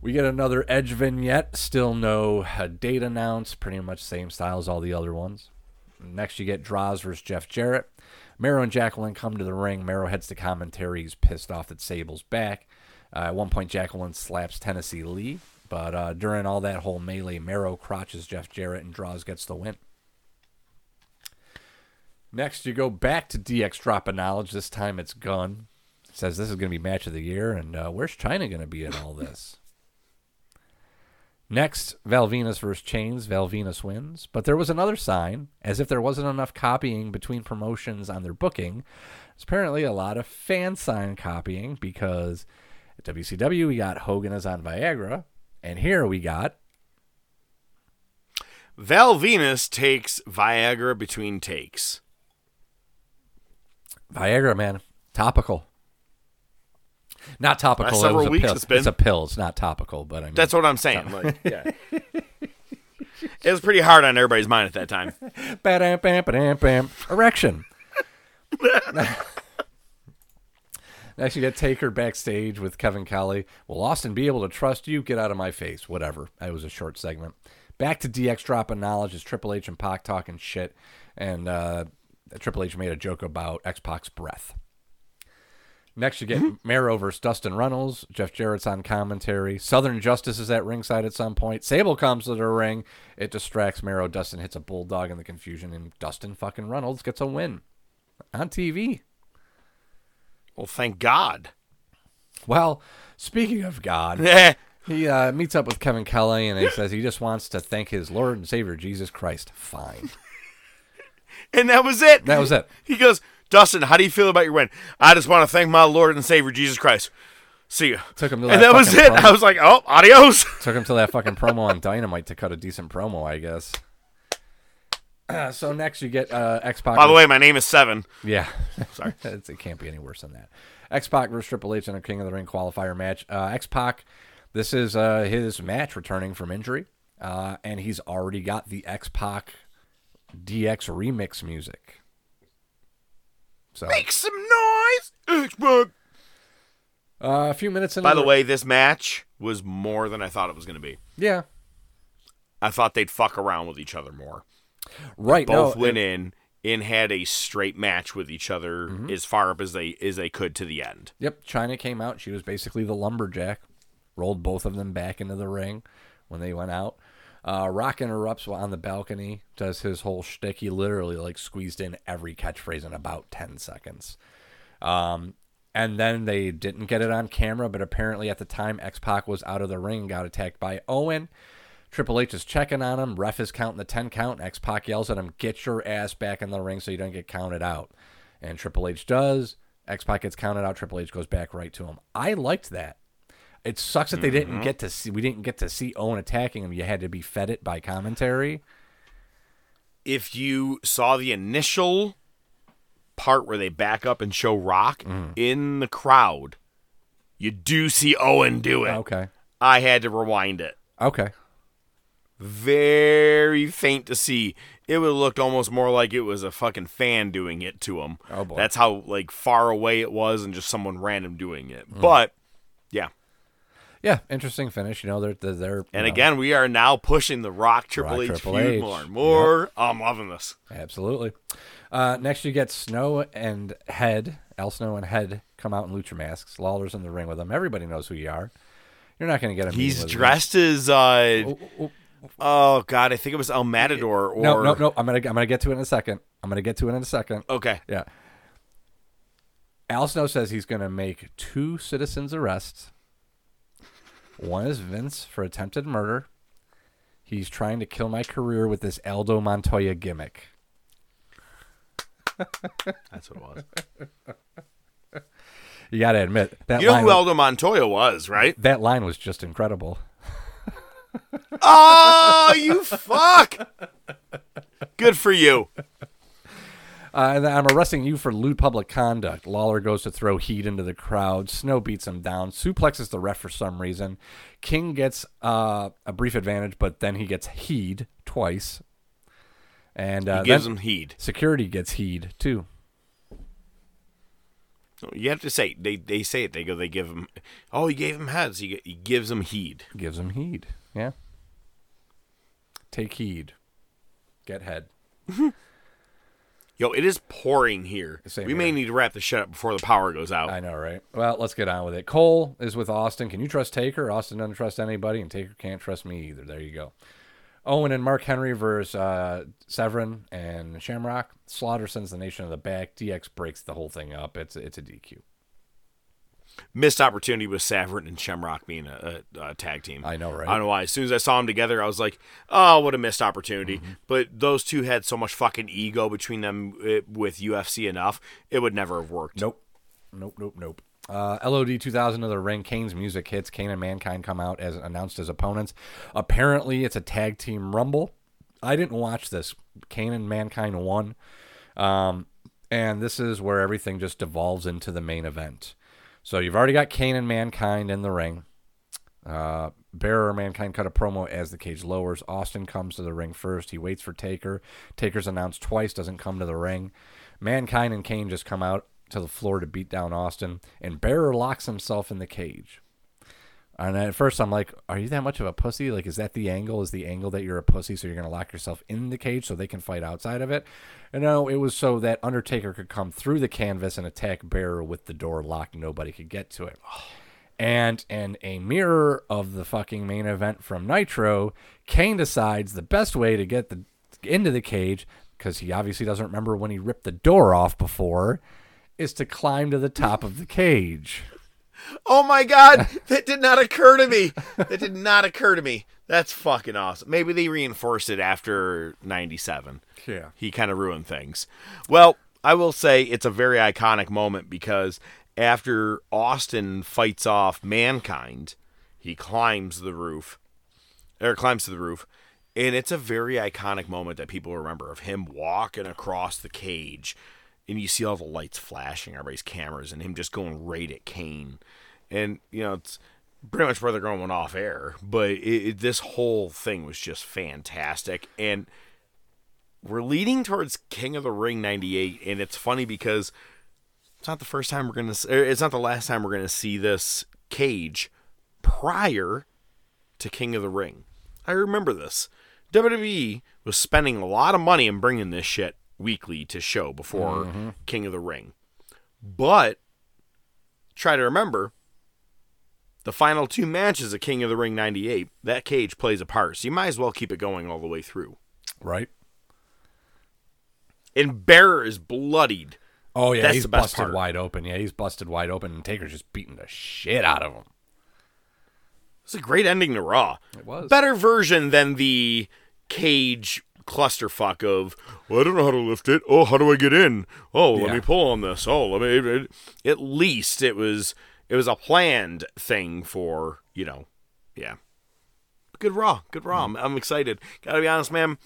We get another Edge vignette. Still no uh, date announced. Pretty much same style as all the other ones. Next, you get Droz versus Jeff Jarrett. Mero and Jacqueline come to the ring. Mero heads to commentary. He's pissed off that Sable's back. Uh, at one point, Jacqueline slaps Tennessee Lee. But uh, during all that whole melee, Mero crotches Jeff Jarrett and Droz gets the win. Next, you go back to DX Drop of Knowledge. This time it's Gunn. Says this is going to be match of the year. And uh, where's Chyna going to be in all this? *laughs* Next, Val Venis versus Chainz. Val Venis wins. But there was another sign, as if there wasn't enough copying between promotions on their booking. There's apparently a lot of fan sign copying because at WCW we got Hogan is on Viagra, and here we got Val Venis takes Viagra between takes. Viagra, man, topical. Not topical. Last it several a weeks pill. it's been. a pill. It's not topical, but I mean That's what I'm saying. Like, yeah. *laughs* it was pretty hard on everybody's mind at that time. Ba-dam, *laughs* bam, ba-dam, bam. Erection. Get Taker backstage with Kevin Kelly. Will Austin be able to trust you? Get out of my face. Whatever. It was a short segment. Back to DX dropping knowledge is Triple H and Pac talking shit. And uh, Triple H made a joke about X Pac's breath. Next, you get Mero versus Dustin Runnels. Jeff Jarrett's on commentary. Southern Justice is at ringside at some point. Sable comes to the ring. It distracts Mero. Dustin hits a bulldog in the confusion, and Dustin fucking Runnels gets a win on TV. Well, thank God. Well, speaking of God, *laughs* he uh, meets up with Kevin Kelly, and he says he just wants to thank his Lord and Savior Jesus Christ. Fine. *laughs* And that was it. That was it. He goes, Dustin, how do you feel about your win? I just want to thank my Lord and Savior Jesus Christ. See you. Took him to and that that was it. promo. I was like, oh, adios. Took him to that fucking promo on Dynamite to cut a decent promo, I guess. *clears throat* So next you get uh, X Pac. By the way, my name is Seven. Yeah. *laughs* Sorry. *laughs* It can't be any worse than that. X Pac versus Triple H in a King of the Ring qualifier match. Uh, X Pac, this is uh, his match returning from injury, uh, and he's already got the X Pac DX remix music. So Make some noise. Xbox. uh, a few minutes into By the way, this match was more than I thought it was going to be. yeah, I thought they'd fuck around with each other more. Right. Both no, went it- in and had a straight match with each other Mm-hmm. as far up as they as they could to the end. Yep, Chyna came out. She was basically the lumberjack. Rolled both of them back into the ring when they went out. Uh, Rock interrupts on the balcony, does his whole shtick. He literally like squeezed in every catchphrase in about ten seconds. Um, and then they didn't get it on camera, but apparently at the time X Pac was out of the ring, got attacked by Owen. Triple H is checking on him. Ref is counting the 10 count. X Pac yells at him, Get your ass back in the ring so you don't get counted out. And Triple H does. X Pac gets counted out. Triple H goes back right to him. I liked that. It sucks that they didn't get to see. We didn't get to see Owen attacking him. You had to be fed it by commentary. If you saw the initial part where they back up and show Rock Mm. in the crowd, you do see Owen do it. Okay. I had to rewind it. Okay. Very faint to see. It would have looked almost more like it was a fucking fan doing it to him. Oh, boy. That's how like far away it was and just someone random doing it. Hmm. But yeah. Yeah, interesting finish. You know, they're they're, they're And know, again, we are now pushing the Rock Triple Rock, H Triple feud H. more and more. I'm loving this. Absolutely. Uh, next, you get Snow and Head. Al Snow and Head come out in lucha masks. Lawler's in the ring with them. Everybody knows who you are. You're not going to get him. He's dressed as uh oh Oh, god, I think it was El Matador or No, no, no. I'm gonna I'm gonna get to it in a second. I'm gonna get to it in a second. Okay. Yeah. Al Snow says he's gonna make two citizens arrests. One is Vince for attempted murder. He's trying to kill my career with this Aldo Montoya gimmick. That's what it was. You got to admit that You know who Aldo Montoya was, right? that line was just incredible. Oh, you fuck! Good for you. Uh, and I'm arresting you for lewd public conduct. Lawler goes to throw heat into the crowd. Snow beats him down. Suplexes the ref for some reason. King gets uh, a brief advantage, but then he gets heed twice. And uh, He gives him heed. Security gets heed too. You have to say they they say it. They go. They give him. Oh, he gave him heads. He, he gives him heed. Gives him heed. Yeah. Take heed. Get head. *laughs* Yo, it is pouring here. Same we may need to wrap this shit up before the power goes out. I know, right? Well, let's get on with it. Cole is with Austin. Can you trust Taker? Austin doesn't trust anybody, and Taker can't trust me either. There you go. Owen and Mark Henry versus uh, Severn and Shamrock. Slaughter sends the nation to the back. DX breaks the whole thing up. It's it's a DQ. Missed opportunity with Severn and Shamrock being a, a, a tag team. I know, right? I don't know why. As soon as I saw them together, I was like, "Oh, what a missed opportunity!" Mm-hmm. But those two had so much fucking ego between them uh, with UFC enough, it would never have worked. Nope. Nope, nope, nope. Uh, LOD 2000 to the ring. Kane's music hits. Kane and Mankind come out as announced as opponents. Apparently, it's a tag team rumble. I didn't watch this. Kane and Mankind won. Um, and this is where everything just devolves into the main event. So you've already got Kane and Mankind in the ring. Uh, Bearer Mankind cut a promo as the cage lowers. Austin comes to the ring first. He waits for Taker. Taker's announced twice, doesn't come to the ring. Mankind and Kane just come out to the floor to beat down Austin, and Bearer locks himself in the cage. And at first, I'm like, "Are you that much of a pussy? Like, is that the angle? Is the angle that you're a pussy, so you're gonna lock yourself in the cage so they can fight outside of it?" And no, it was so that Undertaker could come through the canvas and attack Bearer with the door locked. Nobody could get to it. And in a mirror of the fucking main event from Nitro, Kane decides the best way to get the into the cage, because he obviously doesn't remember when he ripped the door off before, is to climb to the top of the cage. Oh my god, that did not occur to me. That did not occur to me. That's fucking awesome. Maybe they reinforced it after 97. Yeah. He kind of ruined things. Well, I will say it's a very iconic moment because after Austin fights off mankind, he climbs the roof or climbs to the roof and it's a very iconic moment that people remember of him walking across the cage and you see all the lights flashing, everybody's cameras, and him just going right at Kane, and you know it's pretty much where they're going off air. But it, it, this whole thing was just fantastic, and we're leading towards King of the Ring '98, and it's funny because it's not the first time we're gonna, s- er, it's not the last time we're gonna see this cage prior to King of the Ring. I remember this. WWE was spending a lot of money in bringing this shit weekly to show before mm-hmm. King of the Ring. But try to remember the final two matches of King of the Ring 98, that cage plays a part. So you might as well keep it going all the way through. Right. And Bearer is bloodied. Oh yeah, That's he's busted part. wide open. Yeah, he's busted wide open, and Taker's just beating the shit out of him. It's a great ending to Raw. It was. Better version than the cage clusterfuck of, well, I don't know how to lift it. Oh, how do I get in? Oh, let Yeah. me pull on this. Oh, let me. At least it was it was a planned thing for you know, yeah. Good Raw, good Raw. I'm, I'm excited. Gotta be honest, man.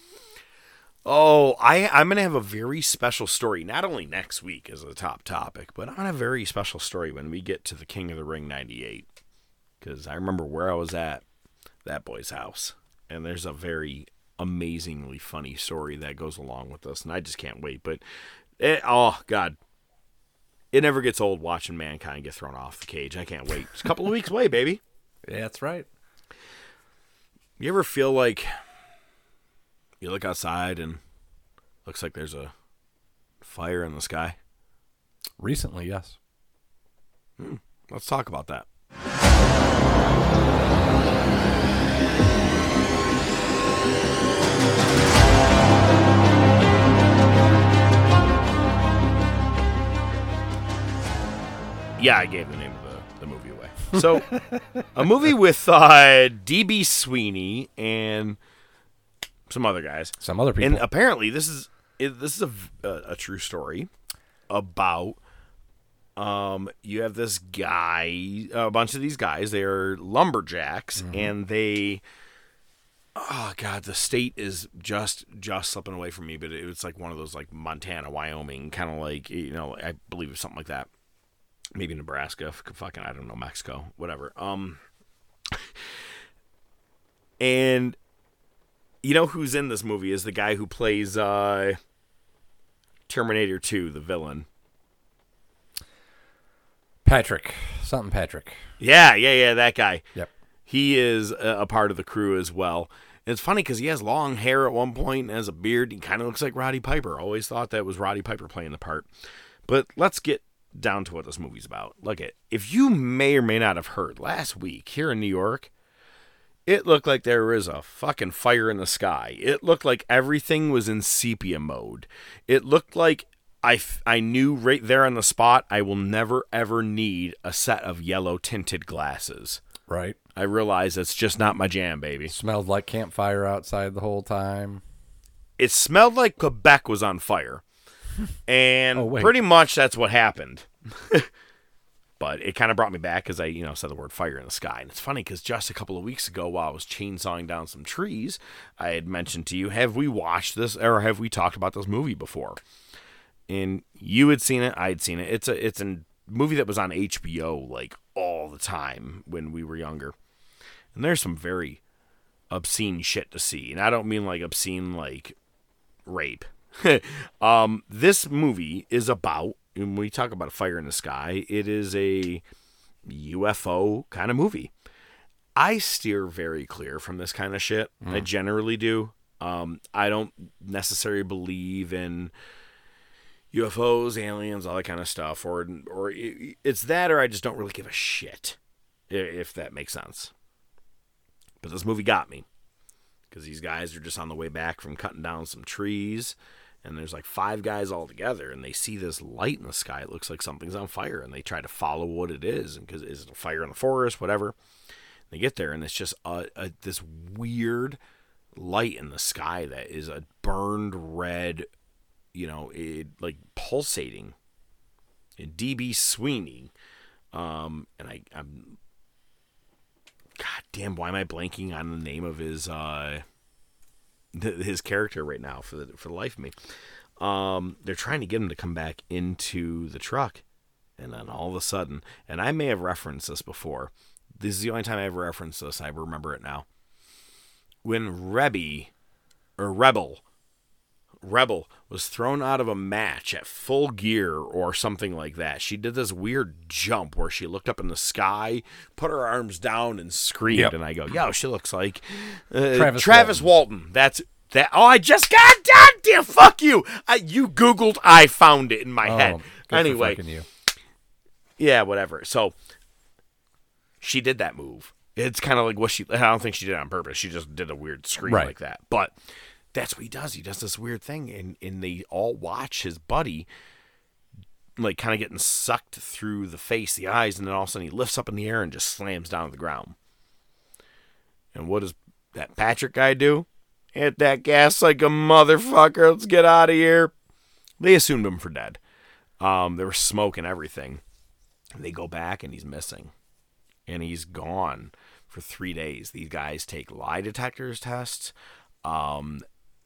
Oh, I I'm gonna have a very special story. Not only next week as a top topic, but I'm gonna have a very special story when we get to the King of the Ring '98 because I remember where I was at that boy's house, and there's a very amazingly funny story that goes along with this, and I just can't wait. But it, oh god, it never gets old watching mankind get thrown off the cage. I can't wait. It's a couple of weeks away, baby. *laughs* Yeah, that's right. You ever feel like you look outside and looks like there's a fire in the sky? Recently, yes. Hmm. Let's talk about that. Yeah, I gave the name of the, the movie away. So, a movie with uh, DB Sweeney and some other guys. Some other people. And apparently, this is it, this is a true story about um you have this guy a bunch of these guys they are lumberjacks and they oh god the state is just just slipping away from me but it was like one of those like montana wyoming kind of like you know i believe it's something like that maybe nebraska fucking i don't know mexico whatever um and you know who's in this movie is the guy who plays uh terminator 2 the villain Patrick, something Patrick. Yeah, yeah, yeah, that guy. Yep. He is a, a part of the crew as well. And it's funny because he has long hair at one point and has a beard. He kind of looks like Roddy Piper. Always thought that was Roddy Piper playing the part. But let's get down to what this movie's about. Look at if you may or may not have heard last week here in New York, it looked like there was a fucking fire in the sky. It looked like everything was in sepia mode. It looked like I, I knew right there on the spot I will never ever need a set of yellow tinted glasses. Right. I realize it's just not my jam, baby. Smelled like campfire outside the whole time. It smelled like Quebec was on fire. *laughs* And Oh, pretty much that's what happened. *laughs* but it kind of brought me back because I, you know, said the word fire in the sky. And it's funny because just a couple of weeks ago, while I was chainsawing down some trees, I had mentioned to you, have we watched this or have we talked about this movie before? And you had seen it, I had seen it. It's a it's a movie that was on HBO like all the time when we were younger. And there's some very obscene shit to see. And I don't mean like obscene like rape. *laughs* um, this movie is about when we talk about a fire in the sky, it is a UFO kind of movie. I steer very clear from this kind of shit. I generally do. Um, I don't necessarily believe in UFOs, aliens, all that kind of stuff, or or i- it's that, or I just don't really give a shit, if that makes sense. But this movie got me because these guys are just on the way back from cutting down some trees, and there's like five guys all together, and they see this light in the sky. It looks like something's on fire, and they try to follow what it is, and because is it a fire in the forest, whatever. They get there, and it's just a, a this weird light in the sky that is a burned red you know, it like pulsating. And DB Sweeney, um, and I, I'm, God damn, why am I blanking on the name of his uh, his character right now for the for the life of me? Um, they're trying to get him to come back into the truck, and then all of a sudden, and I may have referenced this before. This is the only time I ever referenced this. I remember it now. When Rebby or Rebel Rebel was thrown out of a match at full gear or something like that. She did this weird jump where she looked up in the sky, put her arms down, and screamed. Yep. And I go, "Yo, she looks like uh, Travis Travis, Walton. That's that. Oh, I just got done. Damn, fuck you. I, you Googled. I found it in my Oh, head. Anyway, yeah, whatever. So she did that move. It's kind of like what she. I don't think she did it on purpose. She just did a weird scream Right. like that. But that's what he does. He does this weird thing, and and they all watch his buddy, like kind of getting sucked through the face, the eyes, and then all of a sudden he lifts up in the air and just slams down to the ground. And what does that Patrick guy do? Hit that gas like a motherfucker. Let's get out of here. They assumed him for dead. Um, there was smoke and everything. They go back and he's missing. And he's gone for three days. These guys take lie detectors tests. Um,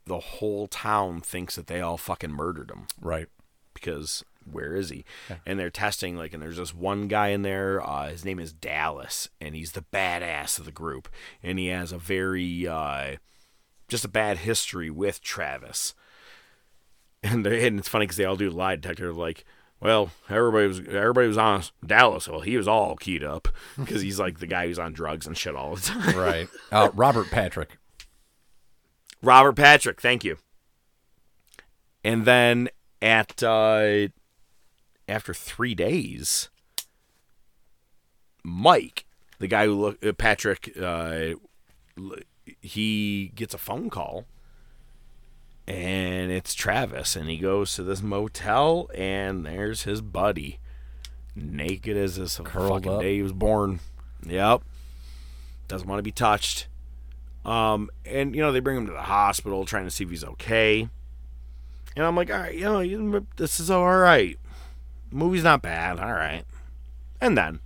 the whole town thinks that they all fucking murdered him Right. because where is he? And they're testing like, and there's this one guy in there. Uh, his name is Dallas, and he's the badass of the group, and he has a very uh, just a bad history with Travis. And, they and it's funny because they all do lie detector like. Well, everybody was everybody was honest. Dallas, well, he was all keyed up because he's like the guy who's on drugs and shit all the time. Right. Uh, Robert Patrick. Robert Patrick, thank you. And then at uh, after three days, Mike, the guy who look uh, Patrick, uh, he gets a phone call, and it's Travis, and he goes to this motel, and there's his buddy, naked as this Curled fucking up. day he was born. Yep, doesn't want to be touched. Um, and you know they bring him to the hospital, trying to see if he's okay. And I'm like, all right, you know, this is all right. Movie's not bad, all right. And then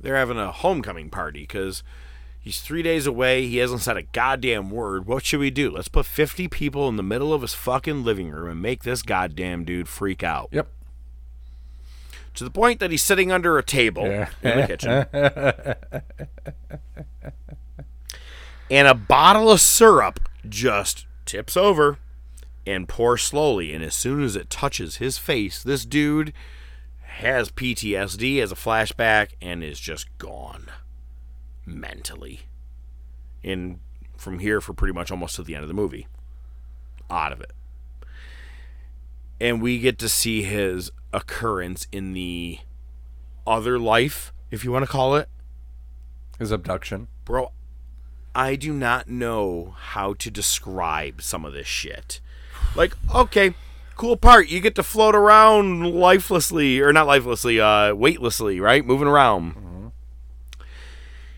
they're having a homecoming party because he's three days away. He hasn't said a goddamn word. What should we do? Let's put 50 people in the middle of his fucking living room and make this goddamn dude freak out. Yep. To the point that he's sitting under a table in the kitchen. *laughs* and a bottle of syrup just tips over and pours slowly. And as soon as it touches his face, this dude has PTSD, has a flashback, and is just gone mentally. And from here for pretty much almost to the end of the movie. Out of it. And we get to see his occurrence in the other life, if you want to call it. His abduction. Bro, I do not know how to describe some of this shit. Like, okay, cool part. You get to float around lifelessly, or not lifelessly, uh, weightlessly, right? Moving around.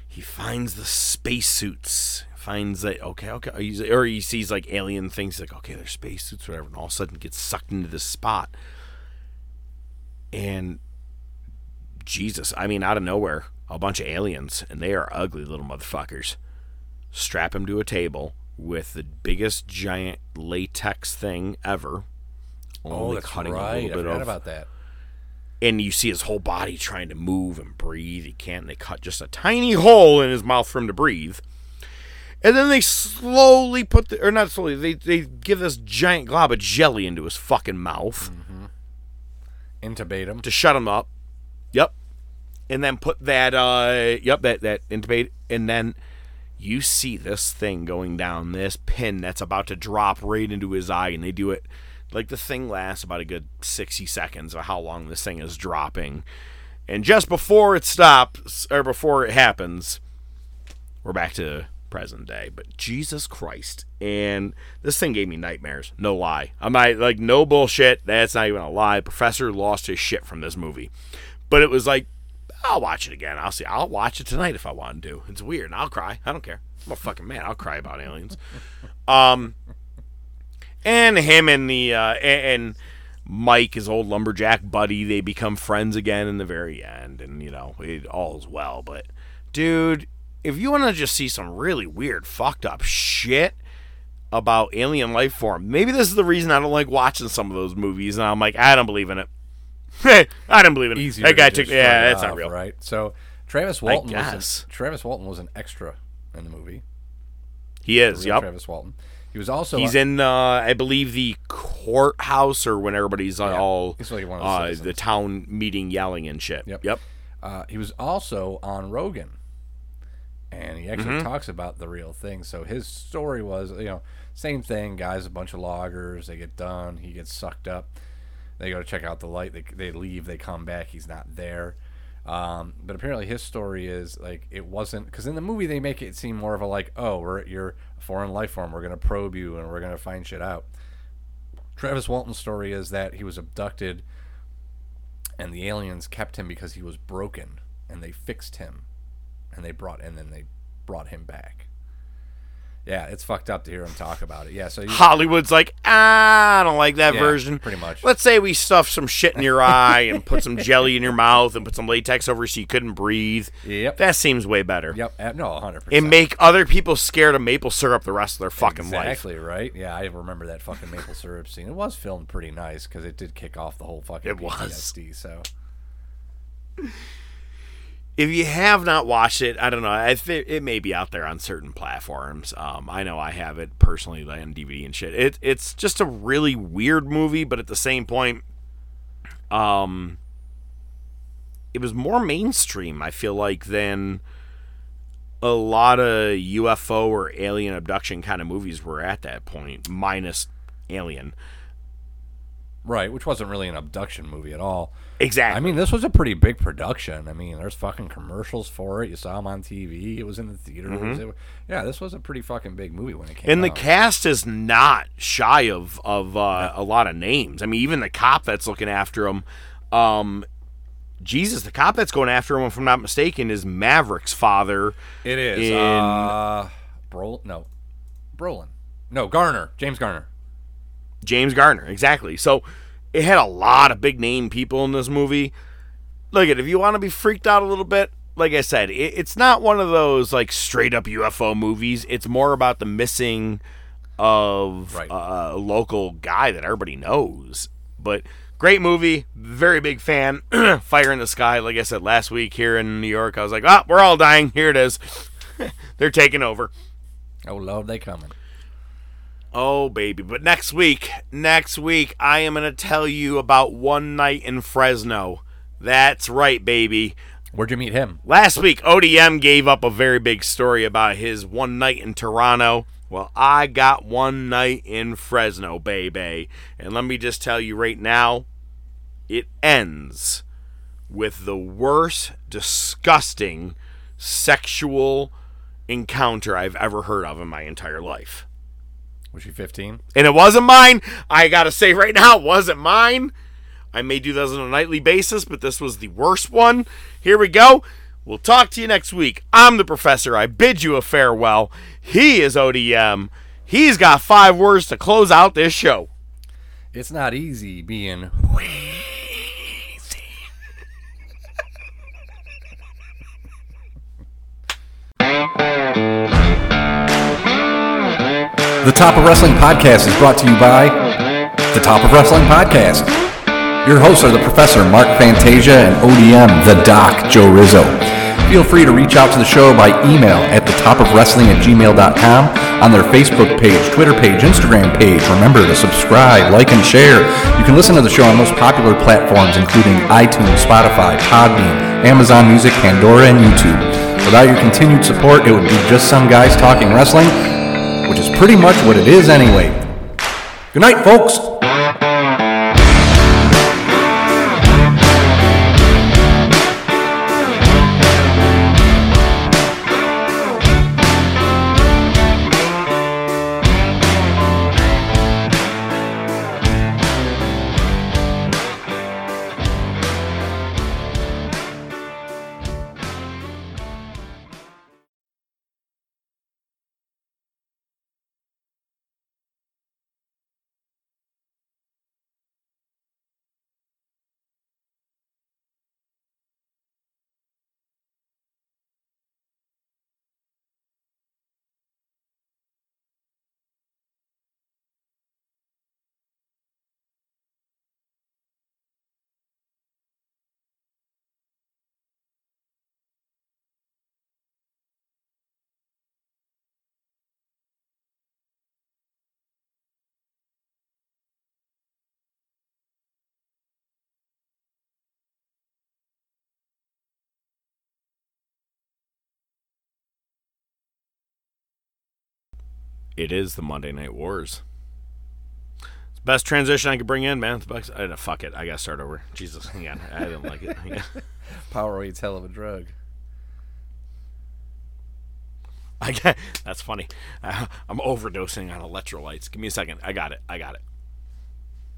He finds the spacesuits. Finds that okay, okay, he's, or he sees like alien things. Like, okay, they're spacesuits, whatever. And all of a sudden, gets sucked into this spot. And Jesus, I mean, out of nowhere, a bunch of aliens, and they are ugly little motherfuckers. Strap him to a table with the biggest giant latex thing ever. Oh, only that's cutting a right. I little bit forgot of- about that. and you see his whole body trying to move and breathe. He can't. And they cut just a tiny hole in his mouth for him to breathe. And then they slowly put the, or not slowly, they, they give this giant glob of jelly into his fucking mouth Intubate him. to shut him up. Yep. And then put that, uh, yep, that, that intubate. And then you see this thing going down, this pin that's about to drop right into his eye. And they do it, like the thing lasts about a good 60 seconds of how long this thing is dropping. And just before it stops, or before it happens, we're back to present day. But Jesus Christ. And this thing gave me nightmares. No lie. I'm not, like, no bullshit. That's not even a lie. Professor lost his shit from this movie. But it was like, I'll watch it again. I'll see. I'll watch it tonight if I want to. It's weird. I'll cry. I don't care. I'm a fucking man. I'll cry about aliens. Um, and him and the uh, and, and Mike, his old lumberjack buddy, they become friends again in the very end, and you know it all's well. But dude, if you want to just see some really weird, fucked up shit, about alien life form. Maybe this is the reason I don't like watching some of those movies, and I'm like, I don't believe in it. *laughs* I don't believe it. Easier. that guy to took. Yeah, that's not real. right? So Travis Walton was an, Travis Walton was an extra in the movie. He is. Yep. Travis Walton. He was also He's in, uh, I believe, the courthouse or when everybody's uh, Yeah, all like one of the uh, the town meeting, yelling and shit. Yep. Yep. Uh, he was also on Rogan, and he actually Mhm. talks about the real thing. So his story was, you know, same thing. Guys, a bunch of loggers. They get done. He gets sucked up. They go to check out the light. They, they leave. They come back. He's not there. Um, but apparently his story is like it wasn't because in the movie they make it seem more of a like, oh, we're you're a foreign life form. We're gonna probe you and we're gonna find shit out. Travis Walton's story is that he was abducted and the aliens kept him because he was broken and they fixed him and they brought and then they brought him back yeah it's fucked up to hear him talk about it yeah so you, Hollywood's like, ah, I don't like that Yeah, version. pretty much. Let's say we stuff some shit in your eye and put some jelly in your mouth and put some latex over so you couldn't breathe. Yep. That seems way better. yep uh, no 100% And make other people scared of maple syrup the rest of their fucking life. exactly right yeah i remember that fucking maple syrup scene it was filmed pretty nice because it did kick off the whole fucking It was. PTSD, so If you have not watched it, I don't know. I think it may be out there on certain platforms. Um, I know I have it personally on DVD and shit. It it's just a really weird movie, but at the same point, um, it was more mainstream. I feel like than a lot of UFO or alien abduction kind of movies were at that point, minus Alien. right which wasn't really an abduction movie at all Exactly. I mean, this was a pretty big production. I mean, there's fucking commercials for it. You saw them on TV. It was in the theaters. It- yeah, this was a pretty fucking big movie when it came Mm-hmm. And the cast is not shy of of uh, a lot of names. I mean, even the cop that's looking after him, um, Jesus, the cop that's going after him, if I'm not mistaken, is Maverick's father. it is. in- uh, Brol no, Brolin. No, Garner. James Garner. James Garner, exactly. So it had a lot of big name people in this movie. Look at if you want to be freaked out a little bit, like I said, it, it's not one of those like straight up UFO movies. It's more about the missing of Right. uh, a local guy that everybody knows. But great movie, very big fan. *clears throat* Fire in the Sky, like I said last week here in New York, I was like, ah, we're all dying. Here it is. *laughs* They're taking over. Oh Lord, they coming. Oh, baby. But next week, next week, I am going to tell you about One Night in Fresno. That's right, baby. Where'd you meet him? Last week, ODM gave up a very big story about his one night in Toronto. Well, I got one night in Fresno, baby. And let me just tell you right now, it ends with the worst, disgusting sexual encounter I've ever heard of in my entire life. Was she 15? And it wasn't mine. I gotta say right now, it wasn't mine. I may do those on a nightly basis, but this was the worst one. Here we go. We'll talk to you next week. I'm the professor. I bid you a farewell. He is ODM. He's got five words to close out this show. It's not easy being. *laughs* The Top of Wrestling Podcast is brought to you by The Top of Wrestling Podcast. Your hosts are the Professor Mark Fantasia and ODM The Doc Joe Rizzo. Feel free to reach out to the show by email at the top of wrestling at gmail.com, on their Facebook page, Twitter page, Instagram page. Remember to subscribe, like, and share. You can listen to the show on most popular platforms, including iTunes, Spotify, Podbean, Amazon Music, Pandora, and YouTube. Without your continued support, it would be just some guys talking wrestling, which is pretty much what it is anyway. Good night, folks. It is the Monday Night Wars. It's the best transition I could bring in, man. It's the best- uh, fuck it. I gotta start over. Jesus, hang on. I didn't like it. Hang *laughs* on. Powerade's hell of a drug. I got, that's funny. Uh, I'm overdosing on electrolytes. Give me a second. I got it. I got it.